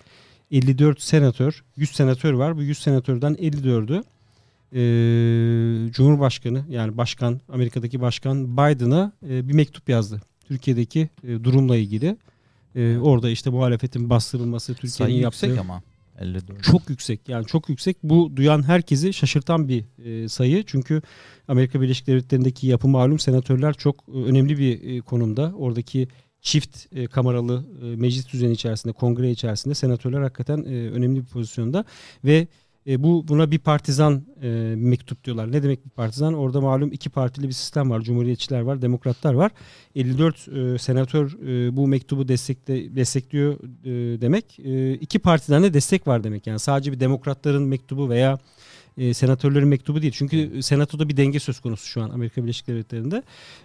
54 senatör, 100 senatör var. Bu 100 senatörden 54'ü e, Cumhurbaşkanı yani başkan, Amerika'daki başkan Biden'a e, bir mektup yazdı. Türkiye'deki e, durumla ilgili. E, orada işte muhalefetin bastırılması, Türkiye'nin yaptığı ama. 54. çok yüksek. Yani çok yüksek. Bu duyan herkesi şaşırtan bir e, sayı. Çünkü Amerika Birleşik Devletleri'ndeki yapı malum senatörler çok e, önemli bir e, konumda. Oradaki çift e, kameralı e, meclis düzeni içerisinde, kongre içerisinde senatörler hakikaten e, önemli bir pozisyonda ve e, bu buna bir partizan e, mektup diyorlar. Ne demek bir partizan? Orada malum iki partili bir sistem var. Cumhuriyetçiler var, demokratlar var. 54 e, senatör e, bu mektubu destekle, destekliyor e, demek. E, iki partiden de destek var demek. Yani sadece bir demokratların mektubu veya e, senatörlerin mektubu değil. Çünkü senatoda bir denge söz konusu şu an Amerika Birleşik Devletleri'nde.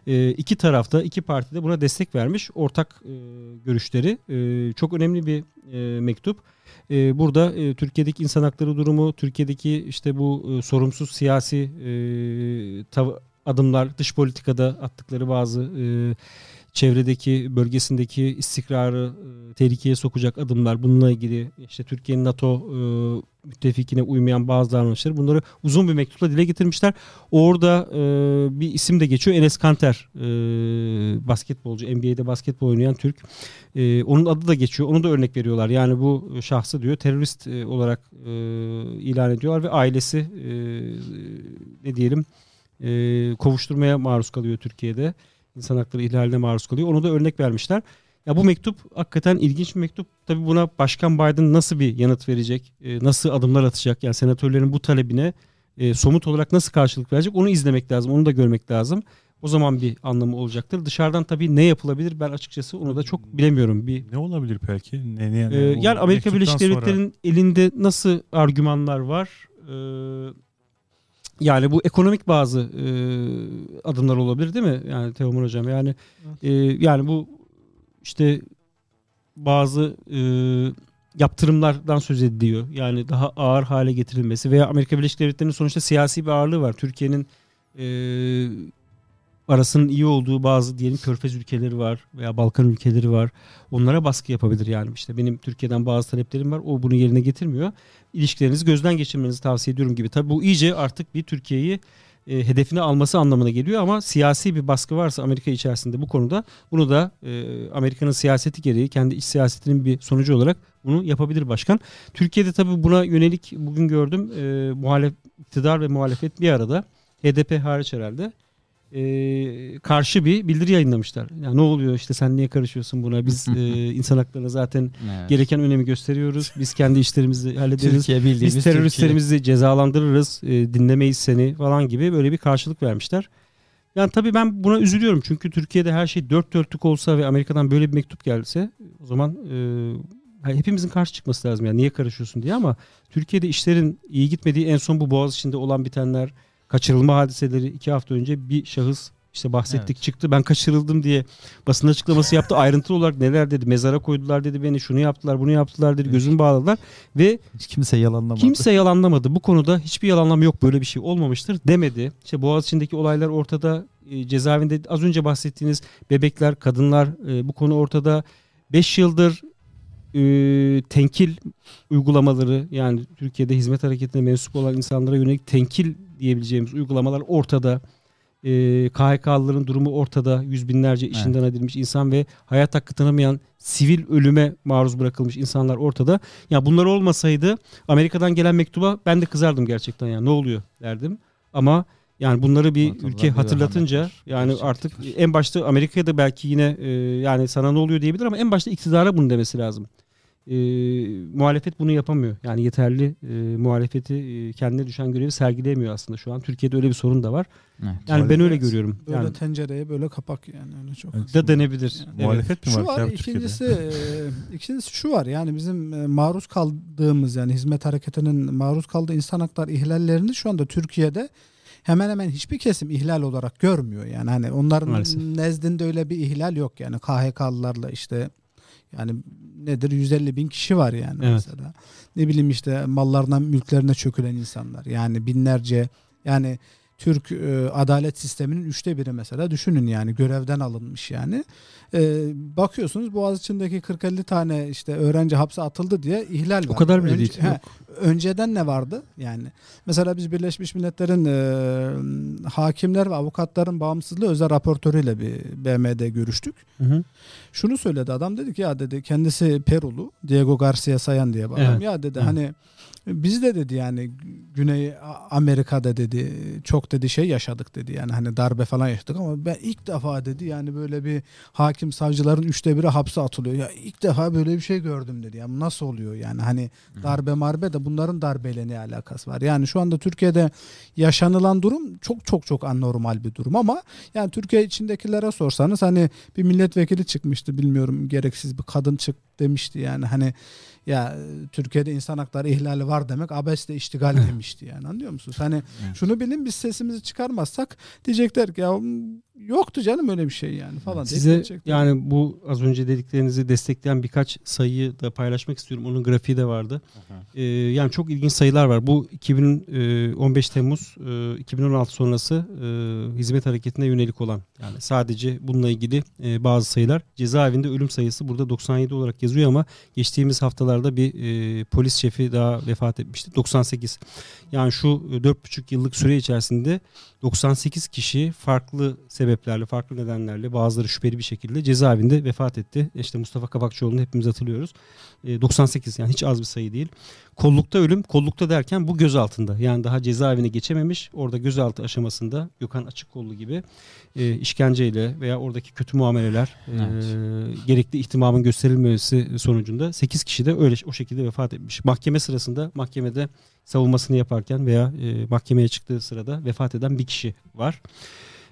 E, iki tarafta, iki partide buna destek vermiş. Ortak e, görüşleri. E, çok önemli bir e, mektup. E, burada e, Türkiye'deki insan hakları durumu, Türkiye'deki işte bu e, sorumsuz siyasi e, adımlar, dış politikada attıkları bazı e, çevredeki bölgesindeki istikrarı e, tehlikeye sokacak adımlar bununla ilgili işte Türkiye'nin NATO e, müttefikine uymayan bazı davranışları bunları uzun bir mektupla dile getirmişler. Orada e, bir isim de geçiyor Enes Kanter e, basketbolcu NBA'de basketbol oynayan Türk. E, onun adı da geçiyor. Onu da örnek veriyorlar. Yani bu şahsı diyor terörist e, olarak e, ilan ediyorlar ve ailesi e, ne diyelim e, kovuşturmaya maruz kalıyor Türkiye'de. İnsan hakları ihlaline maruz kalıyor. Onu da örnek vermişler. Ya bu mektup hakikaten ilginç bir mektup. Tabii buna Başkan Biden nasıl bir yanıt verecek? e, nasıl adımlar atacak? Yani senatörlerin bu talebine e, somut olarak nasıl karşılık verecek? Onu izlemek lazım. Onu da görmek lazım. O zaman bir anlamı olacaktır. Dışarıdan tabii ne yapılabilir? Ben açıkçası onu da çok bilemiyorum. Bir Ne olabilir belki? Ne, ne, ee, yani Amerika Birleşik sonra- Devletleri'nin elinde nasıl argümanlar var? Ee, yani bu ekonomik bazı e, adımlar olabilir değil mi? Yani Teoman hocam yani e, yani bu işte bazı e, yaptırımlardan söz ediliyor. Yani daha ağır hale getirilmesi veya Amerika Birleşik Devletleri'nin sonuçta siyasi bir ağırlığı var. Türkiye'nin e, arasının iyi olduğu bazı diyelim körfez ülkeleri var veya Balkan ülkeleri var. Onlara baskı yapabilir yani. işte benim Türkiye'den bazı taleplerim var. O bunu yerine getirmiyor. İlişkilerinizi gözden geçirmenizi tavsiye ediyorum gibi. Tabii bu iyice artık bir Türkiye'yi e, hedefine alması anlamına geliyor ama siyasi bir baskı varsa Amerika içerisinde bu konuda bunu da e, Amerika'nın siyaseti gereği kendi iç siyasetinin bir sonucu olarak bunu yapabilir başkan. Türkiye'de tabii buna yönelik bugün gördüm e, muhalef, iktidar ve muhalefet bir arada HDP hariç herhalde e, karşı bir bildiri yayınlamışlar. Yani ne oluyor işte sen niye karışıyorsun buna? Biz e, insan haklarına zaten Evet. gereken önemi gösteriyoruz. Biz kendi işlerimizi hallederiz. Türkiye Biz teröristlerimizi cezalandırırız, e, dinlemeyiz seni falan gibi böyle bir karşılık vermişler. Yani tabii ben buna üzülüyorum çünkü Türkiye'de her şey dört dörtlük olsa ve Amerika'dan böyle bir mektup gelse o zaman e, hepimizin karşı çıkması lazım yani niye karışıyorsun diye ama Türkiye'de işlerin iyi gitmediği en son bu Boğaz içinde olan bitenler, kaçırılma hadiseleri iki hafta önce bir şahıs işte bahsettik Evet. çıktı ben kaçırıldım diye basın açıklaması yaptı ayrıntılı olarak neler dedi mezara koydular dedi beni şunu yaptılar bunu yaptılar dedi gözümü bağladılar ve Hiç kimse yalanlamadı. Kimse yalanlamadı. Bu konuda hiçbir yalanlama yok. Böyle bir şey olmamıştır demedi. İşte Boğaziçi'ndeki olaylar ortada. E, cezaevinde az önce bahsettiğiniz bebekler, kadınlar e, bu konu ortada. 5 yıldır e, tenkil uygulamaları yani Türkiye'de hizmet hareketine mensup olan insanlara yönelik tenkil diyebileceğimiz uygulamalar ortada. E, KHK'lıların durumu ortada. Yüz binlerce işinden edilmiş insan ve hayat hakkı tanımayan sivil ölüme maruz bırakılmış insanlar ortada. Ya bunlar olmasaydı Amerika'dan gelen mektuba ben de kızardım gerçekten yani ne oluyor derdim. Ama yani bunları bir Ortada ülke hatırlatınca var. yani Gerçekten. artık en başta Amerika'ya da belki yine e, yani sana ne oluyor diyebilir ama en başta iktidara bunu demesi lazım. E, muhalefet bunu yapamıyor. Yani yeterli e, muhalefeti e, kendine düşen görevi sergileyemiyor aslında şu an. Türkiye'de öyle bir sorun da var. Evet. Yani ben öyle görüyorum. Böyle Yani tencereye böyle kapak yani öyle çok. Evet. da denebilir. Yani. Evet. Muhalefet mi Şu var, var, ya Türkiye'de? ikincisi, e, ikincisi şu var yani bizim e, maruz kaldığımız yani hizmet hareketinin maruz kaldığı insan hakları ihlallerini şu anda Türkiye'de hemen hemen hiçbir kesim ihlal olarak görmüyor. Yani hani onların Maalesef. nezdinde öyle bir ihlal yok yani KHK'lılarla işte yani nedir 150 bin kişi var yani Evet. mesela. Ne bileyim işte mallarına mülklerine çökülen insanlar yani binlerce yani Türk e, adalet sisteminin üçte biri mesela düşünün yani görevden alınmış yani. E, bakıyorsunuz Boğaziçi'ndeki 40-50 tane işte öğrenci hapse atıldı diye ihlal var. O kadar bile Önce- değil. he, önceden ne vardı? Yani mesela biz Birleşmiş Milletler'in e, hakimler ve avukatların bağımsızlığı özel raportörüyle bir BM'de görüştük. Hı hı. Şunu söyledi adam dedi ki ya dedi kendisi Perulu Diego Garcia Sayan diye bir adam. Evet. Ya dedi Evet. hani biz de dedi yani Güney Amerika'da dedi çok dedi şey yaşadık dedi yani hani darbe falan yaşadık ama ben ilk defa dedi yani böyle bir hakim savcıların üçte biri hapse atılıyor. Ya ilk defa böyle bir şey gördüm dedi. Yani nasıl oluyor yani hani darbe marbe de bunların darbeyle ne alakası var? Yani şu anda Türkiye'de yaşanılan durum çok çok çok anormal bir durum ama yani Türkiye içindekilere sorsanız hani bir milletvekili çıkmıştı bilmiyorum gereksiz bir kadın çık demişti yani hani ya Türkiye'de insan hakları ihlali var demek abesle iştigal demişti yani anlıyor musunuz? Hani Evet. şunu bilin biz sesimizi çıkarmazsak diyecekler ki ya yoktu canım öyle bir şey yani falan. Size yani bu az önce dediklerinizi destekleyen birkaç sayıyı da paylaşmak istiyorum. Onun grafiği de vardı. Ee, yani çok ilginç sayılar var. Bu 2015 Temmuz e, 2016 sonrası e, hizmet hareketine yönelik olan Yani sadece bununla ilgili e, bazı sayılar. Cezaevinde ölüm sayısı burada 97 olarak yazıyor ama geçtiğimiz haftalarda bir e, polis şefi daha vefat etmişti. 98. Yani şu e, 4,5 yıllık süre içerisinde 98 kişi farklı sebeplerle, farklı nedenlerle bazıları şüpheli bir şekilde cezaevinde vefat etti. İşte Mustafa Kabakçıoğlu'nu hepimiz hatırlıyoruz. E, 98 yani hiç az bir sayı değil. Kollukta ölüm, kollukta derken bu gözaltında. Yani daha cezaevine geçememiş. Orada gözaltı aşamasında Gökhan Açıkkollu gibi e, işkenceyle veya oradaki kötü muameleler e, Evet. gerekli ihtimamın gösterilmemesi sonucunda 8 kişi de öyle o şekilde vefat etmiş. Mahkeme sırasında mahkemede savunmasını yaparken veya e, mahkemeye çıktığı sırada vefat eden bir kişi var.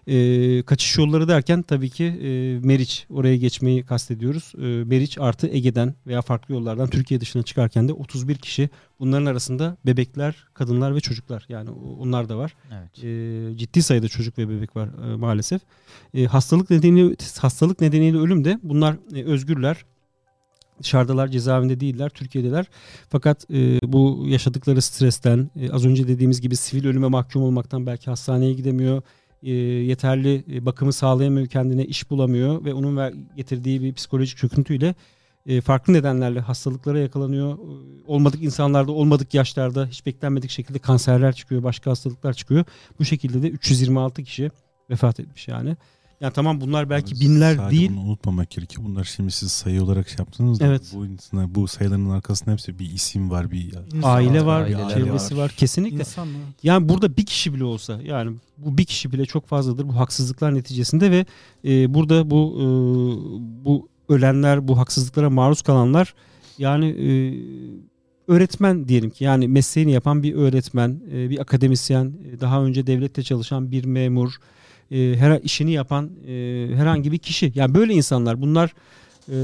E, kaçış yolları derken tabii ki e, Meriç oraya geçmeyi kastediyoruz. E, Meriç artı Ege'den veya farklı yollardan Türkiye dışına çıkarken de 31 kişi bunların arasında bebekler, kadınlar ve çocuklar yani onlar da var. Evet. E, ciddi sayıda çocuk ve bebek var e, maalesef. E, hastalık nedeniyle hastalık nedeniyle ölüm de bunlar e, özgürler. Dışarıdalar, cezaevinde değiller, Türkiye'deler. Fakat e, bu yaşadıkları stresten, e, az önce dediğimiz gibi sivil ölüme mahkum olmaktan belki hastaneye gidemiyor, e, yeterli e, bakımı sağlayamıyor, kendine iş bulamıyor ve onun ver- getirdiği bir psikolojik çöküntüyle e, farklı nedenlerle hastalıklara yakalanıyor. E, Olmadık insanlarda, olmadık yaşlarda hiç beklenmedik şekilde kanserler çıkıyor, başka hastalıklar çıkıyor. Bu şekilde de 326 kişi vefat etmiş yani. Yani tamam bunlar belki Abi binler sadece değil. Bunu unutmamak gerekiyor. Bunlar şimdi siz sayı olarak şey yaptınız da Evet. bu insanlar bu sayıların arkasında hepsi bir isim var, bir Aile var, Aileler çevresi var. Kesinlikle. İnsan mı? Yani burada bir kişi bile olsa yani bu bir kişi bile çok fazladır bu haksızlıklar neticesinde ve e, burada bu e, bu ölenler bu haksızlıklara maruz kalanlar yani e, öğretmen diyelim ki yani mesleğini yapan bir öğretmen, e, bir akademisyen, e, daha önce devlette çalışan bir memur, e, her işini yapan e, herhangi bir kişi. Yani böyle insanlar bunlar e,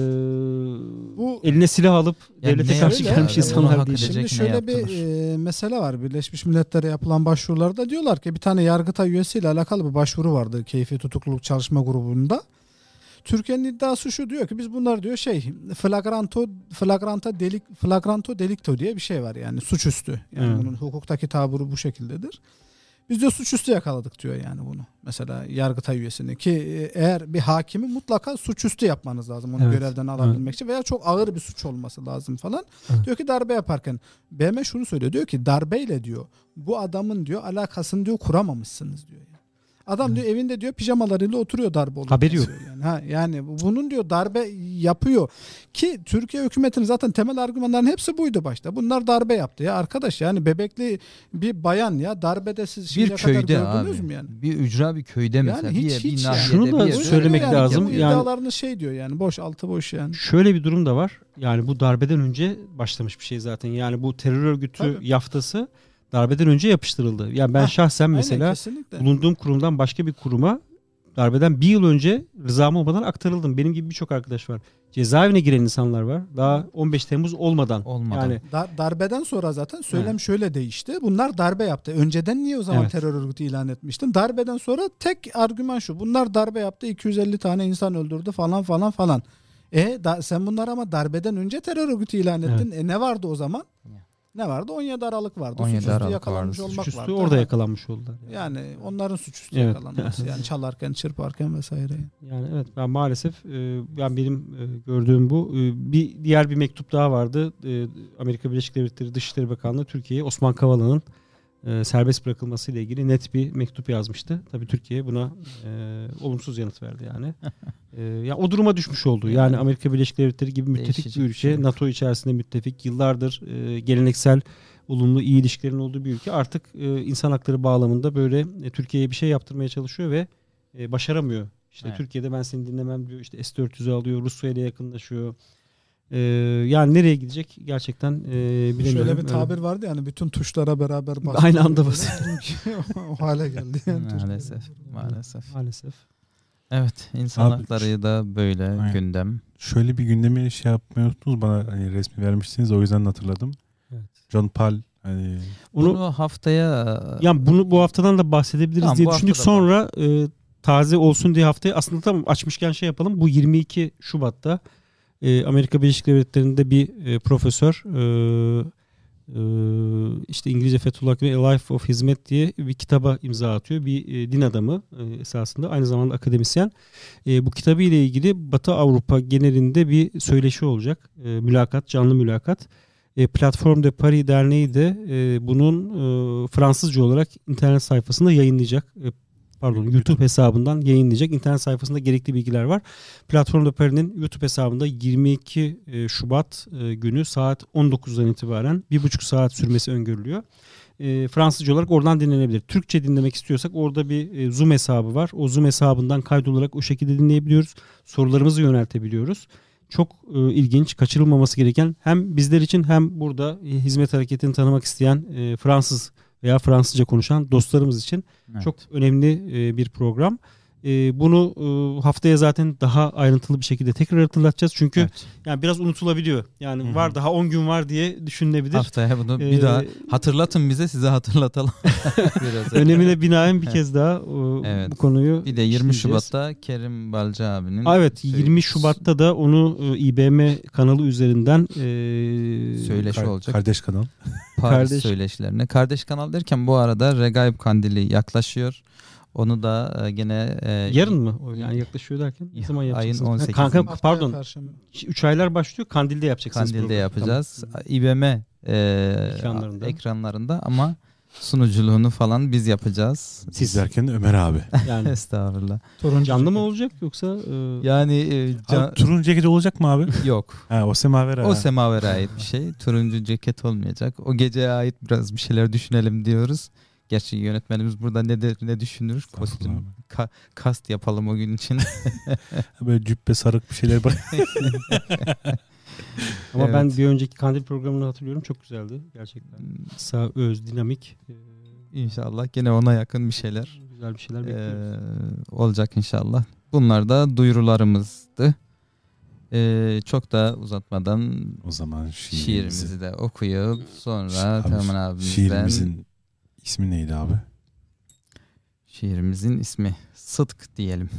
Bu- eline silah alıp Yani devlete ne karşı gelmiş yani? insanlar değil. Şimdi ne şöyle bir e, mesele var. Birleşmiş Milletler'e yapılan başvurularda diyorlar ki bir tane Yargıtay üyesiyle alakalı bir başvuru vardı keyfi tutukluluk çalışma grubunda. Türkiye'nin iddiası şu diyor ki biz bunlar diyor şey flagranto flagranta delik flagranto delicto diye bir şey var yani suçüstü. Yani Evet. bunun hukuktaki taburu bu şekildedir. Biz diyor suçüstü yakaladık diyor yani bunu. Mesela Yargıtay üyesini ki e, eğer bir hakimi mutlaka suçüstü yapmanız lazım onu Evet. görevden alabilmek için veya çok ağır bir suç olması lazım falan. Evet. Diyor ki darbe yaparken BM şunu söylüyor diyor ki darbeyle diyor bu adamın diyor alakasını diyor kuramamışsınız diyor. Yani. Adam diyor evinde diyor pijamalarıyla oturuyor darbe olurken Haberi yok. Yani. Ha, yani bu- bunun diyor darbe yapıyor ki Türkiye hükümetinin zaten temel argümanların hepsi buydu başta. Bunlar darbe yaptı ya arkadaş yani bebekli bir bayan ya darbede siz Bir köyde gördünüz abi. mü yani? Bir ücra bir köyde mesela. hiç- bir, bir hiç nahiyede, Şunu da bir söylemek böyle lazım. Yani- iddialarını şey diyor yani boş altı boş yani. Şöyle bir durum da var. Yani bu darbeden önce başlamış bir şey zaten. Yani bu terör örgütü Tabii. yaftası darbeden önce yapıştırıldı. Yani ben Hah, şahsen Aynen, mesela kesinlikle. bulunduğum kurumdan başka bir kuruma darbeden bir yıl önce rızam olmadan aktarıldım. Benim gibi birçok arkadaş var. Cezaevine giren insanlar var. Daha 15 Temmuz olmadan. Olmadan. Yani Dar- darbeden sonra zaten söylem şöyle değişti. Bunlar darbe yaptı. Önceden niye o zaman Evet. terör örgütü ilan etmiştin? Darbeden sonra tek argüman şu. Bunlar darbe yaptı. 250 tane insan öldürdü falan falan falan. E da, sen bunlar ama darbeden önce terör örgütü ilan ettin. E ne vardı o zaman? Ne vardı? 17 Aralık vardı. 17 Suçüstü Aralık yakalanmış vardı. olmak suçüstü vardı. orada yakalanmış oldular. Yani onların suçüstü Evet. yakalanması. Yani çalarken, çırparken vesaire. Yani evet ben maalesef e, ben benim e, gördüğüm bu. E, bir diğer bir mektup daha vardı. Amerika Birleşik Devletleri Dışişleri Bakanlığı Türkiye'ye Osman Kavala'nın e, serbest bırakılması ile ilgili net bir mektup yazmıştı. Tabii Türkiye buna e, olumsuz yanıt verdi yani. E, ya o duruma düşmüş oldu. Yani Amerika Birleşik Devletleri gibi müttefik Değişecek bir şey ülke, yok. NATO içerisinde müttefik, yıllardır e, geleneksel olumlu iyi ilişkilerin olduğu bir ülke artık e, insan hakları bağlamında böyle e, Türkiye'ye bir şey yaptırmaya çalışıyor ve e, başaramıyor. İşte Evet. Türkiye'de ben seni dinlemem diyor. İşte S-400'ü alıyor. Rusya ile yakınlaşıyor. E, yani nereye gidecek gerçekten e, bilemiyorum. Şöyle bir Evet. tabir vardı yani bütün tuşlara beraber basıyor. Aynı anda basıyor. o hale geldi. Yani. Maalesef. Maalesef. Maalesef. Evet. insan Abi, hakları da böyle Aynen. gündem. Şöyle bir gündemi şey yapmayı unuttunuz bana hani resmi vermiştiniz o yüzden hatırladım. Evet. John Paul hani Onu Bunu haftaya yani bunu bu haftadan da bahsedebiliriz Tamam, diye düşündük. Sonra e, taze olsun diye haftaya aslında tamam açmışken şey yapalım. Bu 22 Şubat'ta e, Amerika Birleşik Devletleri'nde bir e, profesör e, e, işte İngilizce Fethullah Gülen A Life of Hizmet diye bir kitaba imza atıyor. Bir e, din adamı e, esasında aynı zamanda akademisyen. Bu kitabı ile ilgili Batı Avrupa genelinde bir söyleşi olacak. Mülakat, canlı mülakat. Platform de Paris Derneği de bunun Fransızca olarak internet sayfasında yayınlayacak. Pardon YouTube hesabından yayınlayacak. İnternet sayfasında gerekli bilgiler var. Platform de Paris'in YouTube hesabında 22 e, Şubat e, günü saat 19'dan itibaren bir buçuk saat sürmesi öngörülüyor. E, Fransızca olarak oradan dinlenebilir. Türkçe dinlemek istiyorsak orada bir e, Zoom hesabı var. O Zoom hesabından kaydolarak o şekilde dinleyebiliyoruz. Sorularımızı yöneltebiliyoruz. Çok e, ilginç, kaçırılmaması gereken hem bizler için hem burada e, hizmet hareketini tanımak isteyen e, Fransız veya Fransızca konuşan dostlarımız için Evet. çok önemli e, bir program. E, bunu e, haftaya zaten daha ayrıntılı bir şekilde tekrar hatırlatacağız. Çünkü Evet. yani biraz unutulabiliyor. Yani Hı hı. var daha 10 gün var diye düşünülebilir. Haftaya bunu bir Ee, daha hatırlatın bize size hatırlatalım. Biraz Önemine binaen bir kez daha e, Evet. bu konuyu Bir de 20 işleyeceğiz. Şubat'ta Kerim Balcı abinin Evet şey- 20 Şubat'ta da onu e, İBM kanalı üzerinden e, söyleşi Kar- olacak. Kardeş kanal. Paris Kardeş- söyleşilerine. Kardeş kanal derken bu arada Regaib Kandili yaklaşıyor. Onu da e, gene e, yarın mı? Yani yaklaşıyor derken ne zaman Ayın yapacaksınız? 18'inde. Kanka Haftaya pardon. 3 aylar başlıyor Kandil'de yapacaksınız. Kandil'de programı. yapacağız. Tamam. İBM e, Ekranlarında. ekranlarında ama sunuculuğunu falan biz yapacağız. Siz derken de Ömer abi. Yani Estağfurullah. Turuncu canlı mı olacak yoksa e, Yani e, can- Abi, turuncu ceket olacak mı abi? yok. Ha, o semaver O semavere ait bir şey. Turuncu ceket olmayacak. O geceye ait biraz bir şeyler düşünelim diyoruz. Gerçi yönetmenimiz burada ne de, ne düşünür? Kostüm ka- kast yapalım o gün için. Böyle cübbe sarık bir şeyler bak. ama Evet. ben bir önceki Kandil programını hatırlıyorum çok güzeldi gerçekten. Kısa, öz, dinamik e, İnşallah gene ona yakın bir şeyler güzel bir şeyler eee, bekliyoruz. olacak inşallah. Bunlar da duyurularımızdı. Eee, çok da uzatmadan o zaman şiirimizi. şiirimizi de okuyup sonra Abi, Teoman abimizden Şiirimizin ismi neydi abi? şiirimizin ismi Sıdk diyelim.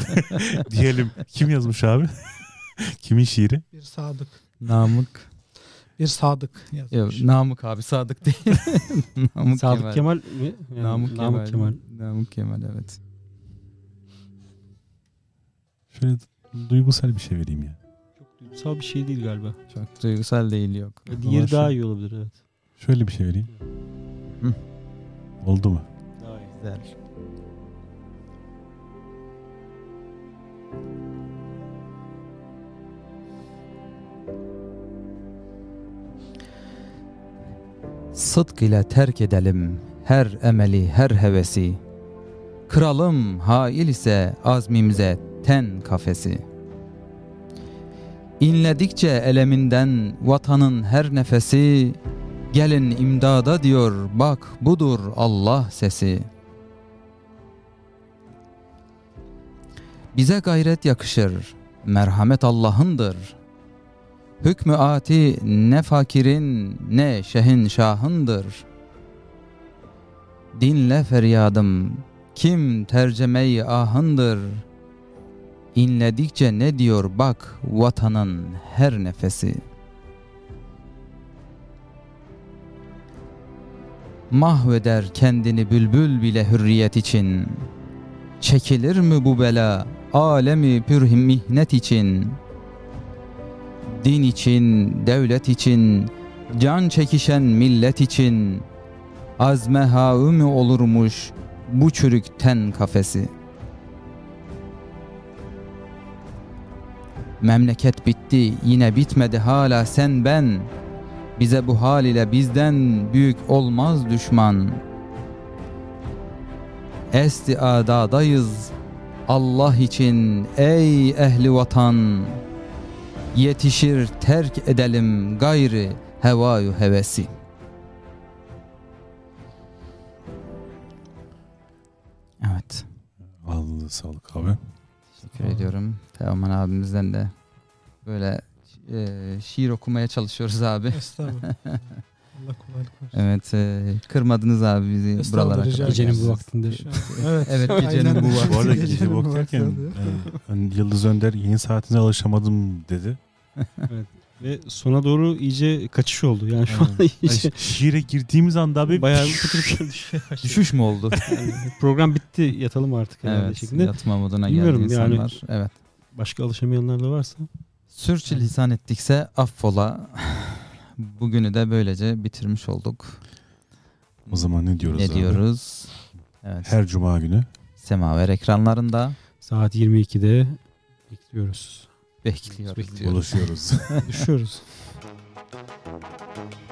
Diyelim. Kim yazmış abi? Kimin şiiri? Bir sadık. Namık Bir sadık Yok, yazmış. Namık abi Sadık değil. Namık Sadık Kemal. Kemal, mi? Yani Namık, Namık Kemal. Kemal. Namık Kemal evet. Şöyle duygusal bir şey vereyim ya. Çok duygusal bir şey değil galiba. Çok duygusal değil yok. Diğeri daha iyi olabilir evet. Şöyle bir şey vereyim. Hı. Oldu mu? Güzel. Sıdk ile terk edelim her emeli her hevesi. Kralım hail ise azmimize ten kafesi. İnledikçe eleminden vatanın her nefesi, Gelin imdada diyor bak budur Allah sesi. Bize gayret yakışır, merhamet Allah'ındır. Hükmü ati ne fakirin ne şehin şahındır. Dinle feryadım, kim tercümeyi ahındır. İnledikçe ne diyor bak vatanın her nefesi. Mahveder kendini bülbül bile hürriyet için. Çekilir mi bu bela alemi pür mihnet için? Din için, devlet için, can çekişen millet için azme haü olurmuş bu çürük ten kafesi? Memleket bitti yine bitmedi hala sen ben bize bu hal ile bizden büyük olmaz düşman. Esti adadayız Allah için ey ehli vatan. Yetişir terk edelim gayrı hevayu hevesi. Evet. Ağzınıza sağlık abi. Teşekkür ediyorum. Teoman abimizden de böyle e, şiir okumaya çalışıyoruz abi. Estağfurullah. Allah kolaylık versin. Evet, e, kırmadınız abi bizi Estağfurullah, buralara kadar. Gecenin bu vaktinde. Evet. Evet, gecenin bu vakti. Bu arada Gecenin gece bu derken e, Yıldız Önder yeni saatine alışamadım dedi. Ve sona doğru iyice kaçış oldu. Yani şu an iyice Şiire girdiğimiz anda abi bayağı bir pıtır pıtır. Düşüş mü oldu? Yani program bitti yatalım artık herhalde evet. şeklinde. Yatma moduna geldi Bilmiyorum yani. insanlar. Evet. Başka alışamayanlar da varsa. Sürçülisan ettikse affola. Bugünü de böylece bitirmiş olduk. o zaman ne diyoruz ne abi? diyoruz? Evet. Her cuma günü Semaver ekranlarında Saat 22'de bekliyoruz. bekliyoruz. Bekliyoruz. buluşuyoruz. Düşüyoruz.